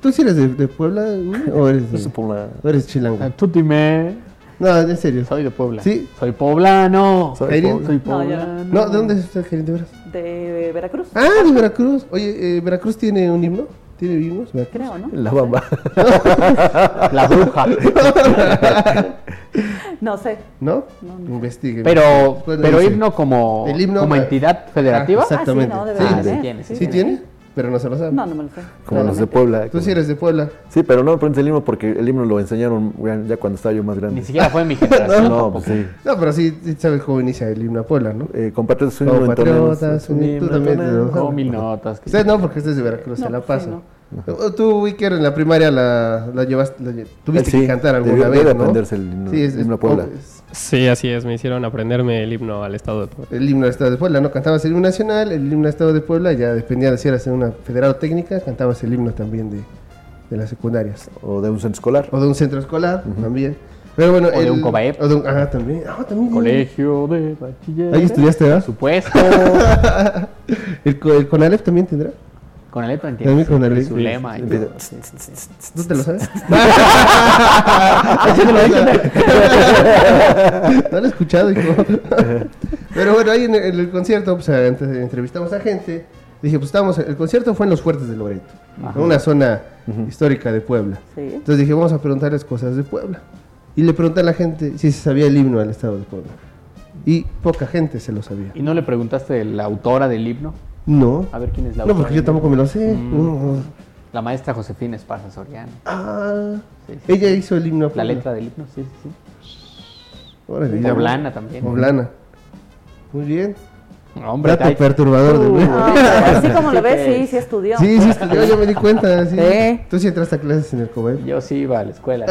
¿Tú sí eres de, de Puebla, güey? ¿O eres, de- Eso por la- o eres chilango? Ah, Tú dime. No, en serio. Soy de Puebla. Sí. Soy poblano. Soy No, poblano. No, ¿de dónde es usted, Jairín, de veras? De Veracruz. Ah, de Veracruz. Oye, eh, ¿Veracruz tiene un himno? ¿Tiene himnos? Veracruz? Creo, ¿no? La bamba. <laughs> La bruja. <laughs> No sé. ¿No? Investigue. Pero, Después le pero dice. himno como, El himno, como entidad federativa. Ah, exactamente. Ah, sí, no, debe sí, tiene, sí ¿Sí tiene? Pero no se lo sabe. No, no me lo sé. Como los de Puebla. Tú sí eres de Puebla. Sí, pero no me preguntes el himno porque el himno lo enseñaron ya- cuando estaba yo más grande. Ni siquiera fue mi generación. <laughs> No, pues sí. No, pero sí, sí sabes cómo inicia el himno a Puebla, ¿no? Eh, compatriotas, un Como himno entonemos, patriotas, un un- himno tú también Como mil notas. Usted no, porque usted es de Veracruz, se la pues pasa. no. Tú, Wicker, en la primaria la, la llevaste, la lle- tuviste Sí, que cantar alguna debió- vez, ¿no? aprenderse el himno- sí, es, himno es- Puebla. es- Sí, así es, me hicieron aprenderme el himno al estado de Puebla. el himno del Estado de Puebla, ¿no? Cantabas el himno nacional, el himno del Estado de Puebla, ya dependía de si eras en una federal o técnica, cantabas el himno también de, de las secundarias. O de un centro escolar. O de un centro escolar, también. Pero bueno, O de un Cobaep. o de un- ajá, también. Ah, también. Colegio de bachiller. Ahí estudiaste, Por ¿verdad? supuesto. <laughs> ¿El, el CONALEP también tendrá? Con el EPA También con el- su lema. ¿Tú te lo sabes? no lo he escuchado, hijo. <laughs> Pero bueno, ahí en el, concierto, pues antes entrevistamos a gente. Dije, pues estábamos, el concierto fue en los Fuertes de Loreto, en una zona histórica de Puebla. Sí. Entonces dije, vamos a preguntarles cosas de Puebla. Y le pregunté a la gente si se sabía el himno al estado de Puebla. Y poca gente se lo sabía. ¿Y no le preguntaste la autora del himno? No. A ver quién es la No, porque yo tampoco me lo sé. Mm. No. La maestra Josefina Esparza Soriano. Ah, Sí, sí, ella sí. hizo el himno. La letra del himno, sí, sí, sí. Órale, ya. Poblana también. Poblana. Muy bien. Hombre, Dato perturbador de Uh. Ah, así como lo ves, sí, sí estudió. Sí, sí, estudió, yo me di cuenta. Tú sí entraste a clases en el COBEP. Yo sí iba a la escuela.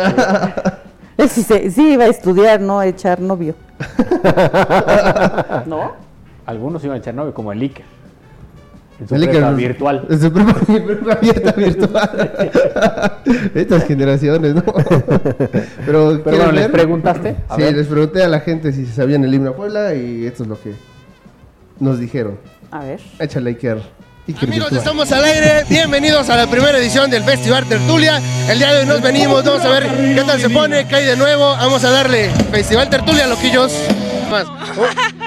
<laughs> sí. Sí, iba a estudiar, no a echar novio. <laughs> ¿No? Algunos iban a Chernobyl, como el Iker. En su el virtual. <laughs> En su prepa, abierta virtual. <laughs> Estas generaciones, ¿no? <laughs> Pero, Pero bueno, ¿les preguntaste? sí, les pregunté a la gente si sabían el himno a Puebla y esto es lo que nos dijeron. A ver. Échale, Iker. Amigos, estamos al aire. Bienvenidos a la primera edición del Festival Tertulia. El día de hoy nos venimos, vamos a ver qué tal se pone, qué hay de nuevo. Vamos a darle Festival Tertulia, loquillos. Más,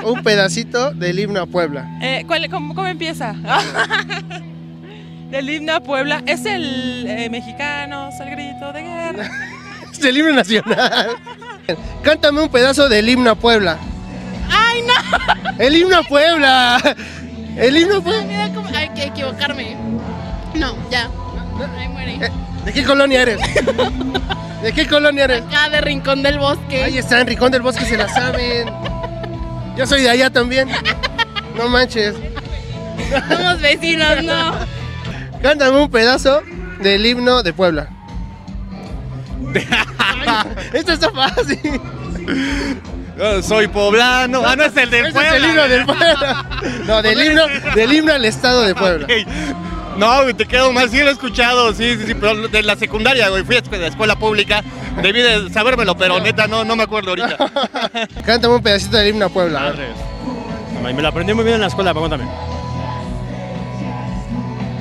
un, pedacito del himno a Puebla. Eh, cómo, empieza? <laughs> del himno a Puebla. Es el eh, mexicano, el grito de guerra. <laughs> es el himno nacional. Cántame un pedazo del himno a Puebla. ¡Ay, no! ¡El himno a Puebla! El himno fue. Hay que equivocarme. No, ya. Ahí muere. Eh, ¿De qué colonia eres? <laughs> ¿De qué colonia eres? Acá de Rincón del Bosque. Ahí está, en Rincón del Bosque se la saben. Yo soy de allá también. No manches. Somos vecinos, no. Cántame un pedazo del himno de Puebla. <laughs> Esto está fácil soy poblano. Ah, no es el de Puebla. Es el himno del Puebla. No, del <laughs> himno, del himno al estado de Puebla. No, te quedo mal, sí lo he escuchado, sí, sí, sí, pero de la secundaria, güey, fui a la escuela pública, debí de sabérmelo, pero neta no, no me acuerdo ahorita. <laughs> Cántame un pedacito del himno a Puebla. Me lo aprendí muy bien en la escuela, pregúntame.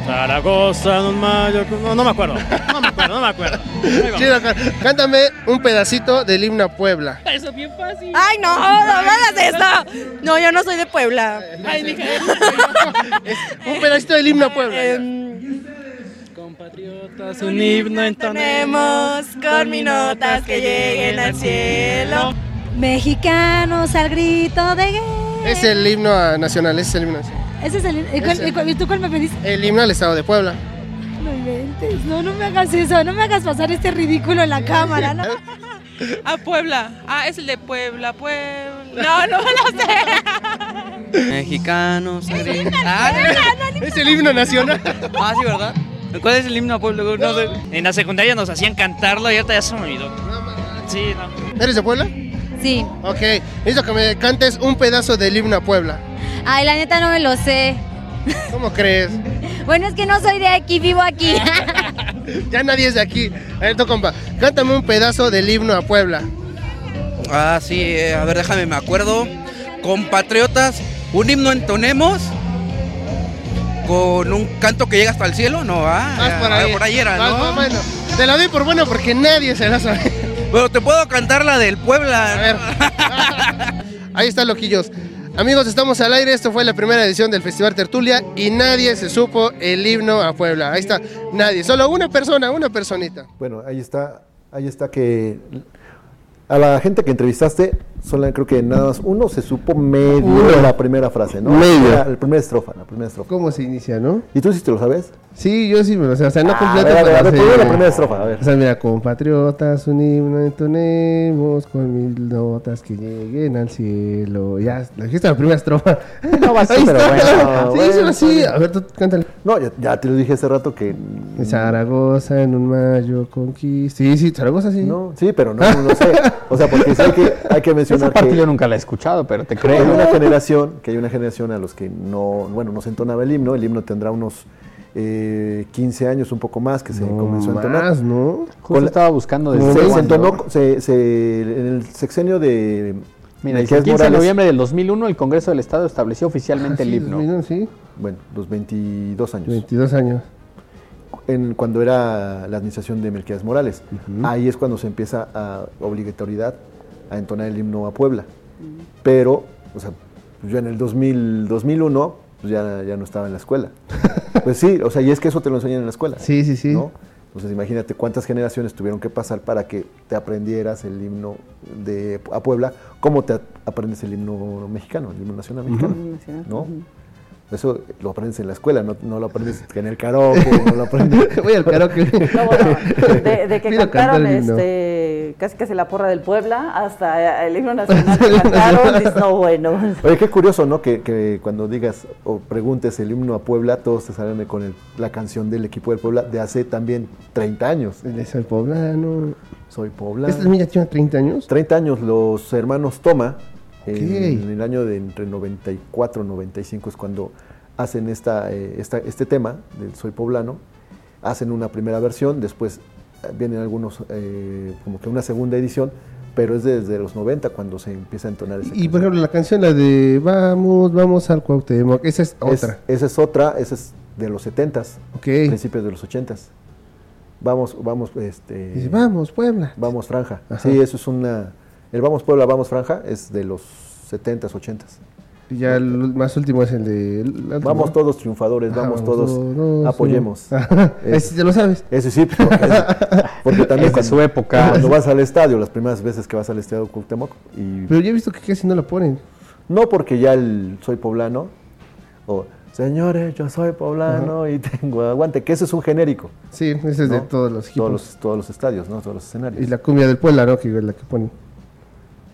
Zaragoza, Mayo, no, no me acuerdo, no me acuerdo, no me acuerdo. cántame un pedacito del himno a Puebla. Eso es bien fácil. Ay, no, no hagas eso. No, yo no soy de Puebla. Ay, <laughs> un pedacito del himno a Puebla. Em, compatriotas, un himno entonemos con notas que lleguen al cielo. Mexicanos al grito de guerra. Es el himno nacional, es el himno nacional. Ese es el. ¿Y tú cuál me pediste? El himno al estado de Puebla. No inventes, no, no me hagas eso, no me hagas pasar este ridículo en la cámara, ¿no? A Puebla. Ah, es el de Puebla, Puebla. No, no lo sé. Mexicanos. Ah, es el himno nacional. Ah, sí, ¿verdad? ¿Cuál es el himno a Puebla? No sé. En la secundaria nos hacían cantarlo y ahorita ya se me olvidó. Sí, no. ¿Eres de Puebla? Sí. Ok, necesito que me cantes un pedazo del himno a Puebla. Ay, la neta no me lo sé. ¿Cómo crees? <laughs> bueno, es que no soy de aquí, vivo aquí. <laughs> ya nadie es de aquí. A ver, tu compa, cántame un pedazo del himno a Puebla. Ah, sí, eh, a ver, déjame, me acuerdo. Compatriotas, un himno entonemos con un canto que llega hasta el cielo, ¿no? Ah, por, ahí. por ahí era, ¿no? bueno. Te la doy por bueno porque nadie se la sabe. Pero te puedo cantar la del Puebla. A ver. <laughs> ahí está, loquillos. Amigos, estamos al aire. Esto fue la primera edición del Festival Tertulia y nadie se supo el himno a Puebla. Ahí está, nadie. Solo una persona, una personita. Bueno, ahí está, ahí está que a la gente que entrevistaste, solo creo que nada más uno se supo medio la primera frase, ¿no? Medio. La, primera estrofa, la primera estrofa. ¿Cómo se inicia, no? ¿Y tú sí te lo sabes? Sí, yo sí me lo sé. O sea, no ah, completo, a ver, a ver, la primera estrofa, a ver. O sea, mira, compatriotas, un himno entonemos con mil notas que lleguen al cielo. Ya, la dijiste la primera estrofa. <laughs> No va a ser, pero bueno. Sí, eso sí. A ver, tú cántale. No, ya, ya, te lo dije hace rato que... Zaragoza en un mayo conquista. Sí, sí, Zaragoza sí. No, sí, pero no, no, sé. O sea, porque sí hay que, hay que <laughs> mencionar Esa parte yo nunca la he escuchado, pero te creo. Hay una generación, que hay una generación a los que no, bueno, no se entonaba el himno. El himno tendrá unos eh, 15 años, un poco más, que se comenzó a entonar. ¿no? Justo estaba buscando desde se, se entonó, se, se, en el sexenio de... Mira, el 15 de noviembre del 2001 el Congreso del Estado estableció oficialmente ah, el himno. sí. Bueno, los 22 años. 22 años. En, cuando era la administración de Melquiades Morales. Ahí es cuando se empieza a obligatoriedad a entonar el himno a Puebla. Pero, o sea, yo en el 2000, 2001 pues ya, ya no estaba en la escuela. <laughs> pues sí, o sea, y es que eso te lo enseñan en la escuela. Sí, sí, sí. Entonces imagínate cuántas generaciones tuvieron que pasar para que te aprendieras el himno de a Puebla, cómo te aprendes el himno mexicano, el himno nacional mexicano, ¿no? Eso lo aprendes en la escuela, no, no lo aprendes en el karaoke, no lo aprendes. <laughs> Voy al karaoke. de, de, que <laughs> cantaron este, casi casi la porra del Puebla hasta el himno nacional <laughs> que cantaron, no bueno. <laughs> Oye, qué curioso, ¿no? Que, que, cuando digas o preguntes el himno a Puebla, todos te salen con el, la canción del equipo del Puebla de hace también 30 años. Es el poblano. Soy poblano. ¿Esta niña tiene 30 años? 30 años, los hermanos Toma En, el año de entre 94 y 95 es cuando hacen esta, eh, esta, este tema del Soy Poblano, hacen una primera versión, después vienen algunos, eh, como que una segunda edición, pero es desde los 90 cuando se empieza a entonar esa Y por ejemplo, la canción, la de Vamos, vamos al Cuauhtémoc, esa es otra. esa es otra, esa es de los 70s, principios de los 80s. Vamos, vamos, este... vamos, Puebla. Vamos, Franja. Sí, eso es una... El Vamos Puebla, Vamos Franja es de los 70s, 80s. Y ya el más último es el de... vamos todos triunfadores, vamos, todos, apoyemos. <laughs> ese ya lo sabes. Ese sí, <laughs> porque, también es su época. Cuando vas al estadio, las primeras veces que vas al estadio Cuauhtémoc y... Pero yo he visto que casi no lo ponen. No porque ya el soy poblano, o señores, yo soy poblano y tengo aguante, que ese es un genérico. Sí, ese es de todos los, todos los Todos los estadios, ¿no? Todos los escenarios. Y la cumbia del Puebla, ¿no? Que es la que ponen.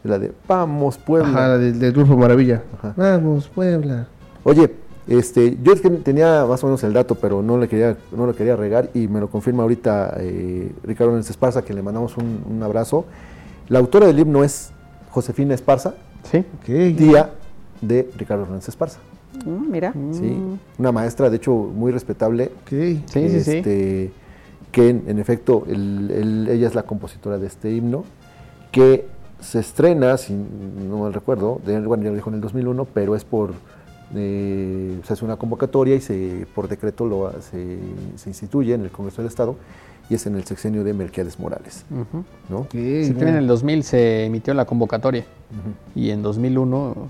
La de Vamos Puebla. Ajá, la del, Grupo Maravilla. Vamos Puebla. Oye, este, yo tenía más o menos el dato, pero no le quería, no lo quería regar y me lo confirma ahorita eh, Ricardo Núñez Esparza, que le mandamos un, abrazo. La autora del himno es Josefina Esparza, sí. tía de Ricardo Hernández Esparza. Mm, mira. Sí, una maestra, de hecho, muy respetable. Sí, sí, este, Que en, efecto, ella es la compositora de este himno, que se estrena, si no mal recuerdo, bueno, ya lo dijo en el 2001, pero es por, eh, se hace una convocatoria y se, por decreto lo, se, instituye en el Congreso del Estado y es en el sexenio de Melquiades Morales. ¿no? en el 2000 se emitió la convocatoria y en 2001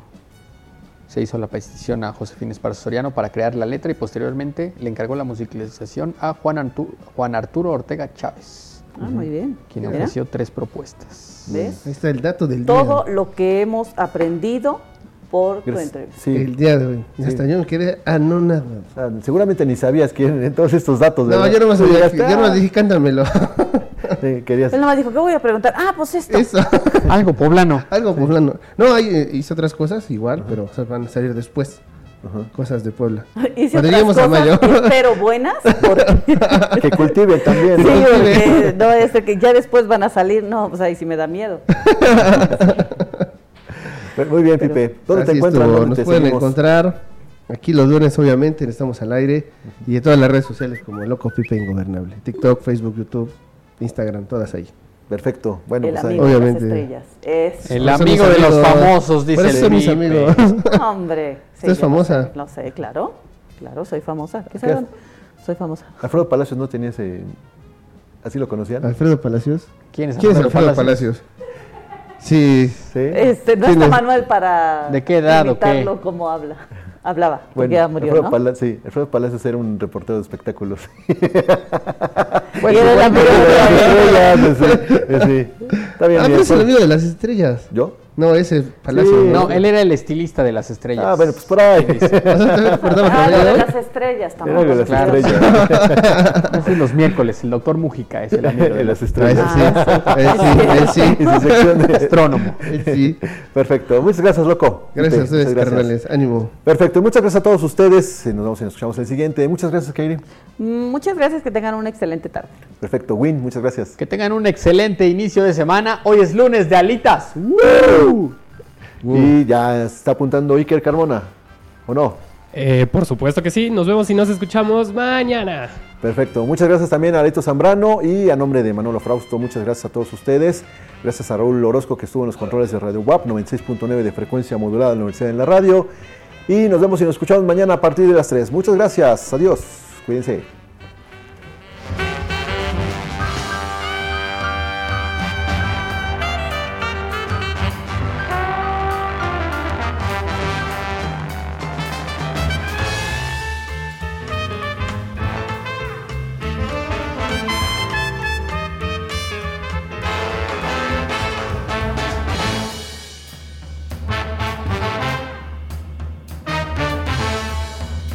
se hizo la petición a Josefina Esparza Soriano para crear la letra y posteriormente le encargó la musicalización a Juan, Juan Arturo Ortega Chávez. Ah, muy bien. Quien ofreció tres propuestas. ¿Ves? Ahí está el dato del día. Todo lo que hemos aprendido por tu entrevista. Sí. El día de hoy. Hasta yo me quedé anonado. seguramente ni sabías quién eran todos estos datos. No, yo no me sabía. Yo no dije, cántamelo. <laughs> Sí, querías... Él nomás dijo, ¿qué voy a preguntar? Ah, pues esto. Eso. <laughs> Algo poblano. <laughs> Algo poblano. No, ahí eh, hice otras cosas igual, pero van a salir después. Cosas de Puebla. <laughs> Hice otras cosas, <laughs> pero buenas. <laughs> que cultive también. Sí, porque no es que ya después van a salir. No, pues ahí sí me da miedo. Muy bien, Pipe. ¿Dónde te encuentran? Nos pueden encontrar aquí los lunes, obviamente, estamos al aire. Y en todas las redes sociales como Loco Pipe Ingobernable. TikTok, Facebook, YouTube, Instagram, todas ahí. Perfecto. Bueno, el pues amigo obviamente. de las estrellas. Es... El amigo de los famosos, dice el mis amigos. <laughs> Hombre. Sí, es famosa? No sé, claro. Claro, soy famosa. ¿Qué saben? Soy famosa. Alfredo Palacios no tenía ese... ¿Así lo conocían? ¿Alfredo Palacios? ¿Quién es Alfredo, Alfredo Palacios? Sí. ¿Sí? Este, no está Manuel para ¿De qué edad o qué? como habla hablaba, porque ya murió, Alfredo ¿no? Palacios, sí, Alfredo Palacios era un reportero de espectáculos. <laughs> Pues, era el amigo de las estrellas. Sí, Está bien. Ah, pero es el amigo de las estrellas. ¿Yo? No, ese Palacio. no, él era el estilista de las estrellas. Ah, bueno, pues por ahí. <laughs> ah, de las estrellas también. de las estrellas. es los miércoles, el doctor Mujica es el amigo de las estrellas. Ah, sí, sí, sí. su sección de astrónomo. Sí. Perfecto. Muchas gracias, loco. Gracias a ustedes, carnales. Ánimo. Perfecto. Muchas gracias a todos ustedes. Nos vemos y nos escuchamos el siguiente. Muchas gracias, Kairi. Mm, muchas gracias. Que tengan una excelente tarde. Perfecto. Win, muchas gracias. Que tengan un excelente inicio de semana. Hoy es lunes de alitas. Y ya está apuntando Iker Carmona, ¿o no? Eh, por supuesto que sí. Nos vemos y nos escuchamos mañana. Perfecto. Muchas gracias también a Leito Zambrano y a nombre de Manolo Frausto, muchas gracias a todos ustedes. Gracias a Raúl Orozco que estuvo en los controles de Radio WAP 96.9 de frecuencia modulada de la Universidad en la Radio. Y nos vemos y nos escuchamos mañana a partir de las 3. Muchas gracias. Adiós. Cuídense.